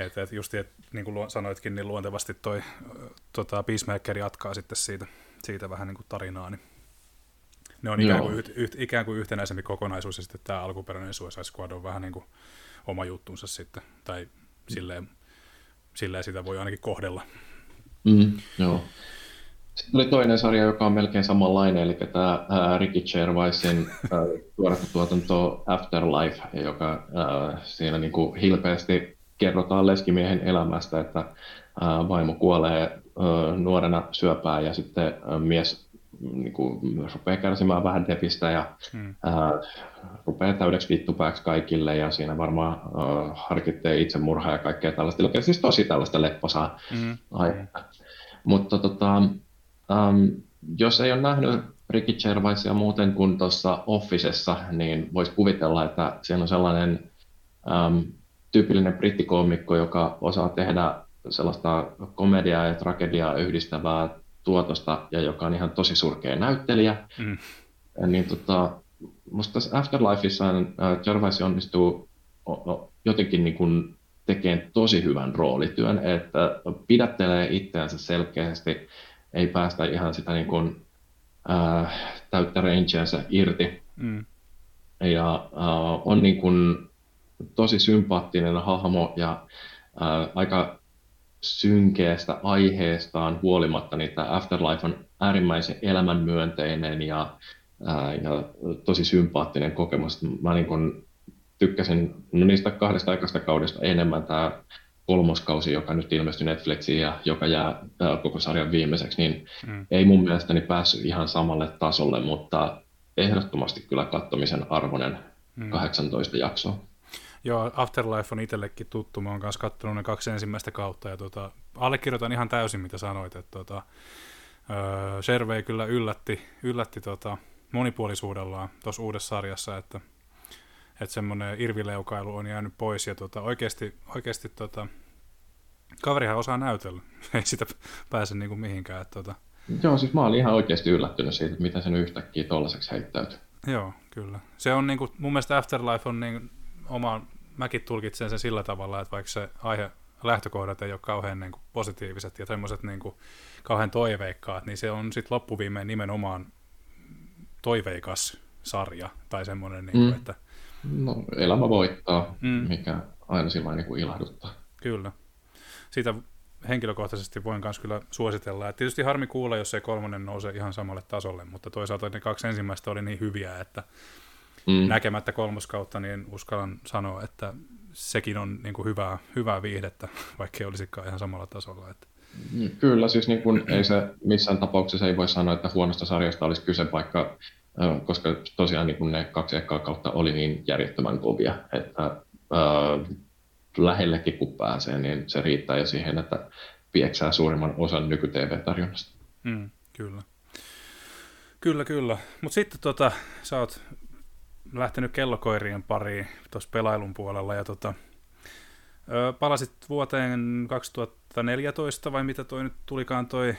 et, et just, et, niin kuin sanoitkin, niin luontevasti toi tota, Peacemaker jatkaa sitten siitä, siitä vähän niin kuin tarinaa, niin ne on ikään kuin, yht, yht, ikään kuin yhtenäisempi kokonaisuus, ja sitten tämä alkuperäinen Suicide Squad on vähän niin kuin oma juttunsa sitten, tai silleen, silleen sitä voi ainakin kohdella. Mm, joo. Sitten oli toinen sarja, joka on melkein samanlainen, eli tämä ää, Ricky Gervaisin tuotanto Afterlife, joka ää, siinä niin kuin hilpeästi kerrotaan leskimiehen elämästä, että vaimo kuolee nuorena syöpään ja sitten mies niin kuin, rupeaa kärsimään vähän depistä ja hmm. ää, rupeaa täydeksi vittupääksi kaikille ja siinä varmaan ää, harkitsee itsemurhaa ja kaikkea tällaista. Eli siis tosi tällaista lepposaa hmm. aihetta. Mutta tota, Um, jos ei ole nähnyt Ricky Gervaisia muuten kuin tuossa Officessa, niin voisi kuvitella, että siellä on sellainen um, tyypillinen brittikoomikko, joka osaa tehdä sellaista komediaa ja tragediaa yhdistävää tuotosta ja joka on ihan tosi surkea näyttelijä. Mm. Niin tota, musta tässä Afterlifeissa uh, Gervais onnistuu jotenkin niin kuin tekemään tosi hyvän roolityön, että pidättelee itseänsä selkeästi ei päästä ihan sitä niin kuin, ää, täyttä rangeansa irti. Mm. Ja ää, on niin kuin tosi sympaattinen hahmo ja ää, aika synkeästä aiheestaan huolimatta, niin tämä Afterlife on äärimmäisen elämänmyönteinen ja, ää, ja tosi sympaattinen kokemus. Mä niin kun tykkäsin no niistä kahdesta aikaista kaudesta enemmän. Tämä kolmoskausi, joka nyt ilmestyi Netflixiin ja joka jää koko sarjan viimeiseksi, niin mm. ei mun mielestäni päässyt ihan samalle tasolle, mutta ehdottomasti kyllä kattomisen arvoinen mm. 18 jaksoa. Joo, Afterlife on itsellekin tuttu. Mä oon kanssa katsonut ne kaksi ensimmäistä kautta ja tota, allekirjoitan ihan täysin, mitä sanoit. Että tota, öö, kyllä yllätti, yllätti tota, monipuolisuudellaan tuossa uudessa sarjassa, että että semmoinen irvileukailu on jäänyt pois ja tota, oikeasti, oikeasti tota, kaverihan osaa näytellä, ei sitä pääse niinku mihinkään. Että, tota... Joo, siis mä olin ihan oikeasti yllättynyt siitä, että miten sen yhtäkkiä tollaiseksi heittäytyi. Joo, kyllä. Se on niinku, mun mielestä Afterlife on niin oma, mäkin tulkitsen sen sillä tavalla, että vaikka se aihe lähtökohdat ei ole kauhean niin kuin, positiiviset ja semmoiset niin kuin, kauhean toiveikkaat, niin se on sitten loppuviimeen nimenomaan toiveikas sarja tai semmoinen, niin kuin, mm. että No, elämä voittaa, mm. mikä aina sillä niin kuin ilahduttaa. Kyllä. Siitä henkilökohtaisesti voin myös kyllä suositella. Et tietysti harmi kuulla, jos se kolmonen nousee ihan samalle tasolle, mutta toisaalta ne kaksi ensimmäistä oli niin hyviä, että mm. näkemättä kolmoskautta, niin uskallan sanoa, että sekin on niin kuin hyvää, hyvää viihdettä, vaikka ei olisikaan ihan samalla tasolla. Että... Mm, kyllä, siis niin kuin, ei se missään tapauksessa ei voi sanoa, että huonosta sarjasta olisi kyse, vaikka koska tosiaan niin kun ne kaksi ekaa kautta oli niin järjettömän kovia, että ää, lähellekin kun pääsee, niin se riittää jo siihen, että pieksää suurimman osan nyky-TV-tarjonnasta. Mm, kyllä. Kyllä, kyllä. Mutta sitten tota, sä oot lähtenyt kellokoirien pariin tuossa pelailun puolella ja tota, palasit vuoteen 2014 vai mitä toi nyt tulikaan toi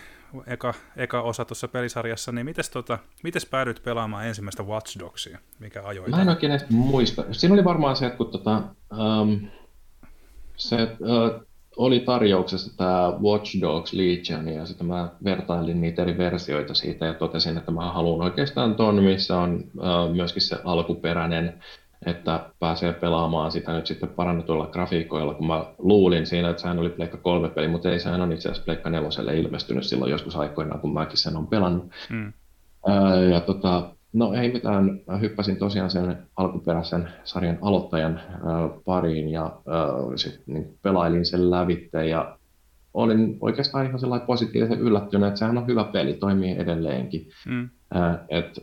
eka, eka osa tuossa pelisarjassa, niin mites, tota, mites päädyit pelaamaan ensimmäistä Watch Dogsia? Mikä ajoi? Mä en oikein edes muista. Siinä oli varmaan se, että kun tota, um, se uh, oli tarjouksessa tämä Watch Dogs Legion, ja sitten mä vertailin niitä eri versioita siitä ja totesin, että mä haluan oikeastaan ton, missä on uh, myöskin se alkuperäinen että pääsee pelaamaan sitä nyt sitten parannetuilla grafiikoilla, kun mä luulin siinä, että sehän oli Pleikka 3 peli, mutta ei sehän on itse asiassa Pleikka 4 ilmestynyt silloin joskus aikoinaan, kun mäkin sen on pelannut. Mm. ja tota, no ei mitään, mä hyppäsin tosiaan sen alkuperäisen sarjan aloittajan pariin ja sit, niin pelailin sen lävitte ja olin oikeastaan ihan sellainen positiivisen yllättynyt, että sehän on hyvä peli, toimii edelleenkin. Mm. Et,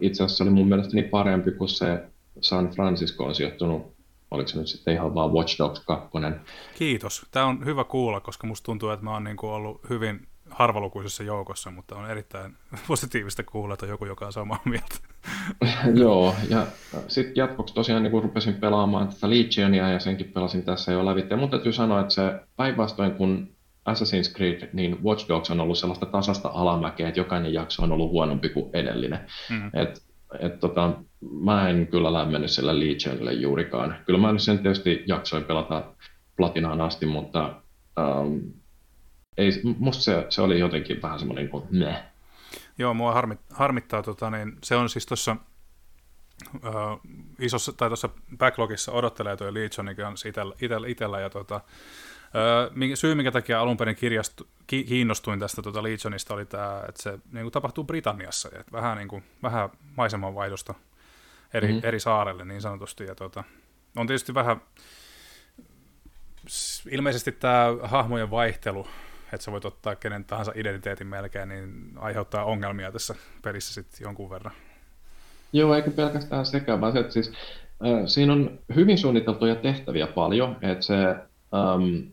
itse asiassa oli mun mielestäni parempi kuin se San Francisco on sijoittunut, oliko se nyt sitten ihan vaan Watch Dogs 2? Kiitos. Tämä on hyvä kuulla, koska musta tuntuu, että mä oon niinku ollut hyvin harvalukuisessa joukossa, mutta on erittäin positiivista kuulla, että on joku, joka on samaa mieltä. Joo, ja sitten jatkoksi tosiaan niin kun rupesin pelaamaan tätä Legionia ja senkin pelasin tässä jo lävitse. Mutta täytyy sanoa, että se päinvastoin kun Assassin's Creed, niin Watch Dogs on ollut sellaista tasasta alamäkeä, että jokainen jakso on ollut huonompi kuin edellinen. Mm. Et et tota, mä en kyllä lämmennyt sillä Legionille juurikaan. Kyllä mä sen tietysti jaksoin pelata platinaan asti, mutta um, ei, musta se, se, oli jotenkin vähän semmoinen kuin meh. Joo, mua harmit, harmittaa, tota, niin se on siis tuossa uh, isossa, tai tuossa backlogissa odottelee tuo Legion kanssa itellä, itellä, itellä ja tota, syy, minkä takia alun perin kirjastu, ki, kiinnostuin tästä tuota Legionista, oli tämä, että se niin kuin, tapahtuu Britanniassa. Että vähän, niin kuin, vähän maisemanvaihdosta eri, mm-hmm. eri saarelle niin sanotusti. Ja, tuota, on tietysti vähän, ilmeisesti tämä hahmojen vaihtelu, että sä voit ottaa kenen tahansa identiteetin melkein, niin aiheuttaa ongelmia tässä pelissä sitten jonkun verran. Joo, eikä pelkästään sekä, vaan se, että siis, äh, siinä on hyvin suunniteltuja tehtäviä paljon, että se ähm,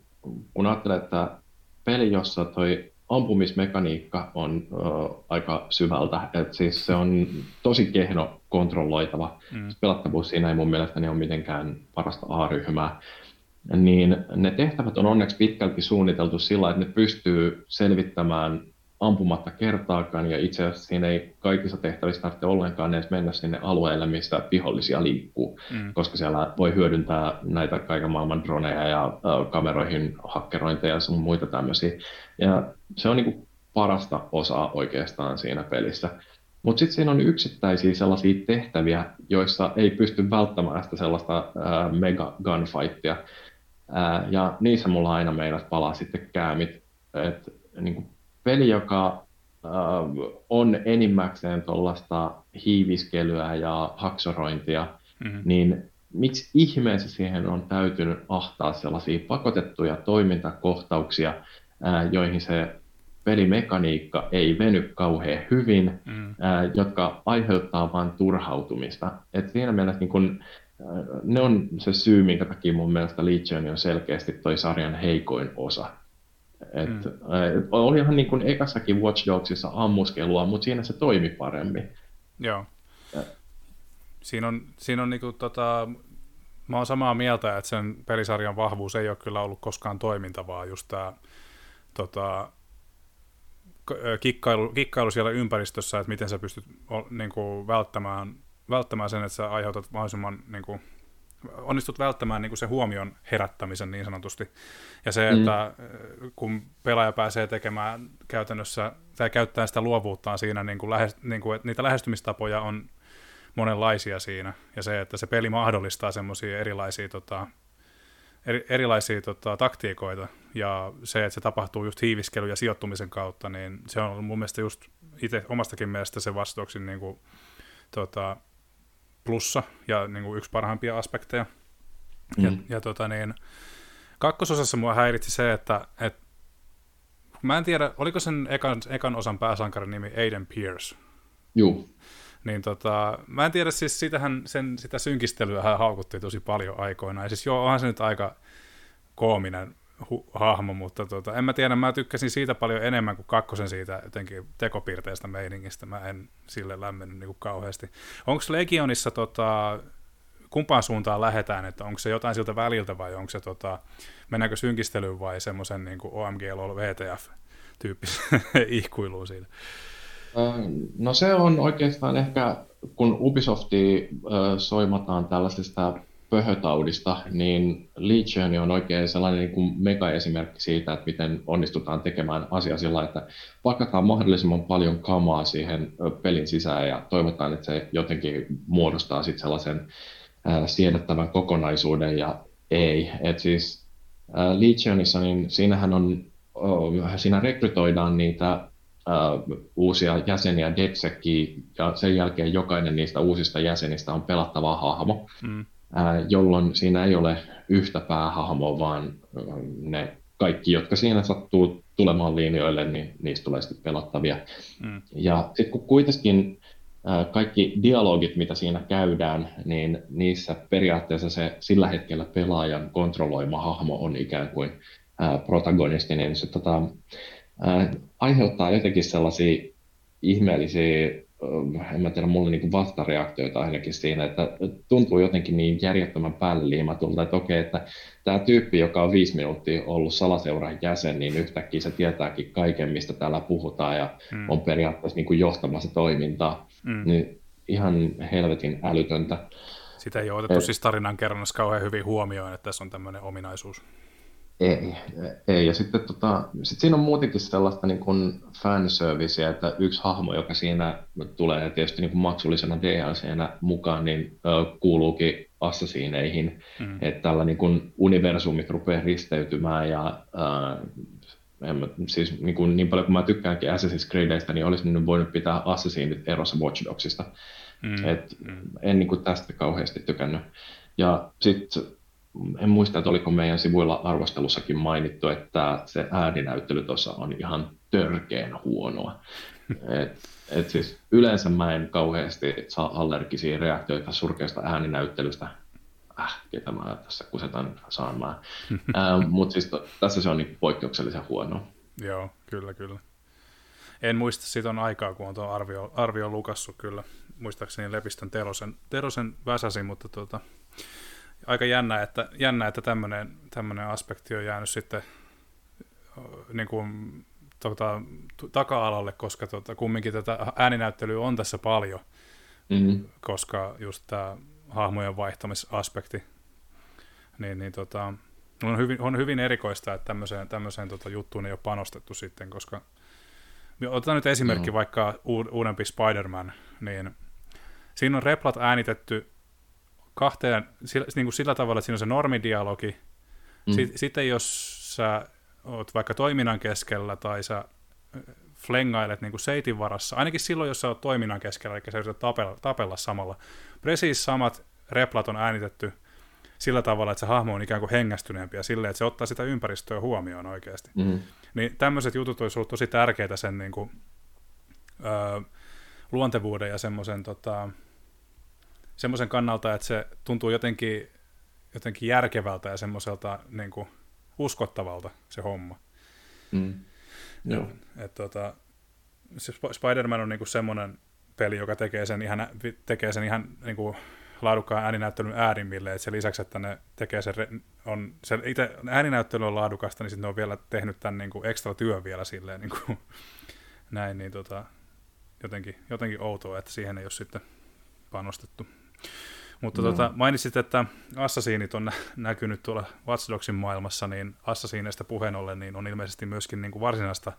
kun ajattelee, että peli, jossa toi ampumismekaniikka on uh, aika syvältä, että siis se on tosi kehno kontrolloitava. Mm. Pelattavuus siinä ei mun mielestäni ole mitenkään parasta A-ryhmää. Niin ne tehtävät on onneksi pitkälti suunniteltu sillä, että ne pystyy selvittämään ampumatta kertaakaan, ja itse asiassa siinä ei kaikissa tehtävissä tarvitse ollenkaan edes mennä sinne alueelle, missä vihollisia liikkuu, mm. koska siellä voi hyödyntää näitä kaiken maailman droneja ja äh, kameroihin hakkerointeja ja sun muita tämmöisiä. Ja se on niinku parasta osaa oikeastaan siinä pelissä. Mutta sitten siinä on yksittäisiä sellaisia tehtäviä, joissa ei pysty välttämään sitä sellaista äh, mega gunfightia. Ja niissä mulla aina meinas palaa sitten käämit. Et, niin peli, joka äh, on enimmäkseen tuollaista hiiviskelyä ja haksorointia, mm-hmm. niin miksi ihmeessä siihen on täytynyt ahtaa sellaisia pakotettuja toimintakohtauksia, äh, joihin se pelimekaniikka ei veny kauhean hyvin, mm. äh, jotka aiheuttaa vain turhautumista. Et siinä mielessä niin kun, ne on se syy, minkä takia mun mielestä Legion on selkeästi toi sarjan heikoin osa. Et, mm. et, olihan niin kuin ekassakin Watch Dogsissa ammuskelua, mutta siinä se toimi paremmin. Joo. Ja. Siinä on, siinä on niinku tota, mä oon samaa mieltä, että sen pelisarjan vahvuus ei ole kyllä ollut koskaan toiminta, vaan just tämä tota, kikkailu, kikkailu siellä ympäristössä, että miten sä pystyt niin kuin, välttämään, välttämään sen, että sä aiheutat mahdollisimman niin kuin, onnistut välttämään niin kuin se huomion herättämisen niin sanotusti. Ja se, mm. että mm. kun pelaaja pääsee tekemään käytännössä, tai käyttää sitä luovuuttaan siinä, niin kuin lähe, niin kuin, että niitä lähestymistapoja on monenlaisia siinä. Ja se, että se peli mahdollistaa semmoisia erilaisia, tota, eri, erilaisia tota, taktiikoita. Ja se, että se tapahtuu just hiiviskelyn ja sijoittumisen kautta, niin se on mun mielestä just itse omastakin mielestä se vastauksin niin kuin, tota, plussa ja niin kuin yksi parhaimpia aspekteja. Mm. Ja, ja tota niin, kakkososassa mua häiritsi se, että et, mä en tiedä, oliko sen ekan, ekan osan pääsankarin nimi Aiden Pierce? Joo. Niin tota, mä en tiedä, siis sitähän, sen, sitä synkistelyä hän haukuttiin tosi paljon aikoina. Ja siis joo, onhan se nyt aika koominen hu- hahmo, mutta tota, en mä tiedä, mä tykkäsin siitä paljon enemmän kuin kakkosen siitä jotenkin tekopiirteistä meiningistä. Mä en sille lämmennyt niin kauheasti. Onko Legionissa tota, kumpaan suuntaan lähdetään, että onko se jotain siltä väliltä vai onko se, tota, mennäänkö synkistelyyn vai semmoisen niin OMG LOL VTF tyyppisen ihkuiluun siitä? No se on oikeastaan ehkä, kun Ubisofti soimataan tällaisesta pöhötaudista, niin Legion on oikein sellainen niin kuin mega-esimerkki siitä, että miten onnistutaan tekemään asia sillä, että pakataan mahdollisimman paljon kamaa siihen pelin sisään ja toivotaan, että se jotenkin muodostaa sitten sellaisen siedettävän kokonaisuuden ja ei. Et siis Legionissa, niin siinähän on, siinä rekrytoidaan niitä uusia jäseniä DedSeckiin, ja sen jälkeen jokainen niistä uusista jäsenistä on pelattava hahmo. Mm jolloin siinä ei ole yhtä päähahmoa, vaan ne kaikki, jotka siinä sattuu tulemaan linjoille, niin niistä tulee sitten pelattavia. Mm. Ja sitten kun kuitenkin kaikki dialogit, mitä siinä käydään, niin niissä periaatteessa se sillä hetkellä pelaajan kontrolloima hahmo on ikään kuin protagonisti, niin se tota, aiheuttaa jotenkin sellaisia ihmeellisiä en mä tiedä, mulla niin vastareaktioita ainakin siinä, että tuntuu jotenkin niin järjettömän päälle liimatulta, että okei, että tämä tyyppi, joka on viisi minuuttia ollut salaseuran jäsen, niin yhtäkkiä se tietääkin kaiken, mistä täällä puhutaan ja mm. on periaatteessa niin kuin johtamassa toimintaa, mm. niin ihan helvetin älytöntä. Sitä ei ole otettu Et... siis tarinan kerronnassa kauhean hyvin huomioon, että tässä on tämmöinen ominaisuus. Ei, ei. Ja sitten tota, sit siinä on muutenkin sellaista niin kuin fanserviceä, että yksi hahmo, joka siinä tulee tietysti niin kuin maksullisena DLCnä mukaan, niin ö, kuuluukin assasiineihin. Mm. Että tällä niin kuin universumit rupeaa risteytymään ja ö, en mä, siis niin, kuin, niin paljon kuin mä tykkäänkin Assassin's Creedistä, niin olisi nyt voinut pitää Assassinit erossa Watch Dogsista. Mm. Et mm. En niin kuin tästä kauheasti tykännyt. Ja sitten en muista, että oliko meidän sivuilla arvostelussakin mainittu, että se ääninäyttely tuossa on ihan törkeen huonoa. Et, et siis yleensä mä en kauheasti saa allergisia reaktioita surkeasta ääninäyttelystä. Äh, ketä mä tässä kusetan saamaan. äh, Mutta siis to, tässä se on niin poikkeuksellisen huono. Joo, kyllä, kyllä. En muista, siitä on aikaa, kun on tuo arvio, arvio lukassut kyllä. Muistaakseni Lepistön Terosen, Terosen väsäsin, mutta tuota, aika jännä, että, jännä, että tämmöinen, tämmöinen aspekti on jäänyt sitten niin kuin, tota, taka-alalle, koska tota, kumminkin tätä ääninäyttelyä on tässä paljon, mm-hmm. koska just tämä hahmojen vaihtamisaspekti, niin, niin tota, on, hyvin, on hyvin erikoista, että tämmöiseen, tämmöiseen tota, juttuun ei ole panostettu sitten, koska otetaan nyt esimerkki mm-hmm. vaikka uudempi Spider-Man, niin siinä on replat äänitetty kahteen, sillä, niin kuin sillä tavalla, että siinä on se normidialogi. Mm. Sitten jos sä oot vaikka toiminnan keskellä tai sä flengailet niin kuin seitin varassa, ainakin silloin, jos sä oot toiminnan keskellä, eli sä yrität tapella, tapella samalla. Presiis samat replat on äänitetty sillä tavalla, että se hahmo on ikään kuin hengästyneempi ja silleen, että se ottaa sitä ympäristöä huomioon oikeasti. Mm. Niin tämmöiset jutut olisi ollut tosi tärkeitä sen niin kuin, öö, luontevuuden ja semmoisen tota, semmoisen kannalta, että se tuntuu jotenkin, jotenkin järkevältä ja semmoiselta niin kuin, uskottavalta se homma. Mm. Joo. Et, tota, se Spider-Man on niin kuin semmoinen peli, joka tekee sen ihan, tekee sen ihan niin kuin, laadukkaan ääninäyttelyn äärimmille, että se lisäksi, että ne tekee sen, on, se itse ääninäyttely on laadukasta, niin sitten ne on vielä tehnyt tämän niin kuin ekstra työn vielä silleen niin kuin, näin, niin tota, jotenkin, jotenkin outoa, että siihen ei ole sitten panostettu. Mutta no. tota, mainitsit, että assasiinit on näkynyt tuolla Watch Dogsin maailmassa, niin assasiineista puheen ollen niin on ilmeisesti myöskin niin kuin varsinaista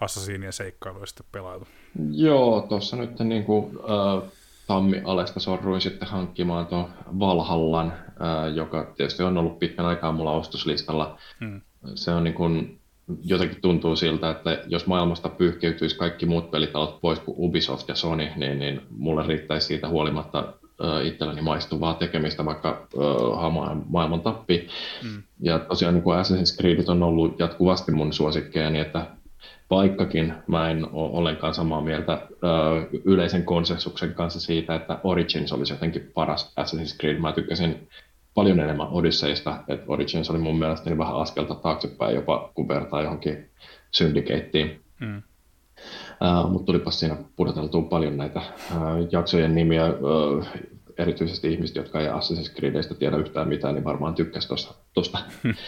assasiinien seikkailua sitten pelailu. Joo, tuossa nyt niin kuin, äh, tammi-alesta sorruin sitten hankkimaan tuon Valhallan, äh, joka tietysti on ollut pitkän aikaa mulla ostoslistalla. Hmm. Se on niin kuin, jotenkin tuntuu siltä, että jos maailmasta pyyhkeytyisi kaikki muut pelitalot pois kuin Ubisoft ja Sony, niin, niin mulle riittäisi siitä huolimatta itselläni maistuvaa tekemistä, vaikka uh, maailman tappi. Mm. Ja tosiaan niin kuin Assassin's Creed on ollut jatkuvasti mun suosikkeja, niin että vaikkakin mä en ole ollenkaan samaa mieltä uh, yleisen konsensuksen kanssa siitä, että Origins olisi jotenkin paras Assassin's Creed. Mä tykkäsin paljon enemmän Odysseysta, että Origins oli mun mielestä vähän askelta taaksepäin jopa, kun vertaa johonkin Syndicateen. Mm. Uh, mutta tulipas siinä pudoteltua paljon näitä uh, jaksojen nimiä. Uh, erityisesti ihmiset, jotka ei Assassin's Creedistä tiedä yhtään mitään, niin varmaan tykkäsi tuosta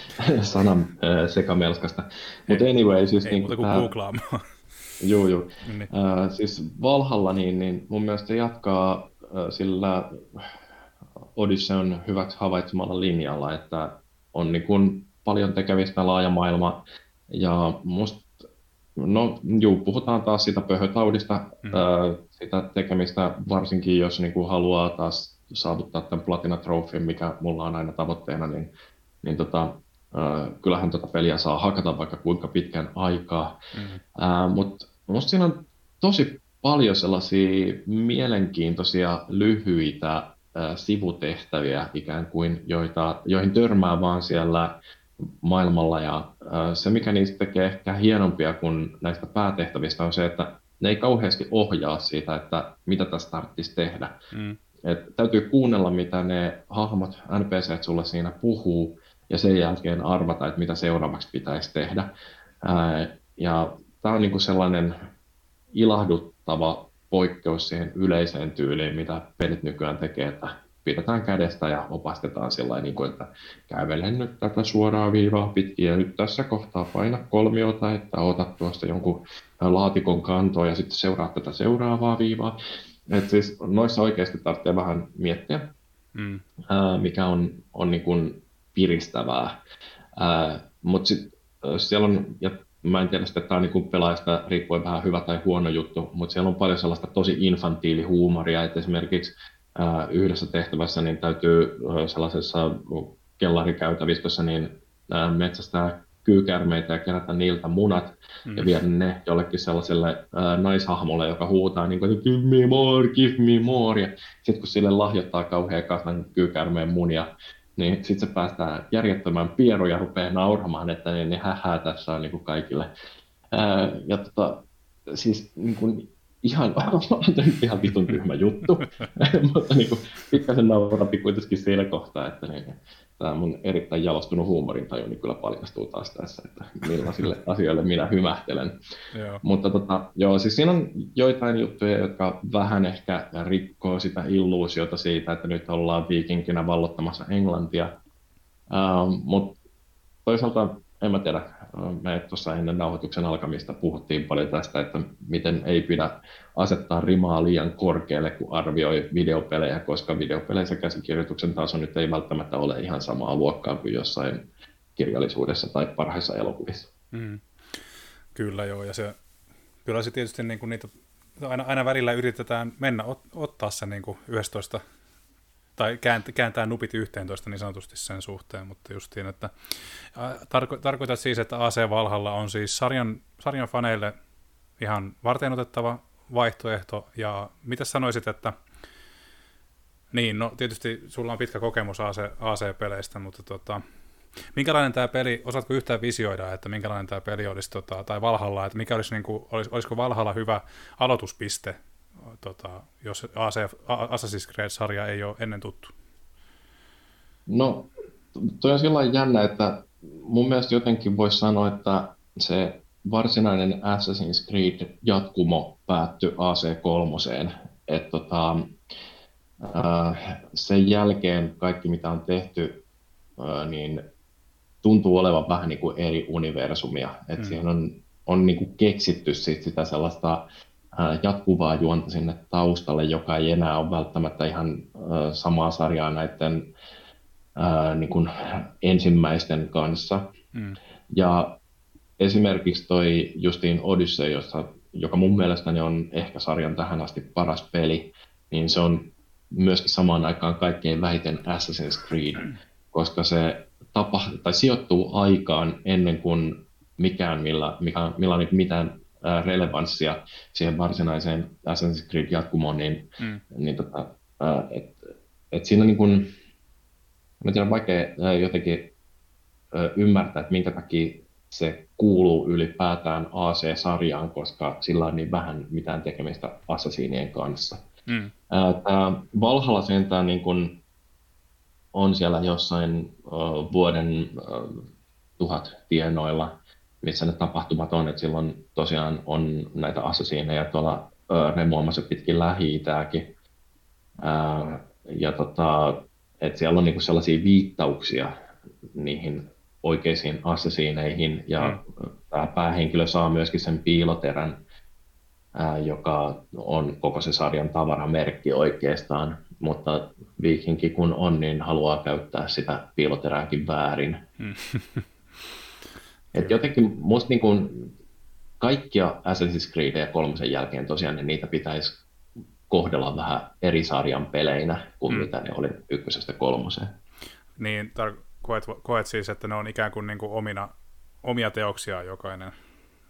sanan sekamelskasta. Mutta anyway, siis... Ei niin, muuta kuin tää, googlaamaan. Joo, joo. Niin. Äh, siis Valhalla, niin, niin mun mielestä se jatkaa äh, sillä Odysseon hyväksi havaitsemalla linjalla, että on niin kuin paljon tekemistä laaja maailma, ja musta No juu, puhutaan taas siitä pöhötaudista, mm. ää, sitä tekemistä, varsinkin jos niin kuin haluaa taas saavuttaa tämän Platina Trophyn, mikä mulla on aina tavoitteena, niin, niin tota, ää, kyllähän tätä peliä saa hakata vaikka kuinka pitkän aikaa. Mm. Mutta minusta siinä on tosi paljon sellaisia mielenkiintoisia, lyhyitä ää, sivutehtäviä ikään kuin, joita, joihin törmää vaan siellä maailmalla ja se, mikä niistä tekee ehkä hienompia kuin näistä päätehtävistä on se, että ne ei kauheasti ohjaa siitä, että mitä tässä tarvitsisi tehdä. Mm. Et täytyy kuunnella, mitä ne hahmot, NPC sulle siinä puhuu, ja sen jälkeen arvata, että mitä seuraavaksi pitäisi tehdä. Ää, ja tämä on niinku sellainen ilahduttava poikkeus siihen yleiseen tyyliin, mitä pelit nykyään tekee, että pidetään kädestä ja opastetaan sillä niin kuin, että kävele nyt tätä suoraa viivaa pitkin ja nyt tässä kohtaa paina kolmiota, että otat tuosta jonkun laatikon kantoa ja sitten seuraa tätä seuraavaa viivaa. Et siis noissa oikeasti tarvitsee vähän miettiä, mm. ää, mikä on, on niin kuin piristävää. Mutta sitten siellä on, ja mä en tiedä, että tämä on niin pelaajasta riippuen vähän hyvä tai huono juttu, mutta siellä on paljon sellaista tosi infantiilihuumoria, että esimerkiksi yhdessä tehtävässä niin täytyy sellaisessa kellarikäytävistössä niin metsästää kyykärmeitä ja kerätä niiltä munat mm. ja viedä ne jollekin sellaiselle ää, naishahmolle, joka huutaa niin kuin, give me more, give me more. Ja sitten kun sille lahjoittaa kauhean kasvan kyykärmeen munia, niin sitten se päästään järjettömään pieru ja rupeaa nauramaan, että niin, niin hähää tässä on niin kuin kaikille. Ää, ja tota, siis niin kuin, ihan, ihan vitun tyhmä juttu, mutta niin kuin, pikkasen naurampi kuitenkin siinä kohtaa, että niin, tämä mun erittäin jalostunut huumorintaju niin kyllä paljastuu taas tässä, että millaisille asioille minä hymähtelen. Joo. Mutta tota, joo, siis siinä on joitain juttuja, jotka vähän ehkä rikkoo sitä illuusiota siitä, että nyt ollaan viikinkinä vallottamassa Englantia, uh, mutta toisaalta en mä tiedä, me tuossa ennen nauhoituksen alkamista puhuttiin paljon tästä, että miten ei pidä asettaa rimaa liian korkealle, kun arvioi videopelejä, koska videopeleissä käsikirjoituksen taso nyt ei välttämättä ole ihan samaa luokkaa kuin jossain kirjallisuudessa tai parhaissa elokuvissa. Mm. Kyllä joo, ja se, kyllä se tietysti niin kuin niitä, aina, aina välillä yritetään mennä ot, ottaa se niin kuin 11 tai kääntää nupit 11 niin sanotusti sen suhteen, mutta justiin, että tarko, tarkoitat siis, että AC Valhalla on siis sarjan, sarjan faneille ihan varteenotettava vaihtoehto, ja mitä sanoisit, että niin, no tietysti sulla on pitkä kokemus AC, AC-peleistä, mutta tota, minkälainen tämä peli, osaatko yhtään visioida, että minkälainen tämä peli olisi, tota, tai Valhalla, että mikä olisi, niin kuin, olis, olisiko Valhalla hyvä aloituspiste tota, jos Assassin's Creed-sarja ei ole ennen tuttu? No, toi on sillä jännä, että mun mielestä jotenkin voisi sanoa, että se varsinainen Assassin's Creed-jatkumo päättyi AC3. Että tota, sen jälkeen kaikki, mitä on tehty, niin tuntuu olevan vähän niin kuin eri universumia. Että mm. siihen on, on niin kuin keksitty sit sitä sellaista jatkuvaa juonta sinne taustalle, joka ei enää ole välttämättä ihan samaa sarjaa näiden niin kuin ensimmäisten kanssa. Mm. Ja esimerkiksi toi Justiin Odyssey, jossa, joka mun mielestäni on ehkä sarjan tähän asti paras peli, niin se on myöskin samaan aikaan kaikkein vähiten Assassin's Creed, koska se tapa, tai sijoittuu aikaan ennen kuin mikään, millä, mikä, millä on niin mitään relevanssia siihen varsinaiseen Assassin's Creed jatkumoon, niin, mm. niin tota, et, et siinä on niin kuin, mä tiedän, vaikea jotenkin ymmärtää, että minkä takia se kuuluu ylipäätään AC-sarjaan, koska sillä on niin vähän mitään tekemistä assasiinien kanssa. Mm. Tämä Valhalla sentään niin kuin on siellä jossain vuoden tuhat tienoilla missä ne tapahtumat on, että silloin tosiaan on näitä assasiineja tuolla remuamassa pitkin lähi ja tota, että siellä on niinku sellaisia viittauksia niihin oikeisiin assasiineihin, ja mm. tämä päähenkilö saa myöskin sen piiloterän, ää, joka on koko se sarjan tavaramerkki oikeastaan, mutta viikinki kun on, niin haluaa käyttää sitä piiloterääkin väärin. Mm. Et jotenkin musta niin kun kaikkia Assassin's Creed ja kolmosen jälkeen tosiaan niin niitä pitäisi kohdella vähän eri sarjan peleinä kuin mm. mitä ne oli ykkösestä kolmoseen. Niin, tar- koet, koet siis, että ne on ikään kuin, niin kuin omina, omia teoksia jokainen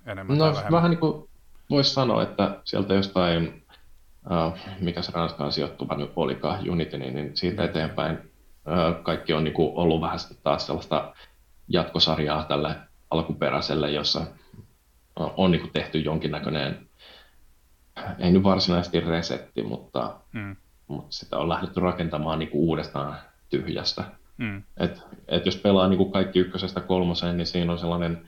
enemmän No vähän niin kuin voisi sanoa, että sieltä jostain, uh, mikä se Ranskaan sijoittuva nyt olikaan, Unity, niin, niin siitä mm. eteenpäin uh, kaikki on niin kuin ollut vähän taas sellaista jatkosarjaa tälle alkuperäiselle, jossa on niin kuin tehty jonkinnäköinen, ei nyt varsinaisesti resetti, mutta, mm. mutta sitä on lähdetty rakentamaan niin kuin uudestaan tyhjästä. Mm. Et, et jos pelaa niin kuin kaikki ykkösestä kolmoseen, niin siinä on sellainen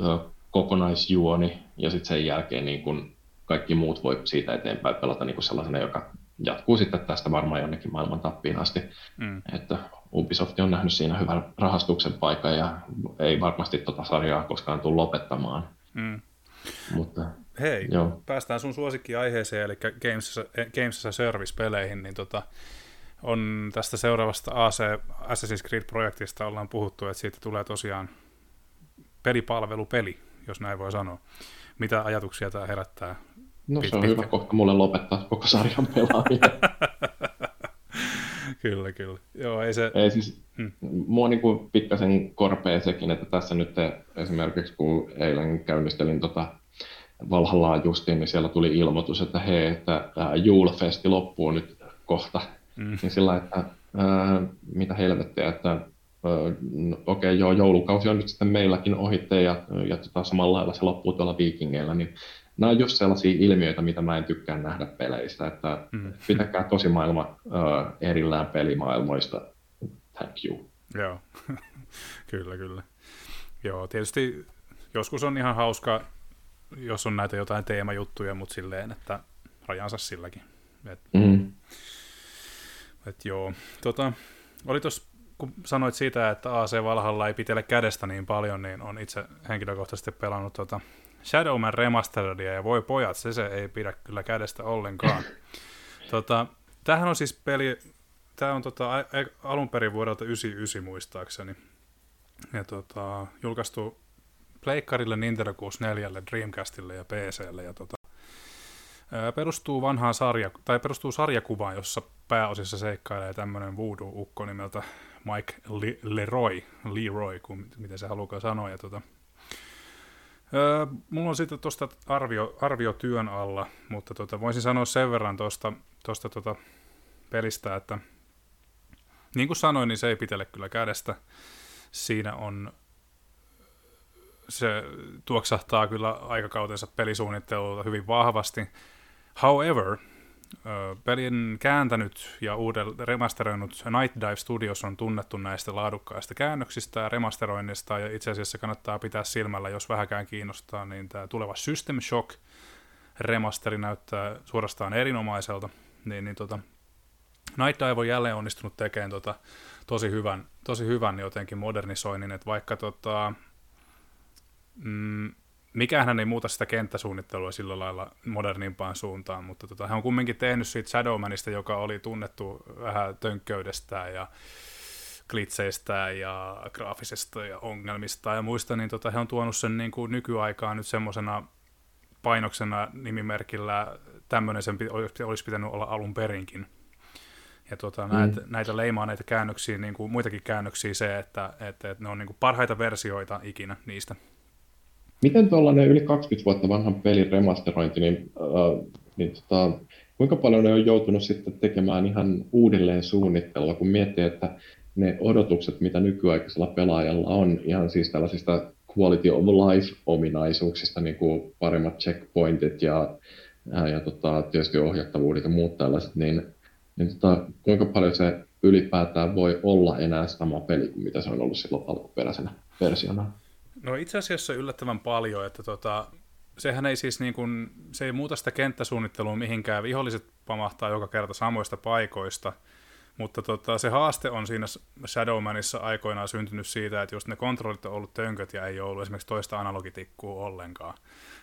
ö, kokonaisjuoni, ja sitten sen jälkeen niin kuin kaikki muut voi siitä eteenpäin pelata niin kuin sellaisena, joka jatkuu sitten tästä varmaan jonnekin maailman tappiin asti. Mm. Että Ubisoft on nähnyt siinä hyvän rahastuksen paikan ja ei varmasti tuota sarjaa koskaan tule lopettamaan. Mm. Mutta, Hei, joo. päästään sun suosikkiaiheeseen, eli Games, Games Service-peleihin, niin tota, on tästä seuraavasta AC Assassin's Creed-projektista ollaan puhuttu, että siitä tulee tosiaan pelipalvelupeli, jos näin voi sanoa. Mitä ajatuksia tämä herättää? No pit- se on pitkä. hyvä kohta mulle lopettaa koko sarjan pelaaminen. kyllä, kyllä. Joo, ei se... Ei siis, hmm. mua niin kuin pikkasen korpee sekin, että tässä nyt esimerkiksi kun eilen käynnistelin tota Valhallaa justiin, niin siellä tuli ilmoitus, että hei, että Julfesti loppuu nyt kohta. Mm. Niin sillä että ää, mitä helvettiä, että no, okei, okay, joo, joulukausi on nyt sitten meilläkin ohitte ja, ja tota, samalla lailla se loppuu tuolla viikingeillä, niin nämä on just sellaisia ilmiöitä, mitä mä en tykkää nähdä peleistä, että mm. pitäkää tosi maailma uh, erillään pelimaailmoista. Thank you. Joo, kyllä, kyllä. Joo, tietysti joskus on ihan hauska, jos on näitä jotain teemajuttuja, mutta silleen, että rajansa silläkin. Et, mm. et joo, tota, oli tuossa kun sanoit siitä, että AC Valhalla ei pitele kädestä niin paljon, niin on itse henkilökohtaisesti pelannut tuota Shadowman Remasteredia, ja voi pojat, se, se ei pidä kyllä kädestä ollenkaan. tota, tämähän on siis peli, tämä on tota, alun perin vuodelta 99 muistaakseni, ja tota, julkaistu Pleikkarille, Nintendo 64, Dreamcastille ja PClle, ja tota, perustuu vanhaan sarja, tai perustuu sarjakuvaan, jossa pääosissa seikkailee tämmöinen voodoo-ukko nimeltä Mike Leroy, Leroy, kun, miten se haluaa sanoa. Ja tota, öö, mulla on sitten tuosta arvio, arvio työn alla, mutta tota, voisin sanoa sen verran tuosta tosta, tota pelistä, että niin kuin sanoin, niin se ei pitele kyllä kädestä. Siinä on se tuoksahtaa kyllä aikakautensa pelisuunnittelulta hyvin vahvasti. However, Pelin kääntänyt ja uuden remasteroinut Night Dive Studios on tunnettu näistä laadukkaista käännöksistä ja remasteroinnista, ja itse asiassa kannattaa pitää silmällä, jos vähäkään kiinnostaa, niin tämä tuleva System Shock remasteri näyttää suorastaan erinomaiselta, niin, niin tota, Night Dive on jälleen onnistunut tekemään tota, tosi, hyvän, tosi hyvän jotenkin modernisoinnin, että vaikka tota, mm, mikään ei muuta sitä kenttäsuunnittelua sillä lailla modernimpaan suuntaan, mutta tota, hän on kumminkin tehnyt siitä Shadowmanista, joka oli tunnettu vähän tönkköydestään ja klitseistä ja graafisesta ja ongelmista ja muista, niin tota, he on tuonut sen niin kuin nykyaikaan nyt semmoisena painoksena nimimerkillä tämmöinen sen olisi pitänyt olla alun perinkin. Ja tota, mm. näitä, näitä leimaa näitä käännöksiä, niin kuin muitakin käännöksiä se, että, että, että ne on niin kuin parhaita versioita ikinä niistä. Miten tuollainen yli 20 vuotta vanhan pelin remasterointi, niin, äh, niin tota, kuinka paljon ne on joutunut sitten tekemään ihan uudelleen suunnittelua, kun miettii, että ne odotukset, mitä nykyaikaisella pelaajalla on, ihan siis tällaisista quality of life-ominaisuuksista, niin kuin paremmat checkpointit ja, ja, ja tota, tietysti ohjattavuudet ja muut tällaiset, niin, niin tota, kuinka paljon se ylipäätään voi olla enää sama peli kuin mitä se on ollut silloin alkuperäisenä versiona? No itse asiassa yllättävän paljon, että tota, sehän ei siis niin kuin, se ei muuta sitä kenttäsuunnittelua mihinkään. Viholliset pamahtaa joka kerta samoista paikoista, mutta tota, se haaste on siinä Shadowmanissa aikoinaan syntynyt siitä, että just ne kontrollit on ollut tönköt ja ei ole ollut esimerkiksi toista analogitikkua ollenkaan.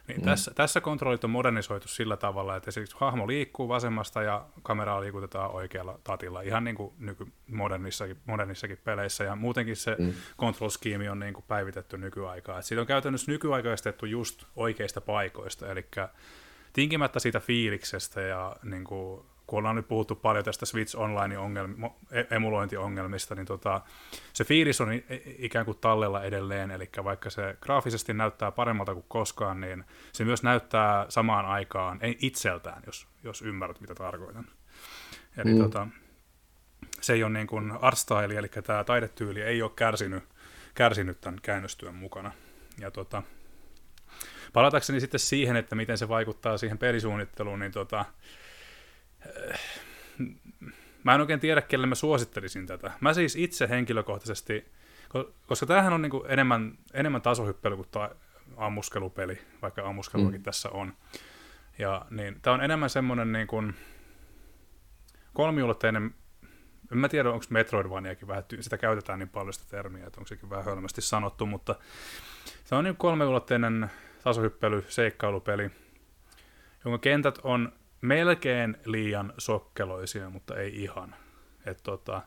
Niin mm. tässä, tässä kontrollit on modernisoitu sillä tavalla, että esimerkiksi hahmo liikkuu vasemmasta ja kameraa liikutetaan oikealla tatilla, ihan niin kuin nyky modernissakin, modernissakin peleissä, ja muutenkin se mm. control scheme on niin kuin päivitetty nykyaikaa. Et siitä on käytännössä nykyaikaistettu just oikeista paikoista, eli tinkimättä siitä fiiliksestä ja niin kuin kun ollaan nyt puhuttu paljon tästä Switch Online-emulointiongelmista, niin tota, se fiilis on ikään kuin tallella edelleen, eli vaikka se graafisesti näyttää paremmalta kuin koskaan, niin se myös näyttää samaan aikaan, ei itseltään, jos, jos ymmärrät, mitä tarkoitan. Eli mm. tota, se ei ole niin kuin art style, eli tämä taidetyyli ei ole kärsinyt, kärsinyt tämän käännöstyön mukana. Ja tota, palatakseni sitten siihen, että miten se vaikuttaa siihen pelisuunnitteluun, niin tota, mä en oikein tiedä, kelle mä suosittelisin tätä. Mä siis itse henkilökohtaisesti, koska tämähän on niin kuin enemmän, enemmän tasohyppely kuin tämä ammuskelupeli, vaikka ammuskeluakin mm. tässä on. Ja niin, tämä on enemmän semmoinen niin kuin kolmiulotteinen, en mä tiedä, onko Metroidvaniakin vähän, sitä käytetään niin paljon sitä termiä, että onko sekin vähän hölmästi sanottu, mutta se on niin kolmiulotteinen tasohyppely, seikkailupeli, jonka kentät on melkein liian sokkeloisia, mutta ei ihan. Et tota,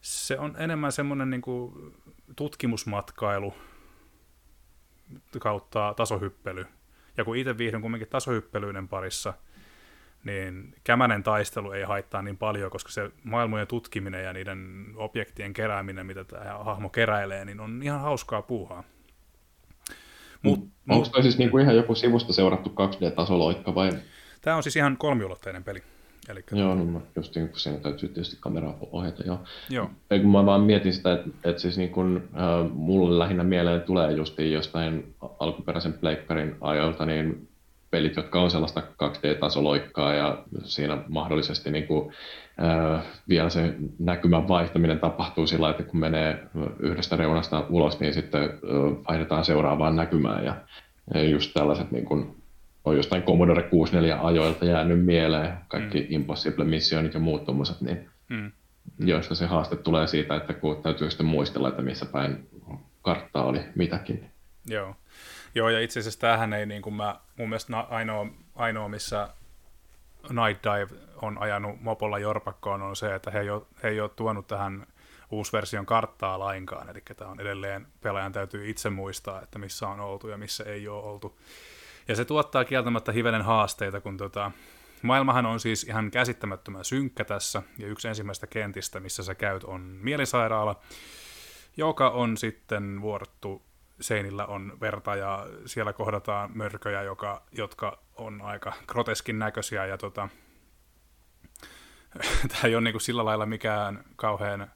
se on enemmän semmoinen niin tutkimusmatkailu kautta tasohyppely. Ja kun itse viihdyn kumminkin tasohyppelyiden parissa, niin kämänen taistelu ei haittaa niin paljon, koska se maailmojen tutkiminen ja niiden objektien kerääminen, mitä tämä hahmo keräilee, niin on ihan hauskaa puuhaa. Mut, Onko toi siis niinku ihan joku sivusta seurattu 2D-tasoloikka vai Tämä on siis ihan kolmiulotteinen peli. Eli... Joo, mä just niin kun siinä täytyy tietysti kameraa ohjata. Joo. joo. Ei, kun mä vaan mietin sitä, että, että siis niin kun, äh, mulle lähinnä mieleen tulee just jostain alkuperäisen pleikkarin ajoilta, niin pelit, jotka on sellaista 2D-tasoloikkaa ja siinä mahdollisesti niin kuin, äh, vielä se näkymän vaihtaminen tapahtuu sillä että kun menee yhdestä reunasta ulos, niin sitten äh, vaihdetaan seuraavaan näkymään ja, ja just tällaiset niin kuin, on jostain Commodore 64 ajoilta jäänyt mieleen, kaikki mm. Impossible Missionit ja muut tommoset, niin mm. joista se haaste tulee siitä, että kun täytyy sitten muistella, että missä päin karttaa oli mitäkin. Joo, Joo ja itse asiassa tämähän ei niin kuin mä, mun mielestä ainoa, ainoa missä Night Dive on ajanut mopolla jorpakkoon on se, että he ei ole, he ei ole tuonut tähän uusversion karttaa lainkaan, eli tämä on edelleen, pelaajan täytyy itse muistaa, että missä on oltu ja missä ei ole oltu. Ja se tuottaa kieltämättä hivenen haasteita, kun tota, maailmahan on siis ihan käsittämättömän synkkä tässä, ja yksi ensimmäistä kentistä, missä sä käyt, on mielisairaala, joka on sitten vuorottu seinillä on verta ja siellä kohdataan mörköjä, joka, jotka on aika groteskin näköisiä ja tota, tämä ei ole niin kuin sillä lailla mikään kauhean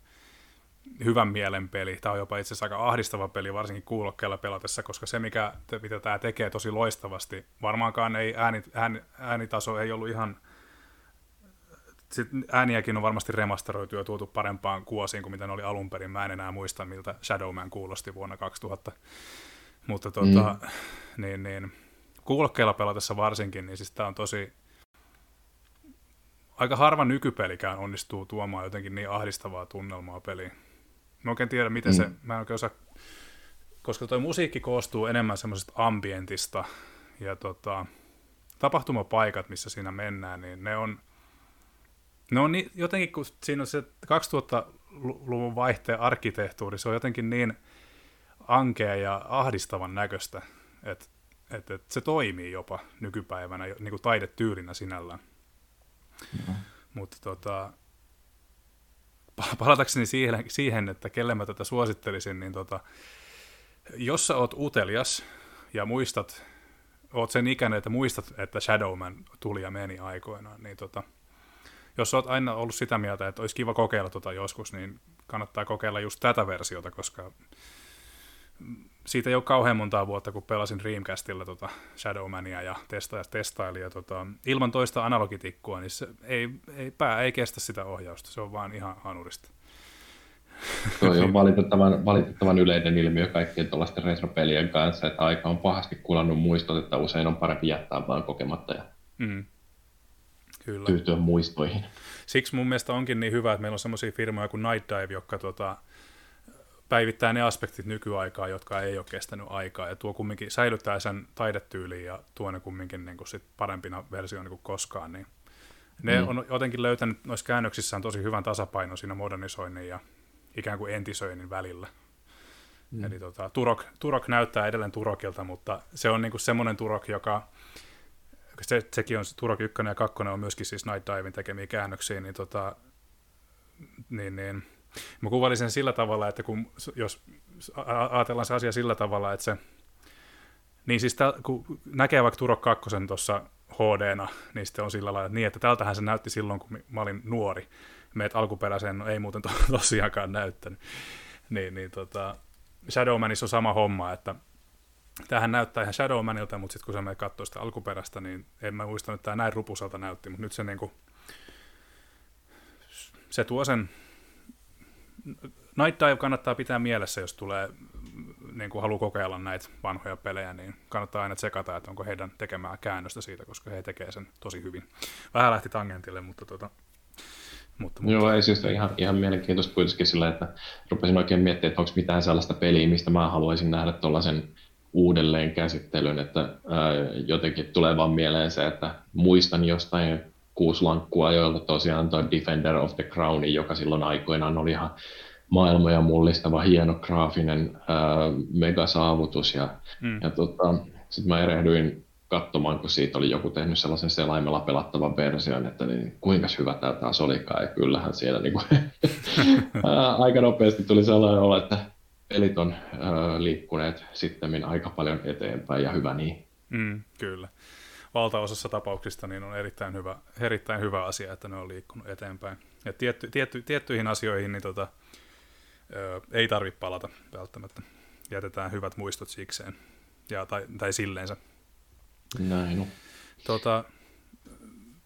hyvän mielen peli. Tämä on jopa itse asiassa aika ahdistava peli, varsinkin kuulokkeella pelatessa, koska se, mikä, mitä tämä tekee tosi loistavasti, varmaankaan ei ääni, ääni, äänitaso ei ollut ihan... Sitten ääniäkin on varmasti remasteroitu ja tuotu parempaan kuosiin kuin mitä ne oli alun perin. Mä en enää muista, miltä Shadowman kuulosti vuonna 2000. Mutta tuota, mm. niin, niin, kuulokkeella pelatessa varsinkin, niin siis tämä on tosi... Aika harva nykypelikään onnistuu tuomaan jotenkin niin ahdistavaa tunnelmaa peliin. Mä oikein tiedä, miten mm. se, mä en oikein osaa, koska toi musiikki koostuu enemmän semmoisesta ambientista ja tota, tapahtumapaikat, missä siinä mennään, niin ne on, ne on niin, jotenkin, kun siinä on se 2000-luvun vaihteen arkkitehtuuri, se on jotenkin niin ankea ja ahdistavan näköistä, että et, et se toimii jopa nykypäivänä niin kuin taidetyylinä sinällään. Mm. Mutta tota, palatakseni siihen, siihen, että kelle mä tätä suosittelisin, niin tota, jos sä oot utelias ja muistat, oot sen ikäinen, että muistat, että Shadowman tuli ja meni aikoinaan, niin tota, jos oot aina ollut sitä mieltä, että olisi kiva kokeilla tota joskus, niin kannattaa kokeilla just tätä versiota, koska siitä ei ole kauhean montaa vuotta, kun pelasin Dreamcastilla tota Shadowmania ja testa, testailin. Ja tota, ilman toista analogitikkua, niin se ei, ei, pää ei kestä sitä ohjausta. Se on vaan ihan hanurista. Tuo on valitettavan, valitettavan yleinen ilmiö kaikkien tuollaisten retropelien kanssa, että aika on pahasti kulannut muistot, että usein on parempi jättää vaan kokematta. Ja... Mm. Kyllä. tyytyä muistoihin. Siksi mun mielestä onkin niin hyvä, että meillä on semmoisia firmoja kuin Night Dive, jotka tota, päivittää ne aspektit nykyaikaa, jotka ei ole kestänyt aikaa, ja tuo kumminkin säilyttää sen taidetyyliin ja tuo ne kumminkin niin kuin sit parempina versioina kuin koskaan, niin ne mm. on jotenkin löytänyt noissa käännöksissään tosi hyvän tasapainon siinä modernisoinnin ja ikään kuin entisöinnin välillä. Mm. Eli tota, Turok, Turok näyttää edelleen Turokilta, mutta se on niinku semmoinen Turok, joka, se, sekin on Turok 1 ja 2 on myöskin siis Night Divin tekemiä käännöksiä, niin, tota, niin, niin Mä kuvailin sen sillä tavalla, että kun, jos ajatellaan se asia sillä tavalla, että se, niin siis täl, kun näkee vaikka Turok 2 tuossa hd niin sitten on sillä lailla, että, niin, että tältähän se näytti silloin, kun mä olin nuori. Meet alkuperäiseen, no ei muuten to, tosiaankaan näyttänyt. Niin, niin tota, Shadowmanissa on sama homma, että tämähän näyttää ihan Shadowmanilta, mutta sitten kun sä menet katsoa sitä alkuperäistä, niin en mä muista, että tämä näin rupusalta näytti, mutta nyt se niinku, se tuo sen Night Dive kannattaa pitää mielessä, jos tulee niin kuin haluaa kokeilla näitä vanhoja pelejä, niin kannattaa aina tsekata, että onko heidän tekemää käännöstä siitä, koska he tekee sen tosi hyvin. Vähän lähti tangentille, mutta tota, mutta, mutta... Joo, ei siis ihan, ihan mielenkiintoista kuitenkin sillä, että rupesin oikein miettimään, että onko mitään sellaista peliä, mistä mä haluaisin nähdä tuollaisen uudelleen käsittelyn, että ää, jotenkin tulee vaan mieleen se, että muistan jostain kuuslankkua, joilta tosiaan tuo Defender of the Crown, joka silloin aikoinaan oli ihan maailmoja mullistava, hieno graafinen ää, megasaavutus. Ja, mm. ja tota, sitten mä erehdyin katsomaan, kun siitä oli joku tehnyt sellaisen selaimella pelattavan version, että niin, kuinka hyvä tämä taas olikaan. Ja kyllähän siellä niin kuin, aika nopeasti tuli sellainen olo, että pelit on ää, liikkuneet sitten aika paljon eteenpäin ja hyvä niin. Mm, kyllä valtaosassa tapauksista niin on erittäin hyvä, erittäin hyvä asia, että ne on liikkunut eteenpäin. Ja tietty, tietty, tiettyihin asioihin niin tota, ö, ei tarvitse palata välttämättä. Jätetään hyvät muistot sikseen, ja, tai, tai silleensä. Näin on. Tota,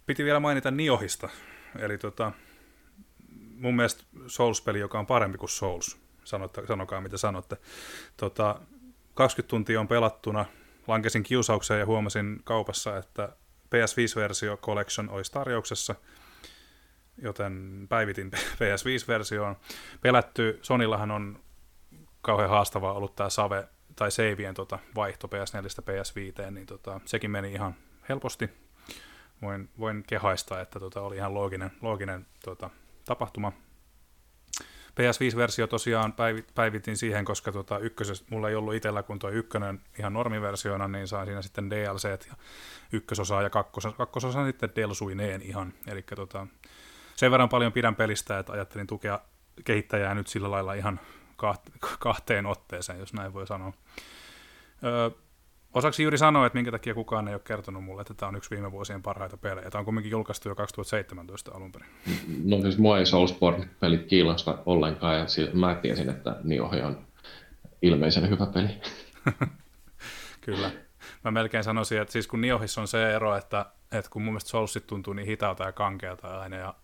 piti vielä mainita Niohista, eli tota, mun mielestä Souls-peli, joka on parempi kuin Souls, sanotta, sanokaa mitä sanotte. Tota, 20 tuntia on pelattuna, lankesin kiusaukseen ja huomasin kaupassa, että PS5-versio Collection olisi tarjouksessa, joten päivitin PS5-versioon. Pelätty, Sonillahan on kauhean haastavaa ollut tämä Save tai Savien tota, vaihto PS4 PS5, niin tota, sekin meni ihan helposti. Voin, voin kehaista, että tota, oli ihan looginen, looginen tota, tapahtuma. PS5-versio tosiaan päivitin siihen, koska tota ykkösessä, mulla ei ollut itsellä kun tuo ykkönen ihan normiversiona, niin sain siinä sitten DLC ja ykkösosaa ja kakkososa, kakkososa sitten delsuineen ihan. Eli tota, sen verran paljon pidän pelistä, että ajattelin tukea kehittäjää nyt sillä lailla ihan kahteen otteeseen, jos näin voi sanoa. Öö, Osaksi juuri sanoa, että minkä takia kukaan ei ole kertonut mulle, että tämä on yksi viime vuosien parhaita pelejä. Tämä on kuitenkin julkaistu jo 2017 alun perin. No siis mua ei Soulsborne-pelit kiinnosta ollenkaan, ja mä tiesin, että Niohi on ilmeisen hyvä peli. Kyllä. Mä melkein sanoisin, että siis kun Niohissa on se ero, että, että kun mun mielestä Soulsit tuntuu niin hitaalta ja kankealta aina, ja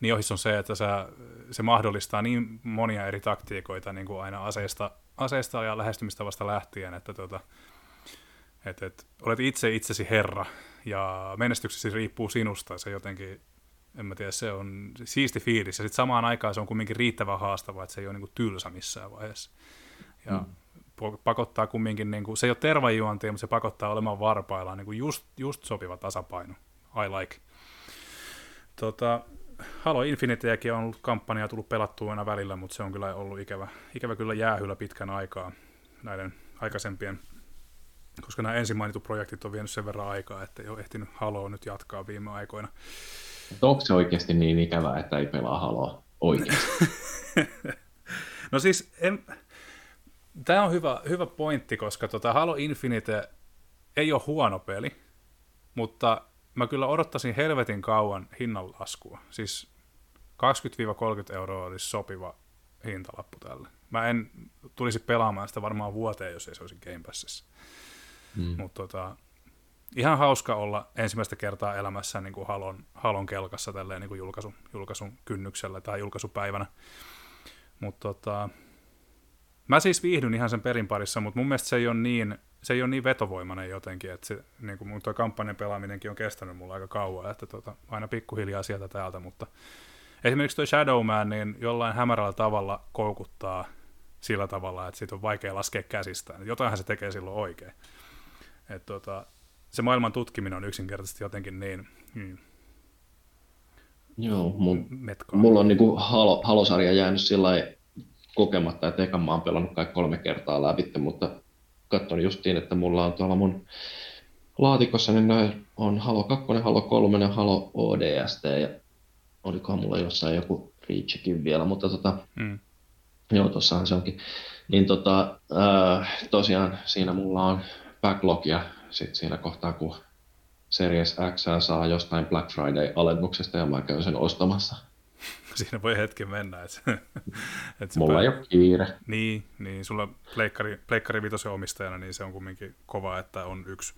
Niohissa on se, että se, se mahdollistaa niin monia eri taktiikoita niin kuin aina aseista, aseista ja lähestymistavasta lähtien, että tota, et, et, olet itse itsesi herra ja menestyksesi riippuu sinusta. Se jotenkin, en mä tiedä, se on siisti fiilis. Ja sitten samaan aikaan se on kumminkin riittävän haastava, että se ei ole niinku tylsä missään vaiheessa. Ja mm. pakottaa kumminkin, niinku, se ei ole tervajuontia, mutta se pakottaa olemaan varpaillaan niinku just, just sopiva tasapaino. I like. Tota, Halo Infinityäkin on ollut kampanja tullut pelattua aina välillä, mutta se on kyllä ollut ikävä, ikävä kyllä jäähyllä pitkän aikaa näiden aikaisempien koska nämä ensin mainitut projektit on vienyt sen verran aikaa, että ei ole ehtinyt Haloa nyt jatkaa viime aikoina. onko se oikeasti niin ikävää, että ei pelaa Haloa oikeasti? no siis, en... tämä on hyvä, hyvä pointti, koska tota Halo Infinite ei ole huono peli, mutta mä kyllä odottaisin helvetin kauan hinnanlaskua. Siis 20-30 euroa olisi sopiva hintalappu tälle. Mä en tulisi pelaamaan sitä varmaan vuoteen, jos ei se olisi Game Passissa. Mm. Mutta tota, ihan hauska olla ensimmäistä kertaa elämässä niin kuin Halon, Halon kelkassa tälleen niin kuin julkaisun, julkaisun kynnyksellä tai julkaisupäivänä. Mutta tota, mä siis viihdyn ihan sen perin parissa, mutta mun mielestä se ei ole niin, se ei ole niin vetovoimainen jotenkin, että se, niin kuin mun tuo kampanjan pelaaminenkin on kestänyt mulla aika kauan, että tota, aina pikkuhiljaa sieltä täältä, mutta esimerkiksi tuo Shadowman niin jollain hämärällä tavalla koukuttaa sillä tavalla, että siitä on vaikea laskea käsistään. Jotainhan se tekee silloin oikein. Et tota, se maailman tutkiminen on yksinkertaisesti jotenkin niin, niin Joo, mun, mulla on niinku Halo, Halo-sarja jäänyt sillä kokematta, että ekan mä oon pelannut kaikki kolme kertaa läpi, mutta katson justiin, että mulla on tuolla mun laatikossa, niin näin on Halo 2, Halo 3, Halo ODST ja olikohan mulla jossain joku Reachikin vielä, mutta tota, mm. joo, tossahan se onkin. Niin tota, äh, tosiaan siinä mulla on backlogia sit siinä kohtaa, kun Series X saa jostain Black Friday-alennuksesta ja mä käyn sen ostamassa. Siinä voi hetki mennä. Että, että Mulla ei ole kiire. Niin, niin sulla pleikkari, pleikkari vitosen omistajana, niin se on kumminkin kova, että on yksi,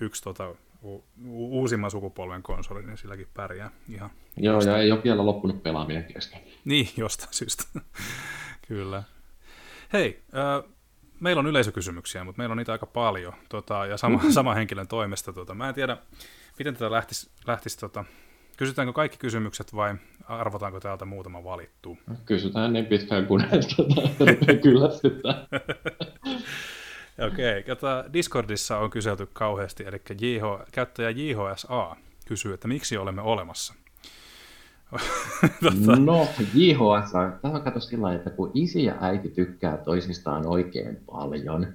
yksi tota, u, uusimman sukupolven konsoli, niin silläkin pärjää ihan. Joo, jostain. ja ei ole vielä loppunut pelaaminen kesken. Niin, jostain syystä. Kyllä. Hei, äh, meillä on yleisökysymyksiä, mutta meillä on niitä aika paljon, tota, ja sama, sama henkilön toimesta. Tota, mä en tiedä, miten tätä lähtisi, lähtisi tota, kysytäänkö kaikki kysymykset vai arvotaanko täältä muutama valittu? Kysytään niin pitkään, kun tota, kyllästyttää. Okei, okay, Discordissa on kyselty kauheasti, eli JH, käyttäjä JHSA kysyy, että miksi olemme olemassa. tota... No, JHS, tämä on kato sillä että kun isi ja äiti tykkää toisistaan oikein paljon,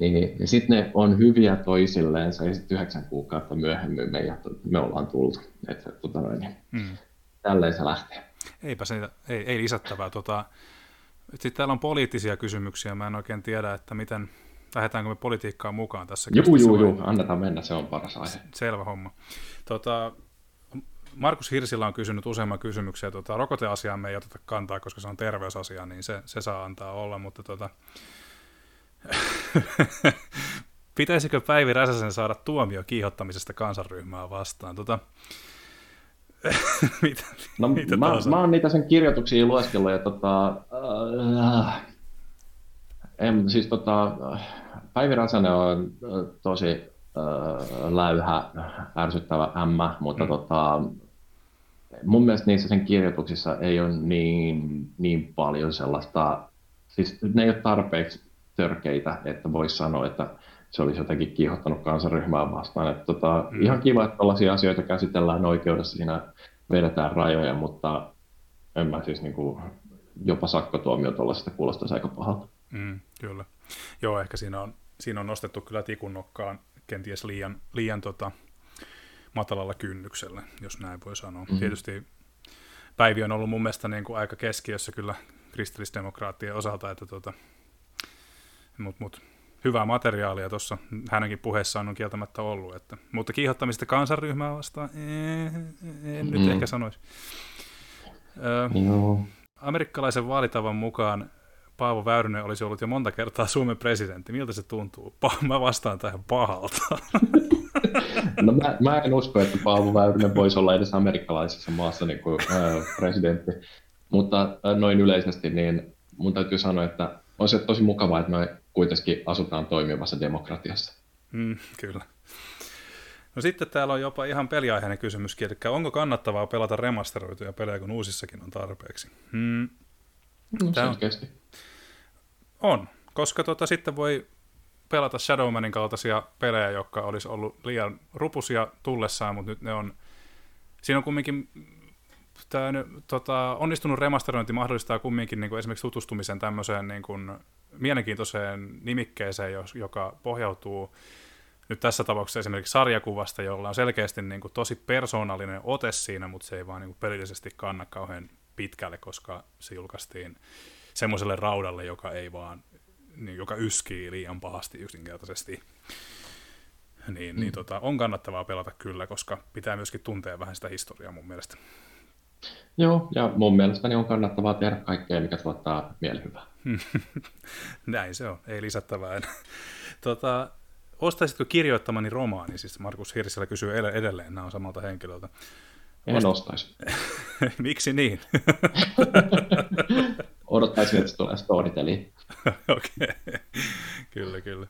niin, niin sitten ne on hyviä toisilleen, ja sitten yhdeksän kuukautta myöhemmin me, me ollaan tultu. Että, tota, niin, mm. Tälleen se lähtee. Eipä se, ei, ei lisättävää. Tota, sitten täällä on poliittisia kysymyksiä, mä en oikein tiedä, että miten, lähdetäänkö me politiikkaan mukaan tässä Joo, joo, joo, annetaan mennä, se on paras aihe. Selvä homma. Tota, Markus Hirsillä on kysynyt useamman kysymyksen. Tota, rokoteasiaan me ei oteta kantaa, koska se on terveysasia, niin se, se saa antaa olla. Mutta tota, pitäisikö Päivi Räsäsen saada tuomio kiihottamisesta kansanryhmää vastaan? Tota, mitä, no, mitä mä, mä oon niitä sen kirjoituksia lueskellut ja tota, äh, en, siis tota, Päivi Räsänen on äh, tosi äh, läyhä, ärsyttävä ämmä, mutta mm. tota, mun mielestä niissä sen kirjoituksissa ei ole niin, niin paljon sellaista, siis ne ei ole tarpeeksi törkeitä, että voisi sanoa, että se olisi jotenkin kiihottanut kansanryhmää vastaan. Että tota, mm. Ihan kiva, että tällaisia asioita käsitellään oikeudessa, siinä vedetään rajoja, mutta en mä siis niin kuin, jopa sakkotuomio tuollaisesta kuulostaisi aika pahalta. Mm, kyllä. Joo, ehkä siinä on, siinä on nostettu kyllä tikun nokkaan kenties liian, liian tota, matalalla kynnyksellä, jos näin voi sanoa. Mm-hmm. Tietysti Päivi on ollut mun mielestä niin kuin aika keskiössä kyllä kristillisdemokraattien osalta, että tota, mut, mut, hyvää materiaalia tuossa hänenkin puheessaan on kieltämättä ollut. Että, mutta kiihottamista kansanryhmää vastaan, en, en nyt mm. ehkä sanoisi. Ö, Joo. Amerikkalaisen vaalitavan mukaan Paavo Väyrynen olisi ollut jo monta kertaa Suomen presidentti. Miltä se tuntuu? mä vastaan tähän pahalta. No mä, mä en usko, että Paavo Väyrynen voisi olla edes amerikkalaisessa maassa niin kuin, ää, presidentti. Mutta noin yleisesti, niin mun täytyy sanoa, että on se tosi mukavaa, että me kuitenkin asutaan toimivassa demokratiassa. Mm, kyllä. No sitten täällä on jopa ihan peliaiheinen kysymyskin, eli onko kannattavaa pelata remasteroituja pelejä, kun uusissakin on tarpeeksi? Hmm. No, Tämä on, on, koska tota, sitten voi pelata Shadowmanin kaltaisia pelejä, jotka olisi ollut liian rupusia tullessaan, mutta nyt ne on... Siinä on kumminkin tämä tota, onnistunut remasterointi mahdollistaa kumminkin niin kuin esimerkiksi tutustumisen tämmöiseen niin kuin, mielenkiintoiseen nimikkeeseen, joka pohjautuu nyt tässä tapauksessa esimerkiksi sarjakuvasta, jolla on selkeästi niin kuin, tosi persoonallinen ote siinä, mutta se ei vaan niin kuin, pelillisesti kanna kauhean pitkälle, koska se julkaistiin semmoiselle raudalle, joka ei vaan joka yskii liian pahasti yksinkertaisesti, niin, mm. niin tota, on kannattavaa pelata kyllä, koska pitää myöskin tuntea vähän sitä historiaa mun mielestä. Joo, ja mun mielestäni on kannattavaa tehdä kaikkea, mikä tuottaa mielihyvää. Näin se on, ei lisättävää enää. tota, ostaisitko kirjoittamani romaani? Siis Markus Hirsillä kysyy edelleen, nämä on samalta henkilöltä. En Osta... ostaisi. Miksi niin? Odottaisin, että se tulee Storyteliin. Okei, okay. kyllä, kyllä.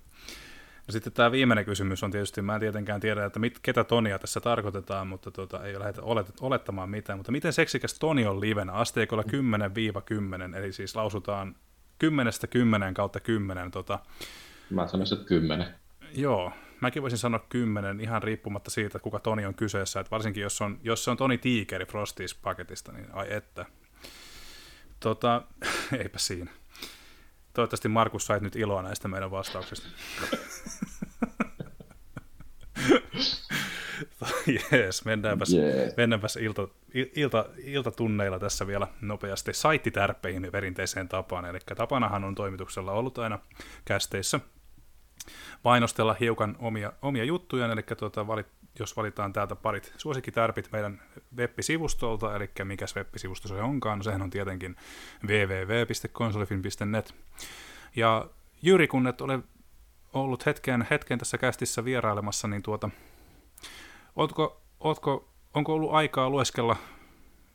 No sitten tämä viimeinen kysymys on tietysti, mä en tietenkään tiedä, että mit, ketä Tonia tässä tarkoitetaan, mutta tota, ei lähdetä olet, olettamaan mitään. Mutta miten seksikäs Toni on livenä? Asteikolla 10-10, eli siis lausutaan 10 kautta 10. Tota, Mä sanoisin, että 10. Joo, mäkin voisin sanoa 10 ihan riippumatta siitä, kuka Toni on kyseessä. Että varsinkin jos, on, jos se on Toni Tiikeri Frosties paketista, niin ai että. Tota, eipä siinä. Toivottavasti Markus sait nyt iloa näistä meidän vastauksista. Jees, mennäänpäs, Jees. mennäänpäs ilta, ilta, iltatunneilla tässä vielä nopeasti saittitärppeihin perinteiseen tapaan. Eli tapanahan on toimituksella ollut aina kästeissä mainostella hiukan omia, omia juttuja, eli tuota, valit, jos valitaan täältä parit suosikkitärpit meidän web-sivustolta, eli mikäs web-sivusto se onkaan, no sehän on tietenkin www.konsolifin.net. Ja Jyri, kun et ole ollut hetken, hetken tässä kästissä vierailemassa, niin tuota, ootko, ootko, onko ollut aikaa lueskella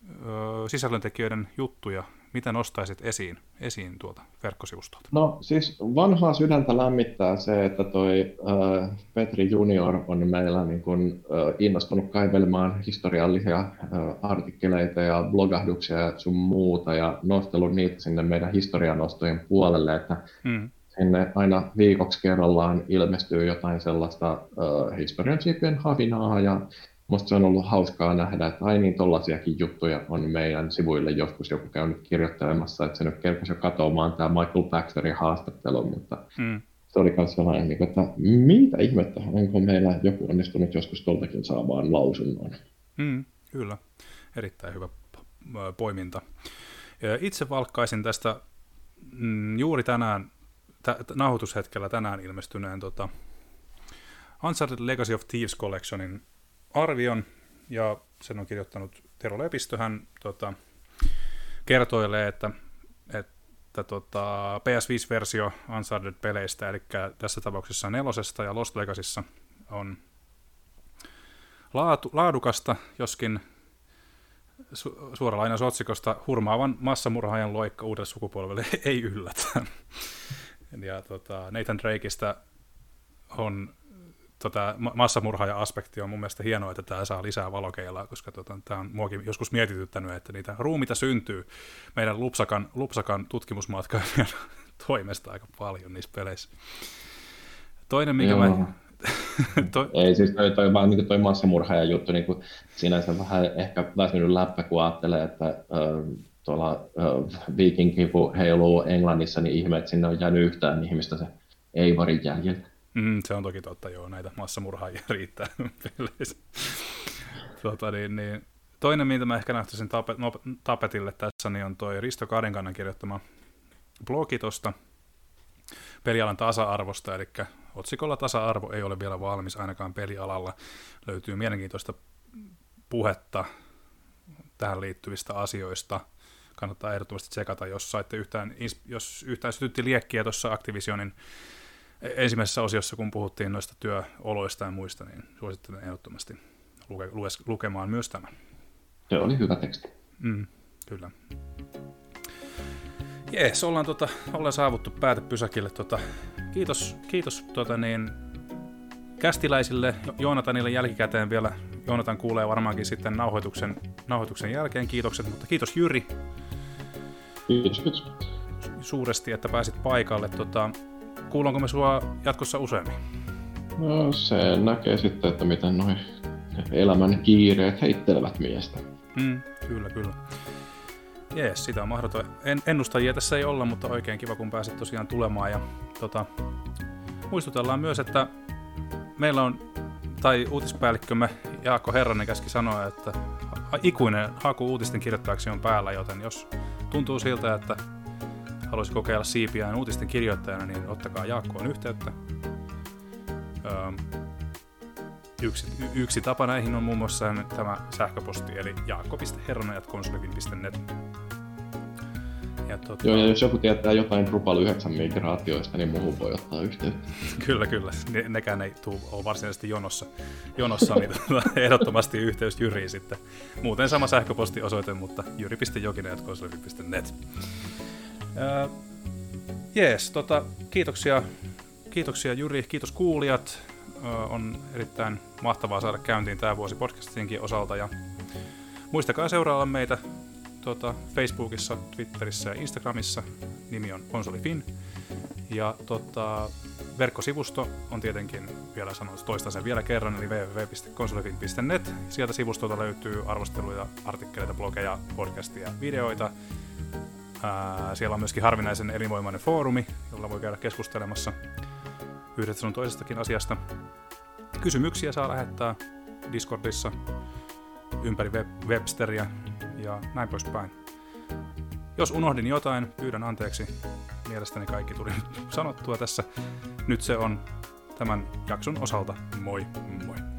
ö, sisällöntekijöiden juttuja mitä nostaisit esiin, esiin tuolta verkkosivustolta? No siis vanhaa sydäntä lämmittää se, että toi äh, Petri Junior on meillä niin kun, äh, innostunut kaivelemaan historiallisia äh, artikkeleita ja blogahduksia ja sun muuta ja nostellut niitä sinne meidän historianostojen puolelle, että mm. sinne aina viikoksi kerrallaan ilmestyy jotain sellaista äh, historian havinaa ja Musta se on ollut hauskaa nähdä, että ai niin, tollaisiakin juttuja on meidän sivuille joskus joku käynyt kirjoittelemassa, että se nyt kerkesi jo katoamaan tämä Michael Baxterin haastattelu, mutta mm. se oli myös sellainen, niin että mitä ihmettä, onko meillä joku onnistunut joskus tuoltakin saamaan lausunnon. Mm, kyllä, erittäin hyvä poiminta. Itse valkkaisin tästä mm, juuri tänään, t- nauhoitushetkellä tänään ilmestyneen tota, Uncharted Legacy of Thieves Collectionin arvion, ja sen on kirjoittanut Tero Lepistö. Hän tota, kertoilee, että, että tota, PS5-versio Uncharted-peleistä, eli tässä tapauksessa nelosesta ja Lost Legacyssa on laatu, laadukasta, joskin su, suora lainaus otsikosta hurmaavan massamurhaajan loikka uudelle sukupolvelle ei yllätä. Ja tota, Nathan Drakeista on tota, massamurhaaja-aspekti on mun mielestä hienoa, että tämä saa lisää valokeilaa, koska tota, tämä on muakin joskus mietityttänyt, että niitä ruumita syntyy meidän Lupsakan, Lupsakan tutkimusmatkailijan toimesta aika paljon niissä peleissä. Toinen, mikä Joo. mä... toi... Ei siis toi, toi vaan niin toi massamurhaaja juttu, niin sinänsä vähän ehkä väsynyt läppä, kun ajattelee, että äh, tuolla äh, viikinkipu heiluu Englannissa, niin ihme, että sinne on jäänyt yhtään ihmistä se Eivarin jäljellä. Mm, se on toki totta, joo, näitä massamurhaajia riittää peleissä. tota, niin, niin. Toinen, mitä mä ehkä nähtäisin tapet, no, tapetille tässä, niin on toi Risto Karinkannan kirjoittama blogi tuosta pelialan tasa-arvosta, eli otsikolla tasa-arvo ei ole vielä valmis ainakaan pelialalla. Löytyy mielenkiintoista puhetta tähän liittyvistä asioista. Kannattaa ehdottomasti tsekata, jos saitte yhtään, jos yhtään sytytti liekkiä tuossa Activisionin ensimmäisessä osiossa, kun puhuttiin noista työoloista ja muista, niin suosittelen ehdottomasti luke, lues, lukemaan myös tämän. Se oli hyvä teksti. Mm, kyllä. Jees, ollaan, tota, ollaan saavuttu päätepysäkille. Tota, kiitos kiitos tota, niin, kästiläisille, Joonatanille jälkikäteen vielä. Joonatan kuulee varmaankin sitten nauhoituksen, nauhoituksen jälkeen. Kiitokset, mutta kiitos Jyri. Kiitos, kiitos. Suuresti, että pääsit paikalle. Tota, kuulonko me sua jatkossa useammin? No se näkee sitten, että miten noin elämän kiireet heittelevät miestä. Mm, kyllä, kyllä. Jees, sitä on mahdoton. En, ennustajia tässä ei olla, mutta oikein kiva, kun pääsit tosiaan tulemaan. Ja, tota, muistutellaan myös, että meillä on, tai uutispäällikkömme Jaakko Herranen käski sanoa, että ikuinen haku uutisten kirjoittajaksi on päällä, joten jos tuntuu siltä, että haluaisi kokeilla siipiään uutisten kirjoittajana, niin ottakaa Jaakkoon yhteyttä. Öö, yksi, yksi tapa näihin on muun muassa tämä sähköposti, eli jaakko.herronajat.konsolivin.net. Ja tuota... Joo, ja jos joku tietää jotain Drupal 9 migraatioista, niin muuhun voi ottaa yhteyttä. kyllä, kyllä. Ne, nekään ei tule ole varsinaisesti jonossa, jonossa niin tuota, ehdottomasti yhteys Jyriin sitten. Muuten sama sähköpostiosoite, mutta jyri.jokinen.konsolivin.net. Jees, tota, kiitoksia kiitoksia Juri, kiitos kuulijat. On erittäin mahtavaa saada käyntiin tämä vuosi podcastinkin osalta ja muistakaa seurailla meitä tuota, Facebookissa, Twitterissä ja Instagramissa. Nimi on KonsoliFin. Ja tota, verkkosivusto on tietenkin, vielä sanon toistan sen vielä kerran, eli www.konsolifin.net. Sieltä sivustolta löytyy arvosteluja, artikkeleita, blogeja, podcastia, videoita. Siellä on myöskin harvinaisen elinvoimainen foorumi, jolla voi käydä keskustelemassa yhdestä sun toisestakin asiasta. Kysymyksiä saa lähettää Discordissa ympäri web- Websteriä ja näin poispäin. Jos unohdin jotain, pyydän anteeksi. Mielestäni kaikki tuli sanottua tässä. Nyt se on tämän jakson osalta. Moi moi!